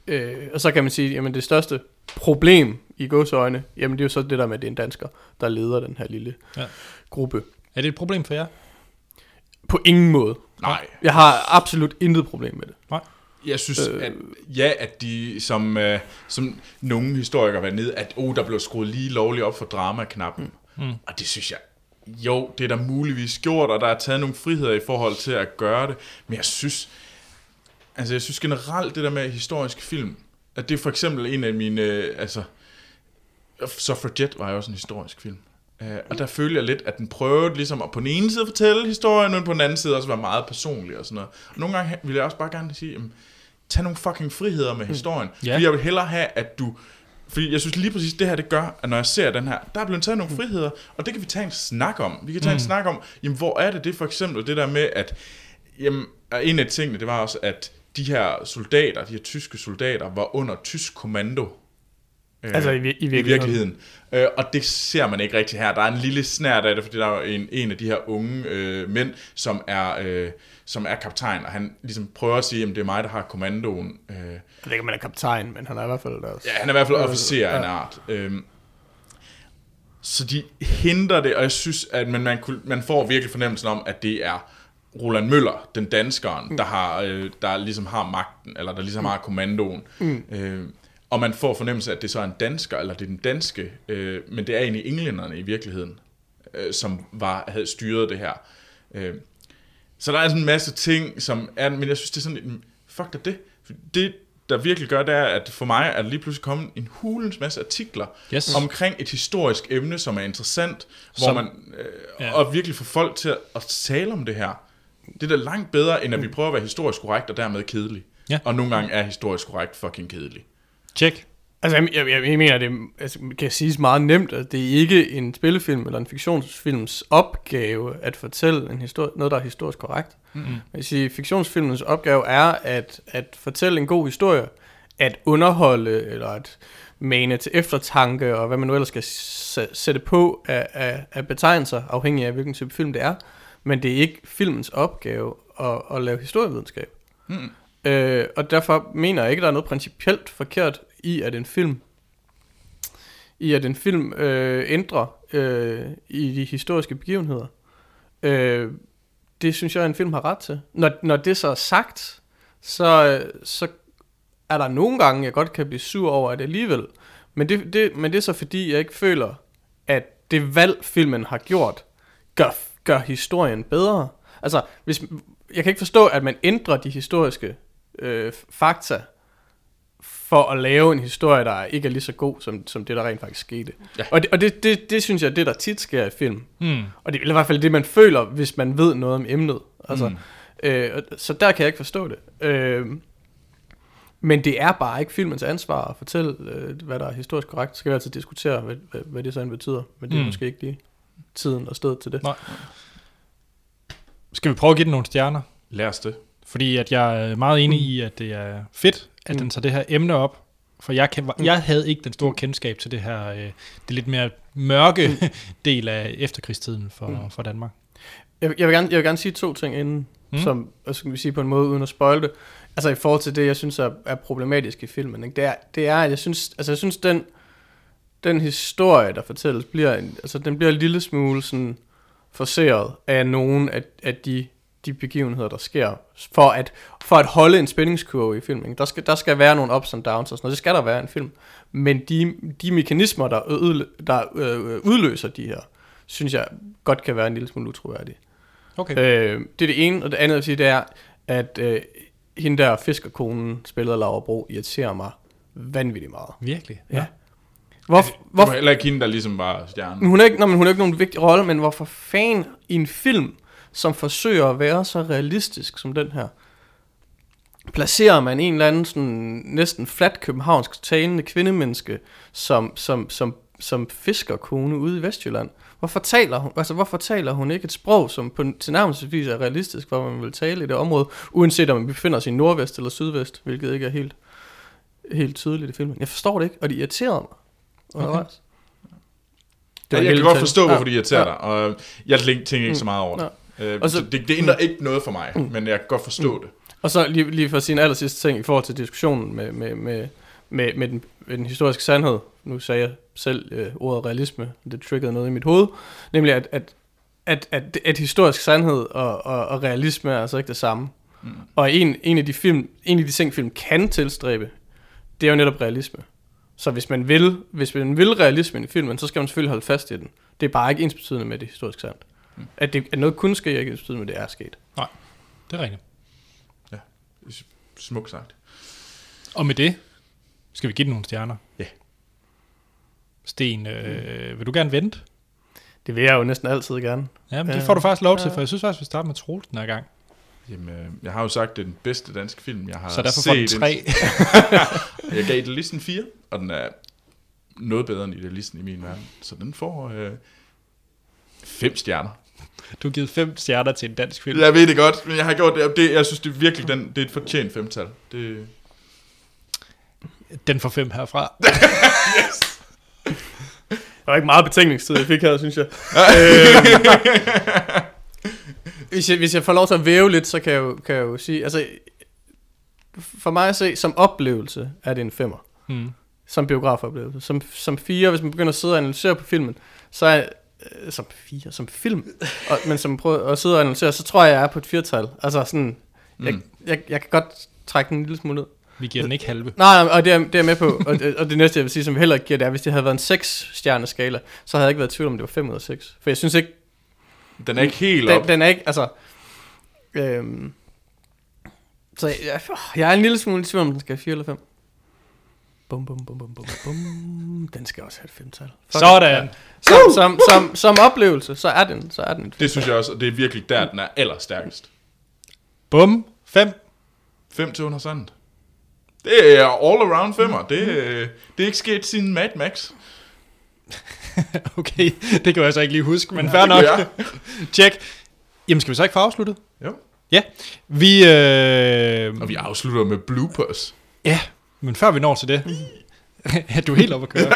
øh, og så kan man sige, jamen det største problem i godsøjne, jamen det er jo så det der med, at det er en dansker, der leder den her lille Ja. gruppe. Er det et problem for jer? På ingen måde. Nej. Jeg har absolut intet problem med det. Nej. Jeg synes, øh, at ja, at de, som, øh, som nogle historikere var nede, at oh, der blev skruet lige lovligt op for dramaknappen. Mm. Og det synes jeg, jo, det er der muligvis gjort, og der er taget nogle friheder i forhold til at gøre det. Men jeg synes, altså jeg synes generelt, det der med historiske film, at det er for eksempel en af mine, øh, altså, Suffragette var jo også en historisk film. Uh, og der føler jeg lidt, at den prøvede ligesom at på den ene side fortælle historien, men på den anden side også være meget personlig og sådan noget. Og nogle gange vil jeg også bare gerne sige, jamen, tag nogle fucking friheder med historien. Ja. Fordi jeg vil hellere have, at du... Fordi jeg synes lige præcis, det her det gør, at når jeg ser den her, der er blevet taget nogle friheder, og det kan vi tage en snak om. Vi kan tage mm. en snak om, jamen hvor er det det for eksempel, det der med, at jamen, en af tingene, det var også, at de her soldater, de her tyske soldater, var under tysk kommando. Øh, Altså i, i i virkeligheden. virkeligheden. Øh, og det ser man ikke rigtig her. Der er en lille snært af det, fordi der er en, en af de her unge øh, mænd, som er, øh, som er kaptajn, og han ligesom prøver at sige, at det er mig, der har kommandoen. Øh, Jeg ved ikke, om han er kaptajn, men han er i hvert fald deres... Ja, han er i hvert fald officer af en art. Øhm, så de henter det, og jeg synes, at man, man, man får virkelig fornemmelsen om, at det er Roland Møller, den danskeren, der, har, øh, der ligesom har magten, eller der ligesom har kommandoen. Mm. Øh, og man får fornemmelse af, at det så er en dansker, eller det er den danske, øh, men det er egentlig englænderne i virkeligheden, øh, som var, havde styret det her. Øh, så der er sådan en masse ting, som er, men jeg synes, det er sådan lidt, fuck da det. Det, der virkelig gør, det er, at for mig er der lige pludselig kommet en hulens masse artikler Yes. omkring et historisk emne, som er interessant, hvor Som- man, øh, ja. og virkelig får folk til at, at tale om det her. Det er da langt bedre, end at vi prøver at være historisk korrekt og dermed kedelig. Ja. Og nogle gange er historisk korrekt fucking kedelig. Check. Altså, jeg, jeg, jeg mener, det altså, kan siges meget nemt, at det er ikke en spillefilm eller en fiktionsfilms opgave at fortælle en histori- noget, der er historisk korrekt. Mm-hmm. Jeg vil sige, fiktionsfilmens opgave er at, at fortælle en god historie, at underholde eller at mane til eftertanke, og hvad man nu ellers skal sætte på af, af, af betegnelser, afhængig af hvilken type film det er. Men det er ikke filmens opgave at, at lave historievidenskab. Mm. Øh, og derfor mener jeg ikke, at der er noget principielt forkert i, at en film i at en film øh, ændrer øh, i de historiske begivenheder. Øh, det synes jeg, en film har ret til. Når, når det så er sagt, så, så er der nogle gange, jeg godt kan blive sur over det alligevel. Men det, det, men det er så fordi, jeg ikke føler, at det valg, filmen har gjort, gør, gør historien bedre. Altså, hvis, jeg kan ikke forstå, at man ændrer de historiske øh, fakta, for at lave en historie, der ikke er lige så god, som, som det, der rent faktisk skete. Ja. Og, det, og det, det, det synes jeg, det der tit sker i film. Mm. Og det er i hvert fald det, man føler, hvis man ved noget om emnet. Altså, mm. øh, og- så der kan jeg ikke forstå det. Øh, men det er bare ikke filmens ansvar at fortælle, øh, hvad der er historisk korrekt. Så skal vi altid diskutere, hvad, hvad, hvad det så end betyder. Men det er Mm. måske ikke lige tiden og stedet til det. Nej. Skal vi prøve at give den nogle stjerner? Lad os det. Fordi at jeg er meget enig i, at det er fedt, at Mm. den tager det her emne op. For jeg, kan, jeg havde ikke den store kendskab til det her, øh, det lidt mere mørke del af efterkrigstiden for, Mm. for Danmark. Jeg, jeg, vil gerne, jeg vil gerne sige to ting inden, Mm. mm. som hvad skal vi sige på en måde uden at spoil det. Altså i forhold til det, jeg synes er, er problematisk i filmen. Ikke? Det, er, det er, at jeg synes, altså jeg synes den, den historie, der fortælles, bliver en, altså den bliver en lille smule sådan forseret af nogen af, af de, de begivenheder, der sker, for at, for at holde en spændingskurve i filmen. Der skal, der skal være nogle ups and downs og sådan noget. Det skal der være i en film. Men de, de mekanismer, der, udlø, der øh, udløser de her, synes jeg godt kan være en lille smule utroværdige. Okay. Øh, det er det ene, og det andet, jeg vil sige, det er, at øh, hende der fiskerkonen, spillet af Laura Bro, irriterer mig vanvittigt meget. Virkelig? Ja. Hvor, Det hvor, var heller ikke hende, der ligesom var stjernen. hun, er ikke, nå, men hun er ikke nogen vigtig rolle, men hvorfor fan i en film, som forsøger at være så realistisk som den her, placerer man en eller anden sådan næsten flat københavnsk talende kvindemenneske som, som, som, som fiskerkone ude i Vestjylland. Hvorfor taler hun, altså hvorfor taler hun ikke et sprog, som på tilnærmelsesvis er realistisk, hvor man vil tale i det område, uanset om man befinder sig i nordvest eller sydvest, hvilket ikke er helt, helt tydeligt i filmen. Jeg forstår det ikke, og det irriterede mig. undervejs. Det jeg kan godt forstå, Ja. hvorfor de irriterer Ja. dig, og jeg tænker ikke så meget over det. Øh, Og så- så det, det ændrer ikke noget for mig, men jeg kan godt forstå det. Og så lige, lige for at sige en aller sidste ting i forhold til diskussionen med, med, med, med, med, den, med den historiske sandhed. Nu sagde jeg selv øh, ordet realisme, det triggede noget i mit hoved. Nemlig at, at, at, at, at historisk sandhed og, og, og realisme er altså ikke det samme. Mm. Og en, en, af de film, en af de ting, film kan tilstræbe, det er jo netop realisme. Så hvis man vil, hvis man vil realismen i filmen, så skal man selvfølgelig holde fast i den. Det er bare ikke ensbetydende med det historisk sandt. Mm. At, det, at noget kun sker, er ikke med, at det er sket. Nej, det er rigtigt. Smukt sagt. Og med det skal vi give den nogle stjerner. Ja. Sten, øh, vil du gerne vente? Det vil jeg jo næsten altid gerne. Ja, men det Ja. får du faktisk lov til, Ja. for jeg synes faktisk, vi starter med Troels den her gang. Jamen, øh, jeg har jo sagt, det er den bedste danske film, jeg har Så derfor set. får den tre. indtil- jeg gav Idealisten 4, og den er noget bedre end Idealisten i min verden. Så den får øh, fem stjerner. Du har givet fem stjerner til en dansk film. Jeg ved det godt, men jeg har gjort det. det jeg synes, det er virkelig den, det er et fortjent femtal. Det, Den får fem herfra. Der var ikke meget betænkningstid, jeg fik her, synes jeg. Øhm, hvis, jeg. Hvis jeg får lov til at væve lidt, så kan jeg jo, kan jeg jo sige, altså, for mig at se, som oplevelse er det en femmer. Mm. Som biografoplevelse. Som, som fire, hvis man begynder at sidde og analysere på filmen, så er øh, som fire, som film, og, men som prøver at sidde og analysere, så tror jeg, jeg er på et firtal. Altså sådan, jeg, Mm. jeg, jeg kan godt trække den en lille smule ned. Vi giver den ikke halve. Nej, nej, og det er, det er jeg med på. Og, og det næste, jeg vil sige, som vi heller ikke giver, det er, hvis det havde været en 6 stjerne skala, så havde jeg ikke været i tvivl om, det var 5 ud af 6. For jeg synes ikke, den er ikke helt op. den, den er ikke, altså... Øhm, så jeg, jeg, jeg er en lille smule i tvivl om, den skal have 4 eller 5. Bum, bum, bum, bum, bum, bum. Den skal også have et femtal. Fuck Sådan. Som, som, som, som oplevelse, så er den, så er den et Det synes jeg også, og det er virkelig der, den er allerstærkest. Bum. Fem. 5 til under sandet. Det er all around femmer. Det, øh, det er ikke sket siden Mad Max. Okay, det kan jeg så ikke lige huske, men fair nok. Tjek. Jamen, skal vi så ikke få afsluttet? Jo. Ja. Vi, øh, Og vi afslutter med bloopers. Ja, men før vi når til det, du er helt oppe at køre,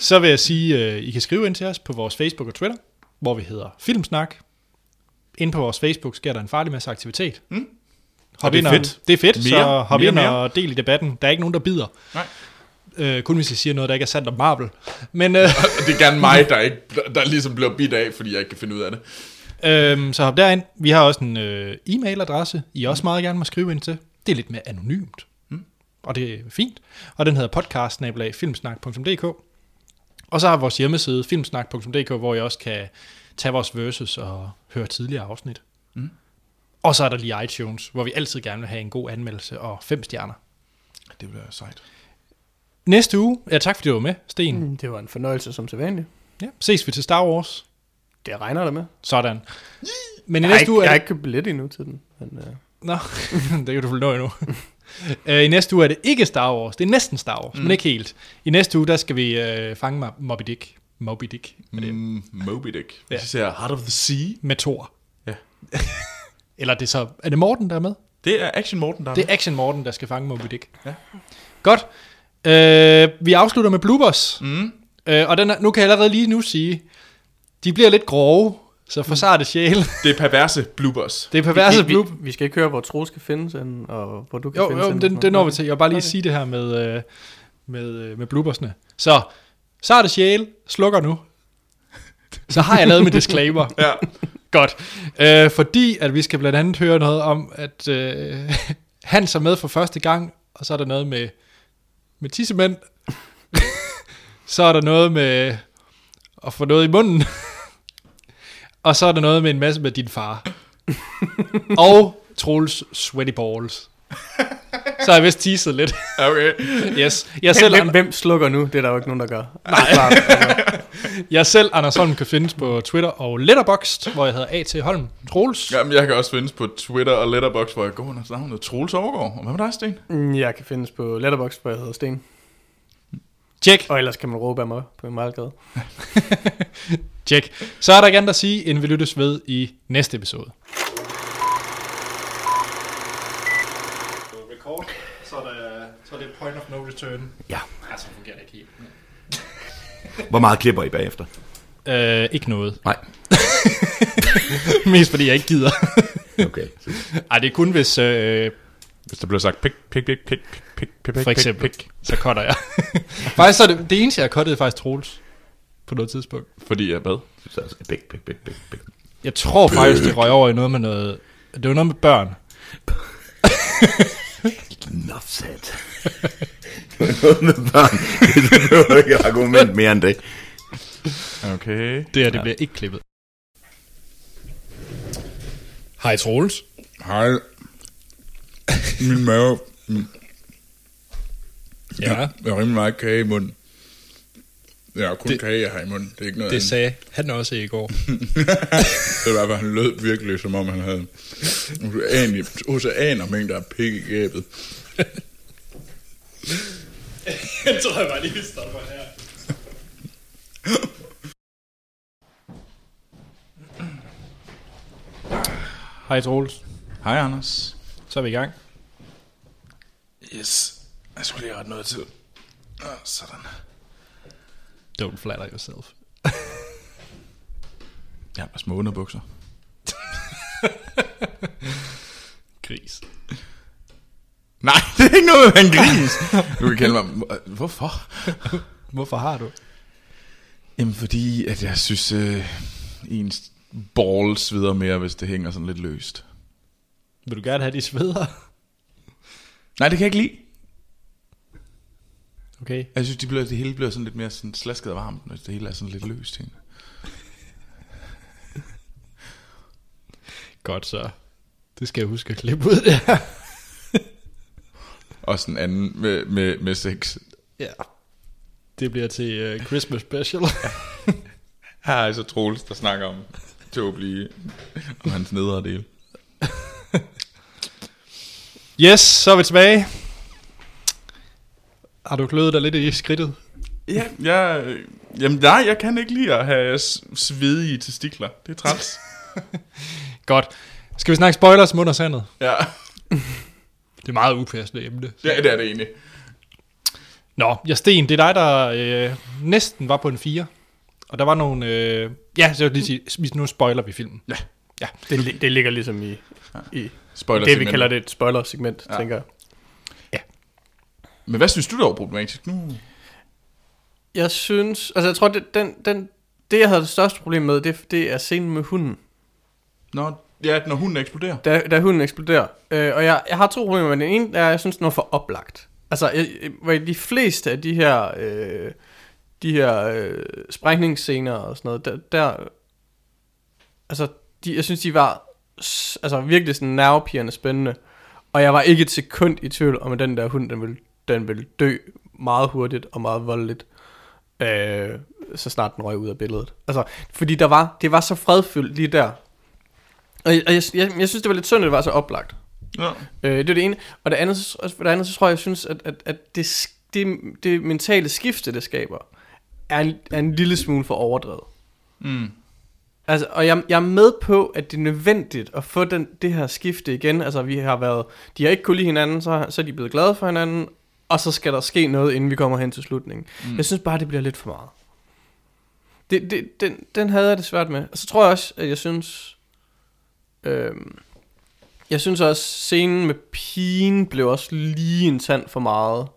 så vil jeg sige, øh, I kan skrive ind til os på vores Facebook og Twitter, hvor vi hedder Filmsnak. Inde på vores Facebook sker der en farlig masse aktivitet. Mm. Hop Og det er ind fedt. Det er fedt, Mere, så hop mere, ind mere. og del i debatten. Der er ikke nogen, der bider. Nej. Øh, kun hvis I siger noget, der ikke er sandt om Marvel. Men øh, Og det er gerne mig, der, ikke, der, ligesom bliver bidt af, fordi jeg ikke kan finde ud af det. øh, så hop derind. Vi har også en øh, e-mailadresse, I også meget gerne må skrive ind til. Det er lidt mere anonymt. Og det er fint. Og den hedder podcast filmsnak.dk. Og så har vi vores hjemmeside filmsnak.dk, hvor I også kan tage vores versus og høre tidligere afsnit. Mm. Og så er der lige iTunes, hvor vi altid gerne vil have en god anmeldelse og fem stjerner. Det bliver sejt. Næste uge, ja tak fordi du var med, Sten. Mm. Det var en fornøjelse som sædvanligt. Ja, ses vi til Star Wars. Det regner der med. Sådan. Men i Jeg har, næste ikke, uge jeg er har det... ikke købt billet endnu til den. Men, uh, Nå, det kan du vel nå endnu. Øh, I næste uge er det ikke Star Wars, det er næsten Star Wars, mm. men ikke helt. I næste uge, der skal vi øh, fange Mo- Moby Dick. Moby Dick. Med, det, Mm, Moby Dick. Ja. Ja. siger Heart of the Sea, med Thor. Ja. Eller det er så... Er det Morten, der er med? det er Action Morten, der er Det er Action Morten, der skal fange Moby Dick. Ja. Godt. Øh, vi afslutter med bloopers. Mm. Øh, og den er, nu kan jeg allerede lige nu sige, de bliver lidt grove, så for sarte sjæle. Det er perverse bloopers. Det er perverse vi, bloop. vi, vi skal ikke høre, hvor Troels skal findes, henne, og hvor du kan Jo, findes jo, det, og det når vi til. Jeg vil bare lige Okay. sige det her med, øh, med, øh, med bloopersne. Så, sarte sjæle slukker nu. Så har jeg lavet mit disclaimer. Ja. Godt. Øh, fordi at vi skal blandt andet høre noget om, at øh, Hans er med for første gang, og så er der noget med, med tissemænd. så er der noget med at få noget i munden. Og så er der noget med en masse med din far. og Troels sweaty balls. så har jeg vist teaset lidt. Okay. Yes. Jeg selv, Hvem, hvem slukker nu? Det er der jo ikke nogen, der gør. Nej. jeg er selv Anders Holm kan findes på Twitter og Letterboxd, hvor jeg hedder A.T. Holm Troels. Jamen, jeg kan også findes på Twitter og Letterboxd, hvor jeg går under navnet Troels Overgaard. Og hvad med dig, Sten? Mm, Jeg kan findes på Letterboxd, hvor jeg hedder Sten. Tjek. Og ellers kan man råbe af mig på en meget Tjek. Så er der ikke andet at sige, end vi lyttes ved i næste episode. Record, så er, der, så er det point of no return. Ja. Altså, fungerer det ikke helt. Hvor meget klipper I bagefter? Øh, ikke noget. Nej. Mest fordi jeg ikke gider. Okay. Ej, det er kun hvis, øh, Hvis der bliver sagt pik, pik, pik, pik, pik, pik, pik, for eksempel, pik, så cutter jeg. faktisk så er det, det eneste, jeg har cuttet, er faktisk Troels. På noget tidspunkt. Fordi jeg hvad? Så altså, pik, pik, pik, pik, pik. Jeg tror faktisk, det røg over i noget med noget... Det var noget med børn. Enough said. det var noget med børn. Det behøver ikke argument mere end det. Okay. Det her, det bliver ikke klippet. Hej Troels. Hej. Min mave. Min, Ja, jeg har rimelig meget kage i munden. Jeg har kun Det- kage, jeg har i munden. Det er ikke noget det andet. sagde han også i går. Det var, han lød virkelig, som om han havde oceaner, oceaner mængder af pik i gabet. Jeg tror jeg bare lige stopper her. Hej Troels. Hej, Anders. Så er vi i gang. Yes. Jeg skulle lige rette noget til. Ah, sådan. Don't flatter yourself. Jeg har små underbukser. Gris. Nej, det er ikke noget med en gris. Du kan kalde mig... Hvorfor? Hvorfor har du? Jamen, fordi at jeg synes, øh, ens balls sveder mere, hvis det hænger sådan lidt løst. Vil du gerne have de sveder? Nej, det kan jeg ikke lide. Okay. Jeg synes, de bliver, det hele bliver sådan lidt mere sådan slasket og varmt, når det hele er sådan lidt løst. Ikke? Godt så. Det skal jeg huske at klippe ud det her. Og sådan anden med, med, med sex. Ja. Det bliver til uh, Christmas special. Her er så Troels, der snakker om tåbelige, om hans nedre del. Yes, så er vi tilbage. Har du kløet dig lidt i skridtet? Ja, jeg, jamen nej, jeg kan ikke lide at have svedige testikler. Det er træls. Godt. Skal vi snakke spoilers mund og sandet? ja. Det er meget upassende emne. ja, det er det egentlig. Nå, ja Sten, det er dig, der øh, næsten var på en 4. Og der var nogle... Øh, ja, så vil jeg lige sige, nu spoiler vi filmen. Ja. Ja. Det, det ligger ligesom i, i Spoiler det, vi kalder det et spoiler-segment, Ja. ja. tænker jeg. Men hvad synes du, der var problematisk nu? Jeg synes, altså jeg tror, det, den, den, det jeg havde det største problem med, det, det er scenen med hunden. Nå, ja, når hunden eksploderer. Da, da hunden eksploderer. Øh, og jeg, jeg har to problemer med den ene, er, jeg synes, den var for oplagt. Altså, jeg, de fleste af de her, øh, de her øh, sprængningsscener og sådan noget, der, der altså, de, jeg synes, de var altså, virkelig sådan nervepirrende spændende. Og jeg var ikke et sekund i tvivl om, at den der hund, den ville, den ville dø meget hurtigt og meget voldeligt. Øh, så snart den røg ud af billedet. Altså, fordi der var, det var så fredfyldt lige der. Og jeg, og jeg, jeg, jeg synes, det var lidt synd, at det var så oplagt. Ja. Øh, det er det ene. Og det andet, så- for det andet så tror jeg, jeg synes, at, at, at det, det, det mentale skifte, det skaber, er en, er en lille smule for overdrevet. Mm. Altså, og jeg, jeg er med på, at det er nødvendigt at få den, det her skifte igen. Altså, vi har været, de har ikke kunne lide hinanden, så, så er de blevet glade for hinanden, og så skal der ske noget, inden vi kommer hen til slutningen. Mm. Jeg synes bare, det bliver lidt for meget. Det, det, den, den havde jeg det svært med. Og så tror jeg også, at jeg synes... Øhm, jeg synes også, scenen med pigen blev også lige en tand for meget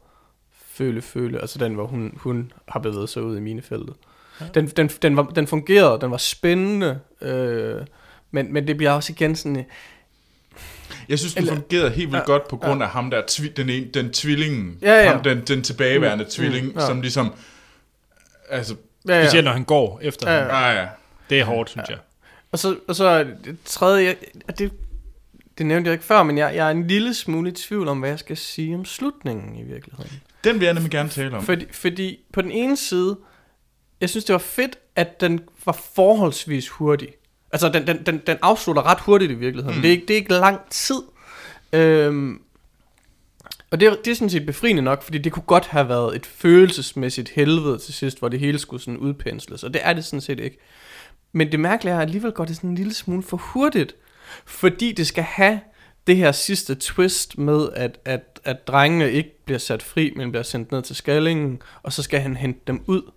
føle, føle. Altså den, hvor hun, hun har bevæget sig ud i minefeltet. Den, den, den, var, den fungerede, den var spændende, øh, men, men det bliver også igen sådan... øh, Jeg synes, den Eller- fungerede helt vildt Ja, godt på grund af ham der, tvi, den, ene, den tvillingen, Ja, ja. Ham, den, den tilbageværende mm, tvilling, ja. som ligesom, altså, Ja, ja. Specielt når han går efter Ja, ja, ja. ja. ah ja, Det er hårdt, synes jeg. Og så, og så er det tredje, at det, det nævnte jeg ikke før, men jeg, jeg er en lille smule i tvivl om, hvad jeg skal sige om slutningen i virkeligheden. Den vil jeg nemlig gerne tale om. Fordi, fordi på den ene side, jeg synes det var fedt, at den var forholdsvis hurtig. Altså den, den, den, den afslutter ret hurtigt i virkeligheden. Mm. Det, er ikke, det er ikke lang tid. Øhm, og det, er- det er sådan set befriende nok, fordi det kunne godt have været et følelsesmæssigt helvede til sidst, hvor det hele skulle sådan udpensles, og det er det sådan set ikke. Men det mærkelige er, at alligevel går det sådan en lille smule for hurtigt, fordi det skal have det her sidste twist med, at, at, at drengene ikke bliver sat fri, men bliver sendt ned til skallingen, og så skal han hente dem ud.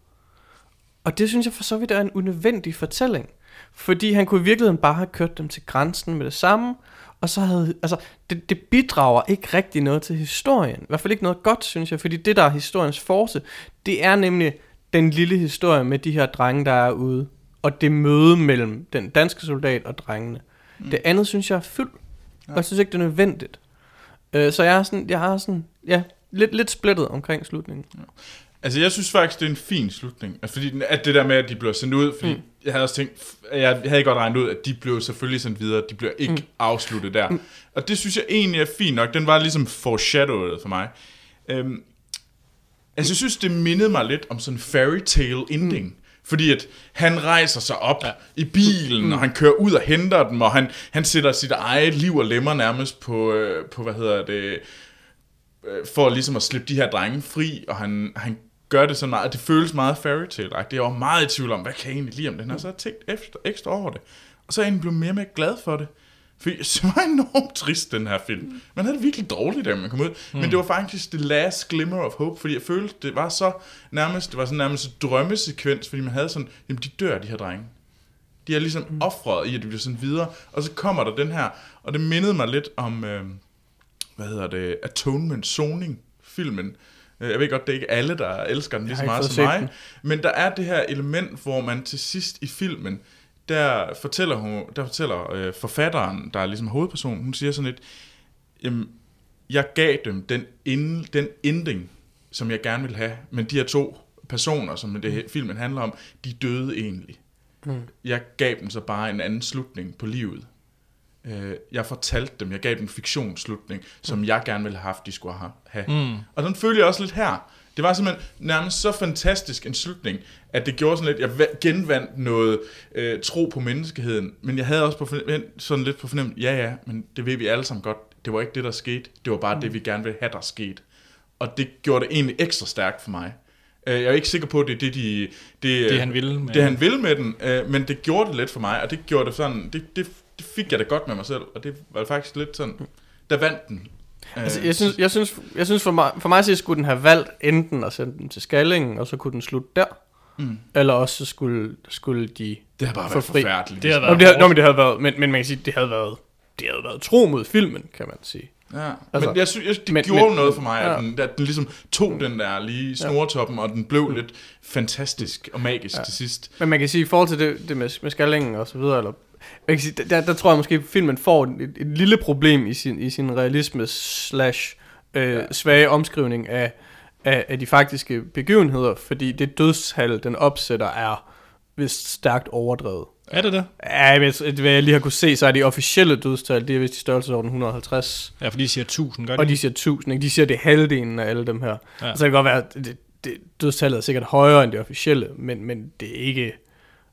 Og det synes jeg for så vidt er en unødvendig fortælling. Fordi han kunne i virkeligheden bare have kørt dem til grænsen med det samme, og så havde, altså, det, det bidrager ikke rigtig noget til historien. I hvert fald ikke noget godt, synes jeg, fordi det, der er historiens force, det er nemlig den lille historie med de her drenge, der er ude, og det møde mellem den danske soldat og drengene. Mm. Det andet synes jeg er fyldt, og jeg synes ikke, det er nødvendigt. Øh, så jeg er sådan, jeg er sådan, ja, lidt, lidt splittet omkring slutningen. Altså, jeg synes faktisk, det er en fin slutning. Altså, fordi den- at det der med, at de bliver sendt ud, fordi mm. jeg havde også tænkt, jeg havde godt regnet ud, at de blev selvfølgelig sendt videre, de bliver ikke mm. afsluttet der. Mm. Og det synes jeg egentlig er fint nok. Den var ligesom foreshadowed for mig. Øhm, altså, jeg synes, det mindede mig lidt om sådan en fairy tale ending. Mm. Fordi at han rejser sig op ja. i bilen, mm. og han kører ud og henter dem, og han, han sætter sit eget liv og lemmer nærmest på, øh, på hvad hedder det, øh, for ligesom at slippe de her drenge fri, og han, han gør det sådan meget, det føles meget fairy tale -agtigt. Jeg var meget i tvivl om, hvad kan jeg egentlig lide om den her, så har jeg tænkt efter, ekstra over det. Og så er jeg egentlig blevet mere og mere glad for det. For det var enormt trist, den her film. Man havde det virkelig dårligt, da man kom ud. Mm. Men det var faktisk the last glimmer of hope, fordi jeg følte, det var så nærmest, det var sådan nærmest en drømmesekvens, fordi man havde sådan, jamen de dør, de her drenge. De er ligesom mm. offret i, at de bliver sådan videre. Og så kommer der den her, og det mindede mig lidt om, øh, hvad hedder det, Atonement, Soning, filmen. Øh, Jeg ved godt, det er ikke alle, der elsker den lige så meget som mig. den. Men der er det her element, hvor man til sidst i filmen, der fortæller, hun, der fortæller øh, forfatteren, der er ligesom hovedpersonen, hun siger sådan lidt, jamen, jeg gav dem den, ind, den ending, som jeg gerne ville have, men de her to personer, som det her filmen handler om, de døde egentlig. Mm. Jeg gav dem så bare en anden slutning på livet. Øh, jeg fortalte dem, jeg gav dem en fiktionsslutning, som jeg gerne ville have haft, de skulle ha- have. Mm. Og den følger jeg også lidt her. Det var simpelthen nærmest så fantastisk en slutning, at det gjorde sådan lidt, jeg va- genvandt noget øh, tro på menneskeheden, men jeg havde også på fornem- sådan lidt på fornemmelse, ja ja, men det ved vi alle sammen godt, det var ikke det, der skete, det var bare mm. det, vi gerne ville have, der skete. Og det gjorde det egentlig ekstra stærkt for mig. Øh, Jeg er ikke sikker på, at det er det, de, det, Det, han ville med det, han ville med den, øh, men det gjorde det lidt for mig, og det gjorde det sådan, det, det, det fik jeg da godt med mig selv, og det var faktisk lidt sådan, der vandt den. Altså, Øh, jeg synes, jeg synes, jeg synes for mig, for mig så skulle den have valgt enten at sende den til skallingen, og så kunne den slutte der. Mm. Eller også så skulle, skulle de det har bare få været fri. forfærdeligt. Det har Nå, været men det, havde, nå, men det havde været, men, men man kan sige, det havde været, det havde været tro mod filmen, kan man sige. Ja, Altså, men jeg synes, jeg, det men- gjorde men- noget for mig, at, ja. den, at den ligesom tog den der lige snortoppen, og den blev lidt fantastisk og magisk ja. til sidst. Men man kan sige, i forhold til det, det med, med skallingen og så videre, eller, der, der tror jeg måske, at filmen får et, et, lille problem i sin, i sin realisme slash øh, ja. svage omskrivning af, af, af de faktiske begivenheder, fordi det dødstal, den opsætter, er vist stærkt overdrevet. Er det det? Ja, men hvad jeg lige har kunne se, så er de officielle dødstal, det er vist i størrelsesorden 150. Ja, fordi de siger 1000, gør de? Og de siger 1000, ikke? De siger, det er halvdelen af alle dem her. Ja. Ja. Så det kan godt være, at det, det, dødstallet er sikkert højere end det officielle, men, men det er ikke...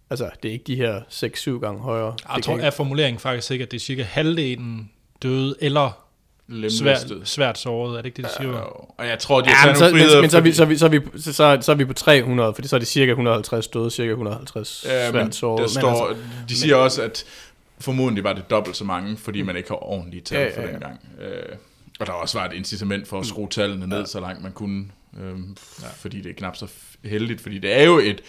Altså, det er ikke de her 6-7 gange højere. Jeg tror, kan er formuleringen faktisk ikke, at det er cirka halvdelen døde eller svært, svært såret. Er det ikke det, de siger? Og jeg tror, de Ja, har men taget så, nogle men, men så, er vi, fordi- så, er vi, så, er vi, så, så, så er vi på 300, fordi så er det cirka 150 døde, cirka 150 Ja, men svært såret. der Men står, altså, de siger også, at formodentlig var det dobbelt så mange, fordi man ikke har ordentlige tal Ja, for ja, ja. dengang. Øh, og der også var et incitament for at skrue tallene ned, så langt man kunne, øh, fordi det er knap så heldigt, fordi det er jo et,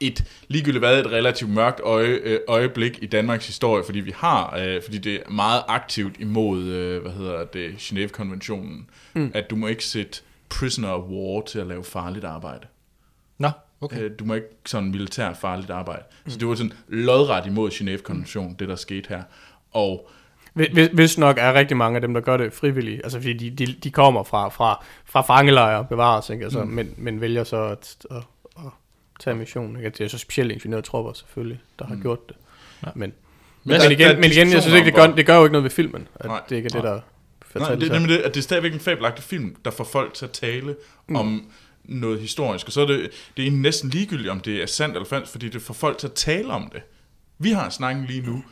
et ligegyldigt hvad, et relativt mørkt øje, øh, øjeblik i Danmarks historie, fordi vi har, øh, fordi det er meget aktivt imod, øh, hvad hedder det, Genève-konventionen, mm. at du må ikke sætte prisoner of war til at lave farligt arbejde. Nå, okay. Øh, Du må ikke sådan militært farligt arbejde. Mm. Så det var sådan lodret imod Genève-konventionen, det der skete her. Og Hvis, hvis nok er rigtig mange af dem, der gør det frivillige, altså fordi de, de, de kommer fra, fra, fra fangelejre bevares, ikke? Altså, mm. men, men vælger så at, at tage mission. Ikke? Det er så specielle ingeniørtropper selvfølgelig, der har mm. gjort det. Ja. Men, Men, der- men der er igen, men igen jeg synes ikke, det gør, det gør jo ikke noget ved filmen, at Nej. det ikke er det, der Nej, det, det, her. men det, at det er stadigvæk en fabelagtig film, der får folk til at tale mm. om noget historisk. Og så er det, det er næsten ligegyldigt, om det er sandt eller falsk, fordi det får folk til at tale om det. Vi har snakken lige nu,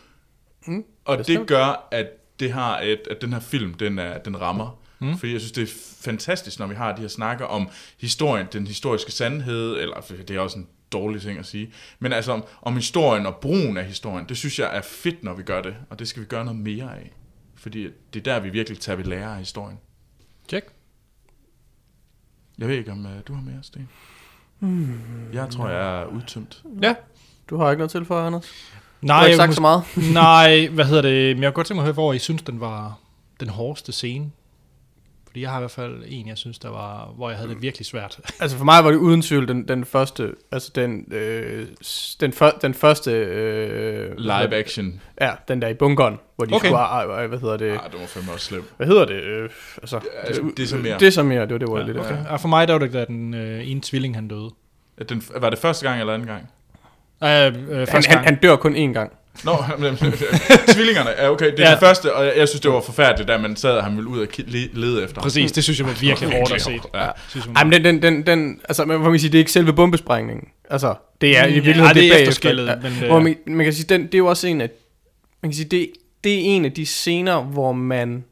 mm, og det bestemt. gør, at det har et, at den her film, den, er, den rammer. Mm. Fordi jeg synes, det er fantastisk, når vi har de her snakker om historien, den historiske sandhed, eller det er også en dårlig ting at sige, men altså om, om historien og brugen af historien, det synes jeg er fedt, når vi gør det, og det skal vi gøre noget mere af. Fordi det er der, vi virkelig tager ved lære af historien. Check. Jeg ved ikke, om uh, du har mere, Sten? Hmm. Jeg tror, jeg er udtømt. Ja. Du har ikke noget til for, Anders? Du Nej, har ikke sagt så meget. Nej, hvad hedder det? Men jeg kunne godt tænke mig at høre, hvor I synes, den var den hårdeste scene. Fordi jeg har i hvert fald en, jeg synes, der var, hvor jeg havde det virkelig svært. Altså for mig var det uden tvivl den, den første, altså den, øh, den, før, den første... Øh, Live action. Ja, den der i bunkeren, hvor de Okay. skulle, øh, hvad hedder det, Ah, det var fandme også slemt. hvad hedder det, øh, altså, altså, det er så mere. Det er så mere, det var det, hvor jeg lidt Okay. Og for mig, der var det, da den øh, ene tvilling, han døde. Den, var det første gang eller anden gang? Øh, øh, Han, første han, gang. han dør kun én gang. Nå, tvillingerne, ja okay, det er Ja. ja. det første, og jeg, jeg synes, det var forfærdeligt, da man sad og han ville ud og lede efter. Præcis, det synes jeg var virkelig hårdt at se. Ja. Ej, men den, den, den, den altså, man, man kan sige, det er ikke selve bombesprængningen. Altså, det er i Ja, virkeligheden det er bagefter. efterskældet, Ja, men det hvor er- man, man kan sige, den, det er jo også en af, man kan sige, det, det er en af de scener, hvor man,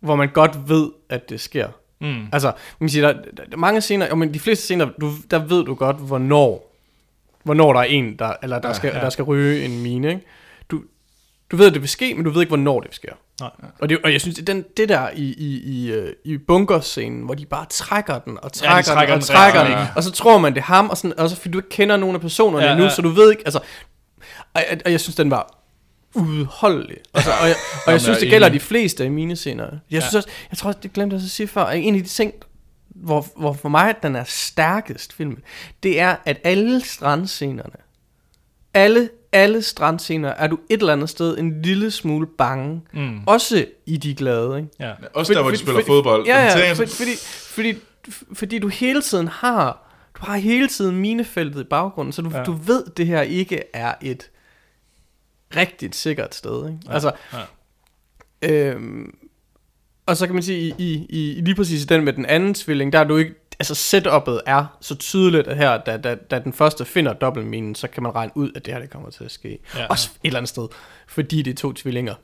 hvor man godt ved, at det sker. Mm. Altså, man kan sige, der, der, der er mange scener, men de fleste scener, du, der ved du godt, hvornår, hvornår der er en, der, eller der, Ja, skal, ja. der skal ryge en mine, ikke? Du, du ved, at det vil ske, men du ved ikke, hvornår det sker. Nej. Og, det, og jeg synes, det, den, det der i, i, i, øh, i bunkerscenen, hvor de bare trækker den, og trækker, trækker den, og den trækker den, længe. og så tror man, det er ham, og, sådan, og så fordi du ikke kender nogen af personerne Ja, ja, endnu, ja. så du ved ikke, altså, og, og, og jeg synes, den var udholdelig. Altså, og jeg, og jeg Jamen, synes, jeg det er gælder de fleste af mine scener. Jeg synes også, jeg tror også, det glemte jeg at sige før, en af de ting, hvor, hvor for mig den er stærkest film, det er, at alle strandscenerne, alle, alle strandscener, er du et eller andet sted en lille smule bange. Mm. Også i de glade, ikke? Ja. Også der, hvor de Fordi- spiller fordi- fodbold. Ja, ja, for, fordi, fordi, fordi du hele tiden har, du har hele tiden minefeltet i baggrunden, så du, Ja. ja. du ved, det her ikke er et rigtigt sikkert sted, ikke? Ja, Altså, øhm, og så kan man sige, i, i, i lige præcis den med den anden tvilling, der er du ikke, altså setup'et er så tydeligt, at her, da, da, da den første finder dobbeltminen, så kan man regne ud, at det her det kommer til at ske. Ja. Ja. Også et eller andet sted, fordi det er to tvillinger.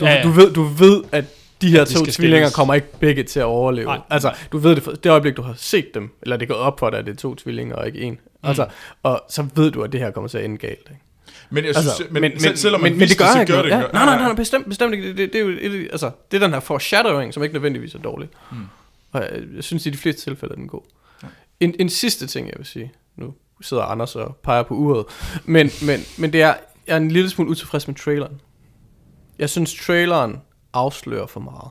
Du, Ja, ja, ja. ja. du, ved, du ved, at de her de to tvillinger skilles. kommer ikke begge til at overleve. Nej, altså, du ved det, for, det øjeblik, du har set dem, eller det går op for dig, at det er to tvillinger og ikke en. Mm. Altså, og så ved du, at det her kommer til at ende galt. Ikke? Men jeg synes, Altså, men, men, selv, selvom man men, men det gør så ikke gør det Ja, ikke nej, nej, nej, bestemt, bestemt ikke. Det, det, det, er jo et, altså, det er den her foreshadowing, som ikke nødvendigvis er dårligt. Mm. Og jeg, jeg synes, i de fleste tilfælde er den god. Ja. En, en sidste ting, jeg vil sige. Nu sidder Anders og peger på uret. Men, men, men det er, jeg er en lille smule utilfreds med traileren. Jeg synes, traileren afslører for meget,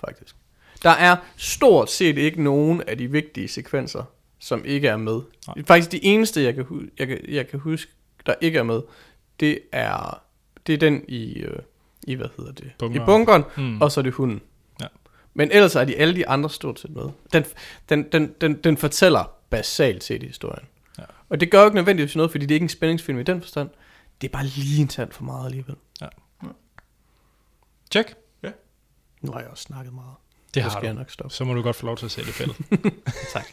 faktisk. Der er stort set ikke nogen af de vigtige sekvenser, som ikke er med. Nej. Faktisk de eneste, jeg kan, jeg, kan, jeg kan huske, der ikke er med, det er, det er den i, øh, i hvad hedder det? Bunkeren. I bunkeren, Mm. og så er det hunden. Ja. Men ellers er de alle de andre stort set med. Den, den, den, den, den fortæller basalt set i historien. Ja. Og det gør jo ikke nødvendigvis noget, fordi det er ikke en spændingsfilm i den forstand. Det er bare lige en tand for meget alligevel. Check. Nu har jeg også snakket meget. Det har skal du. jeg nok stoppe. Så må du godt få lov til at sætte fældet. Tak.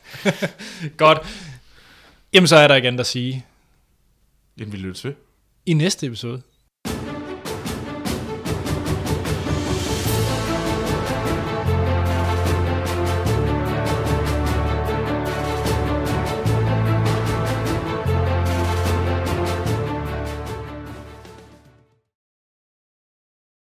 godt. Jamen, så er der igen at sige, Inden vi lyttes ved i næste episode,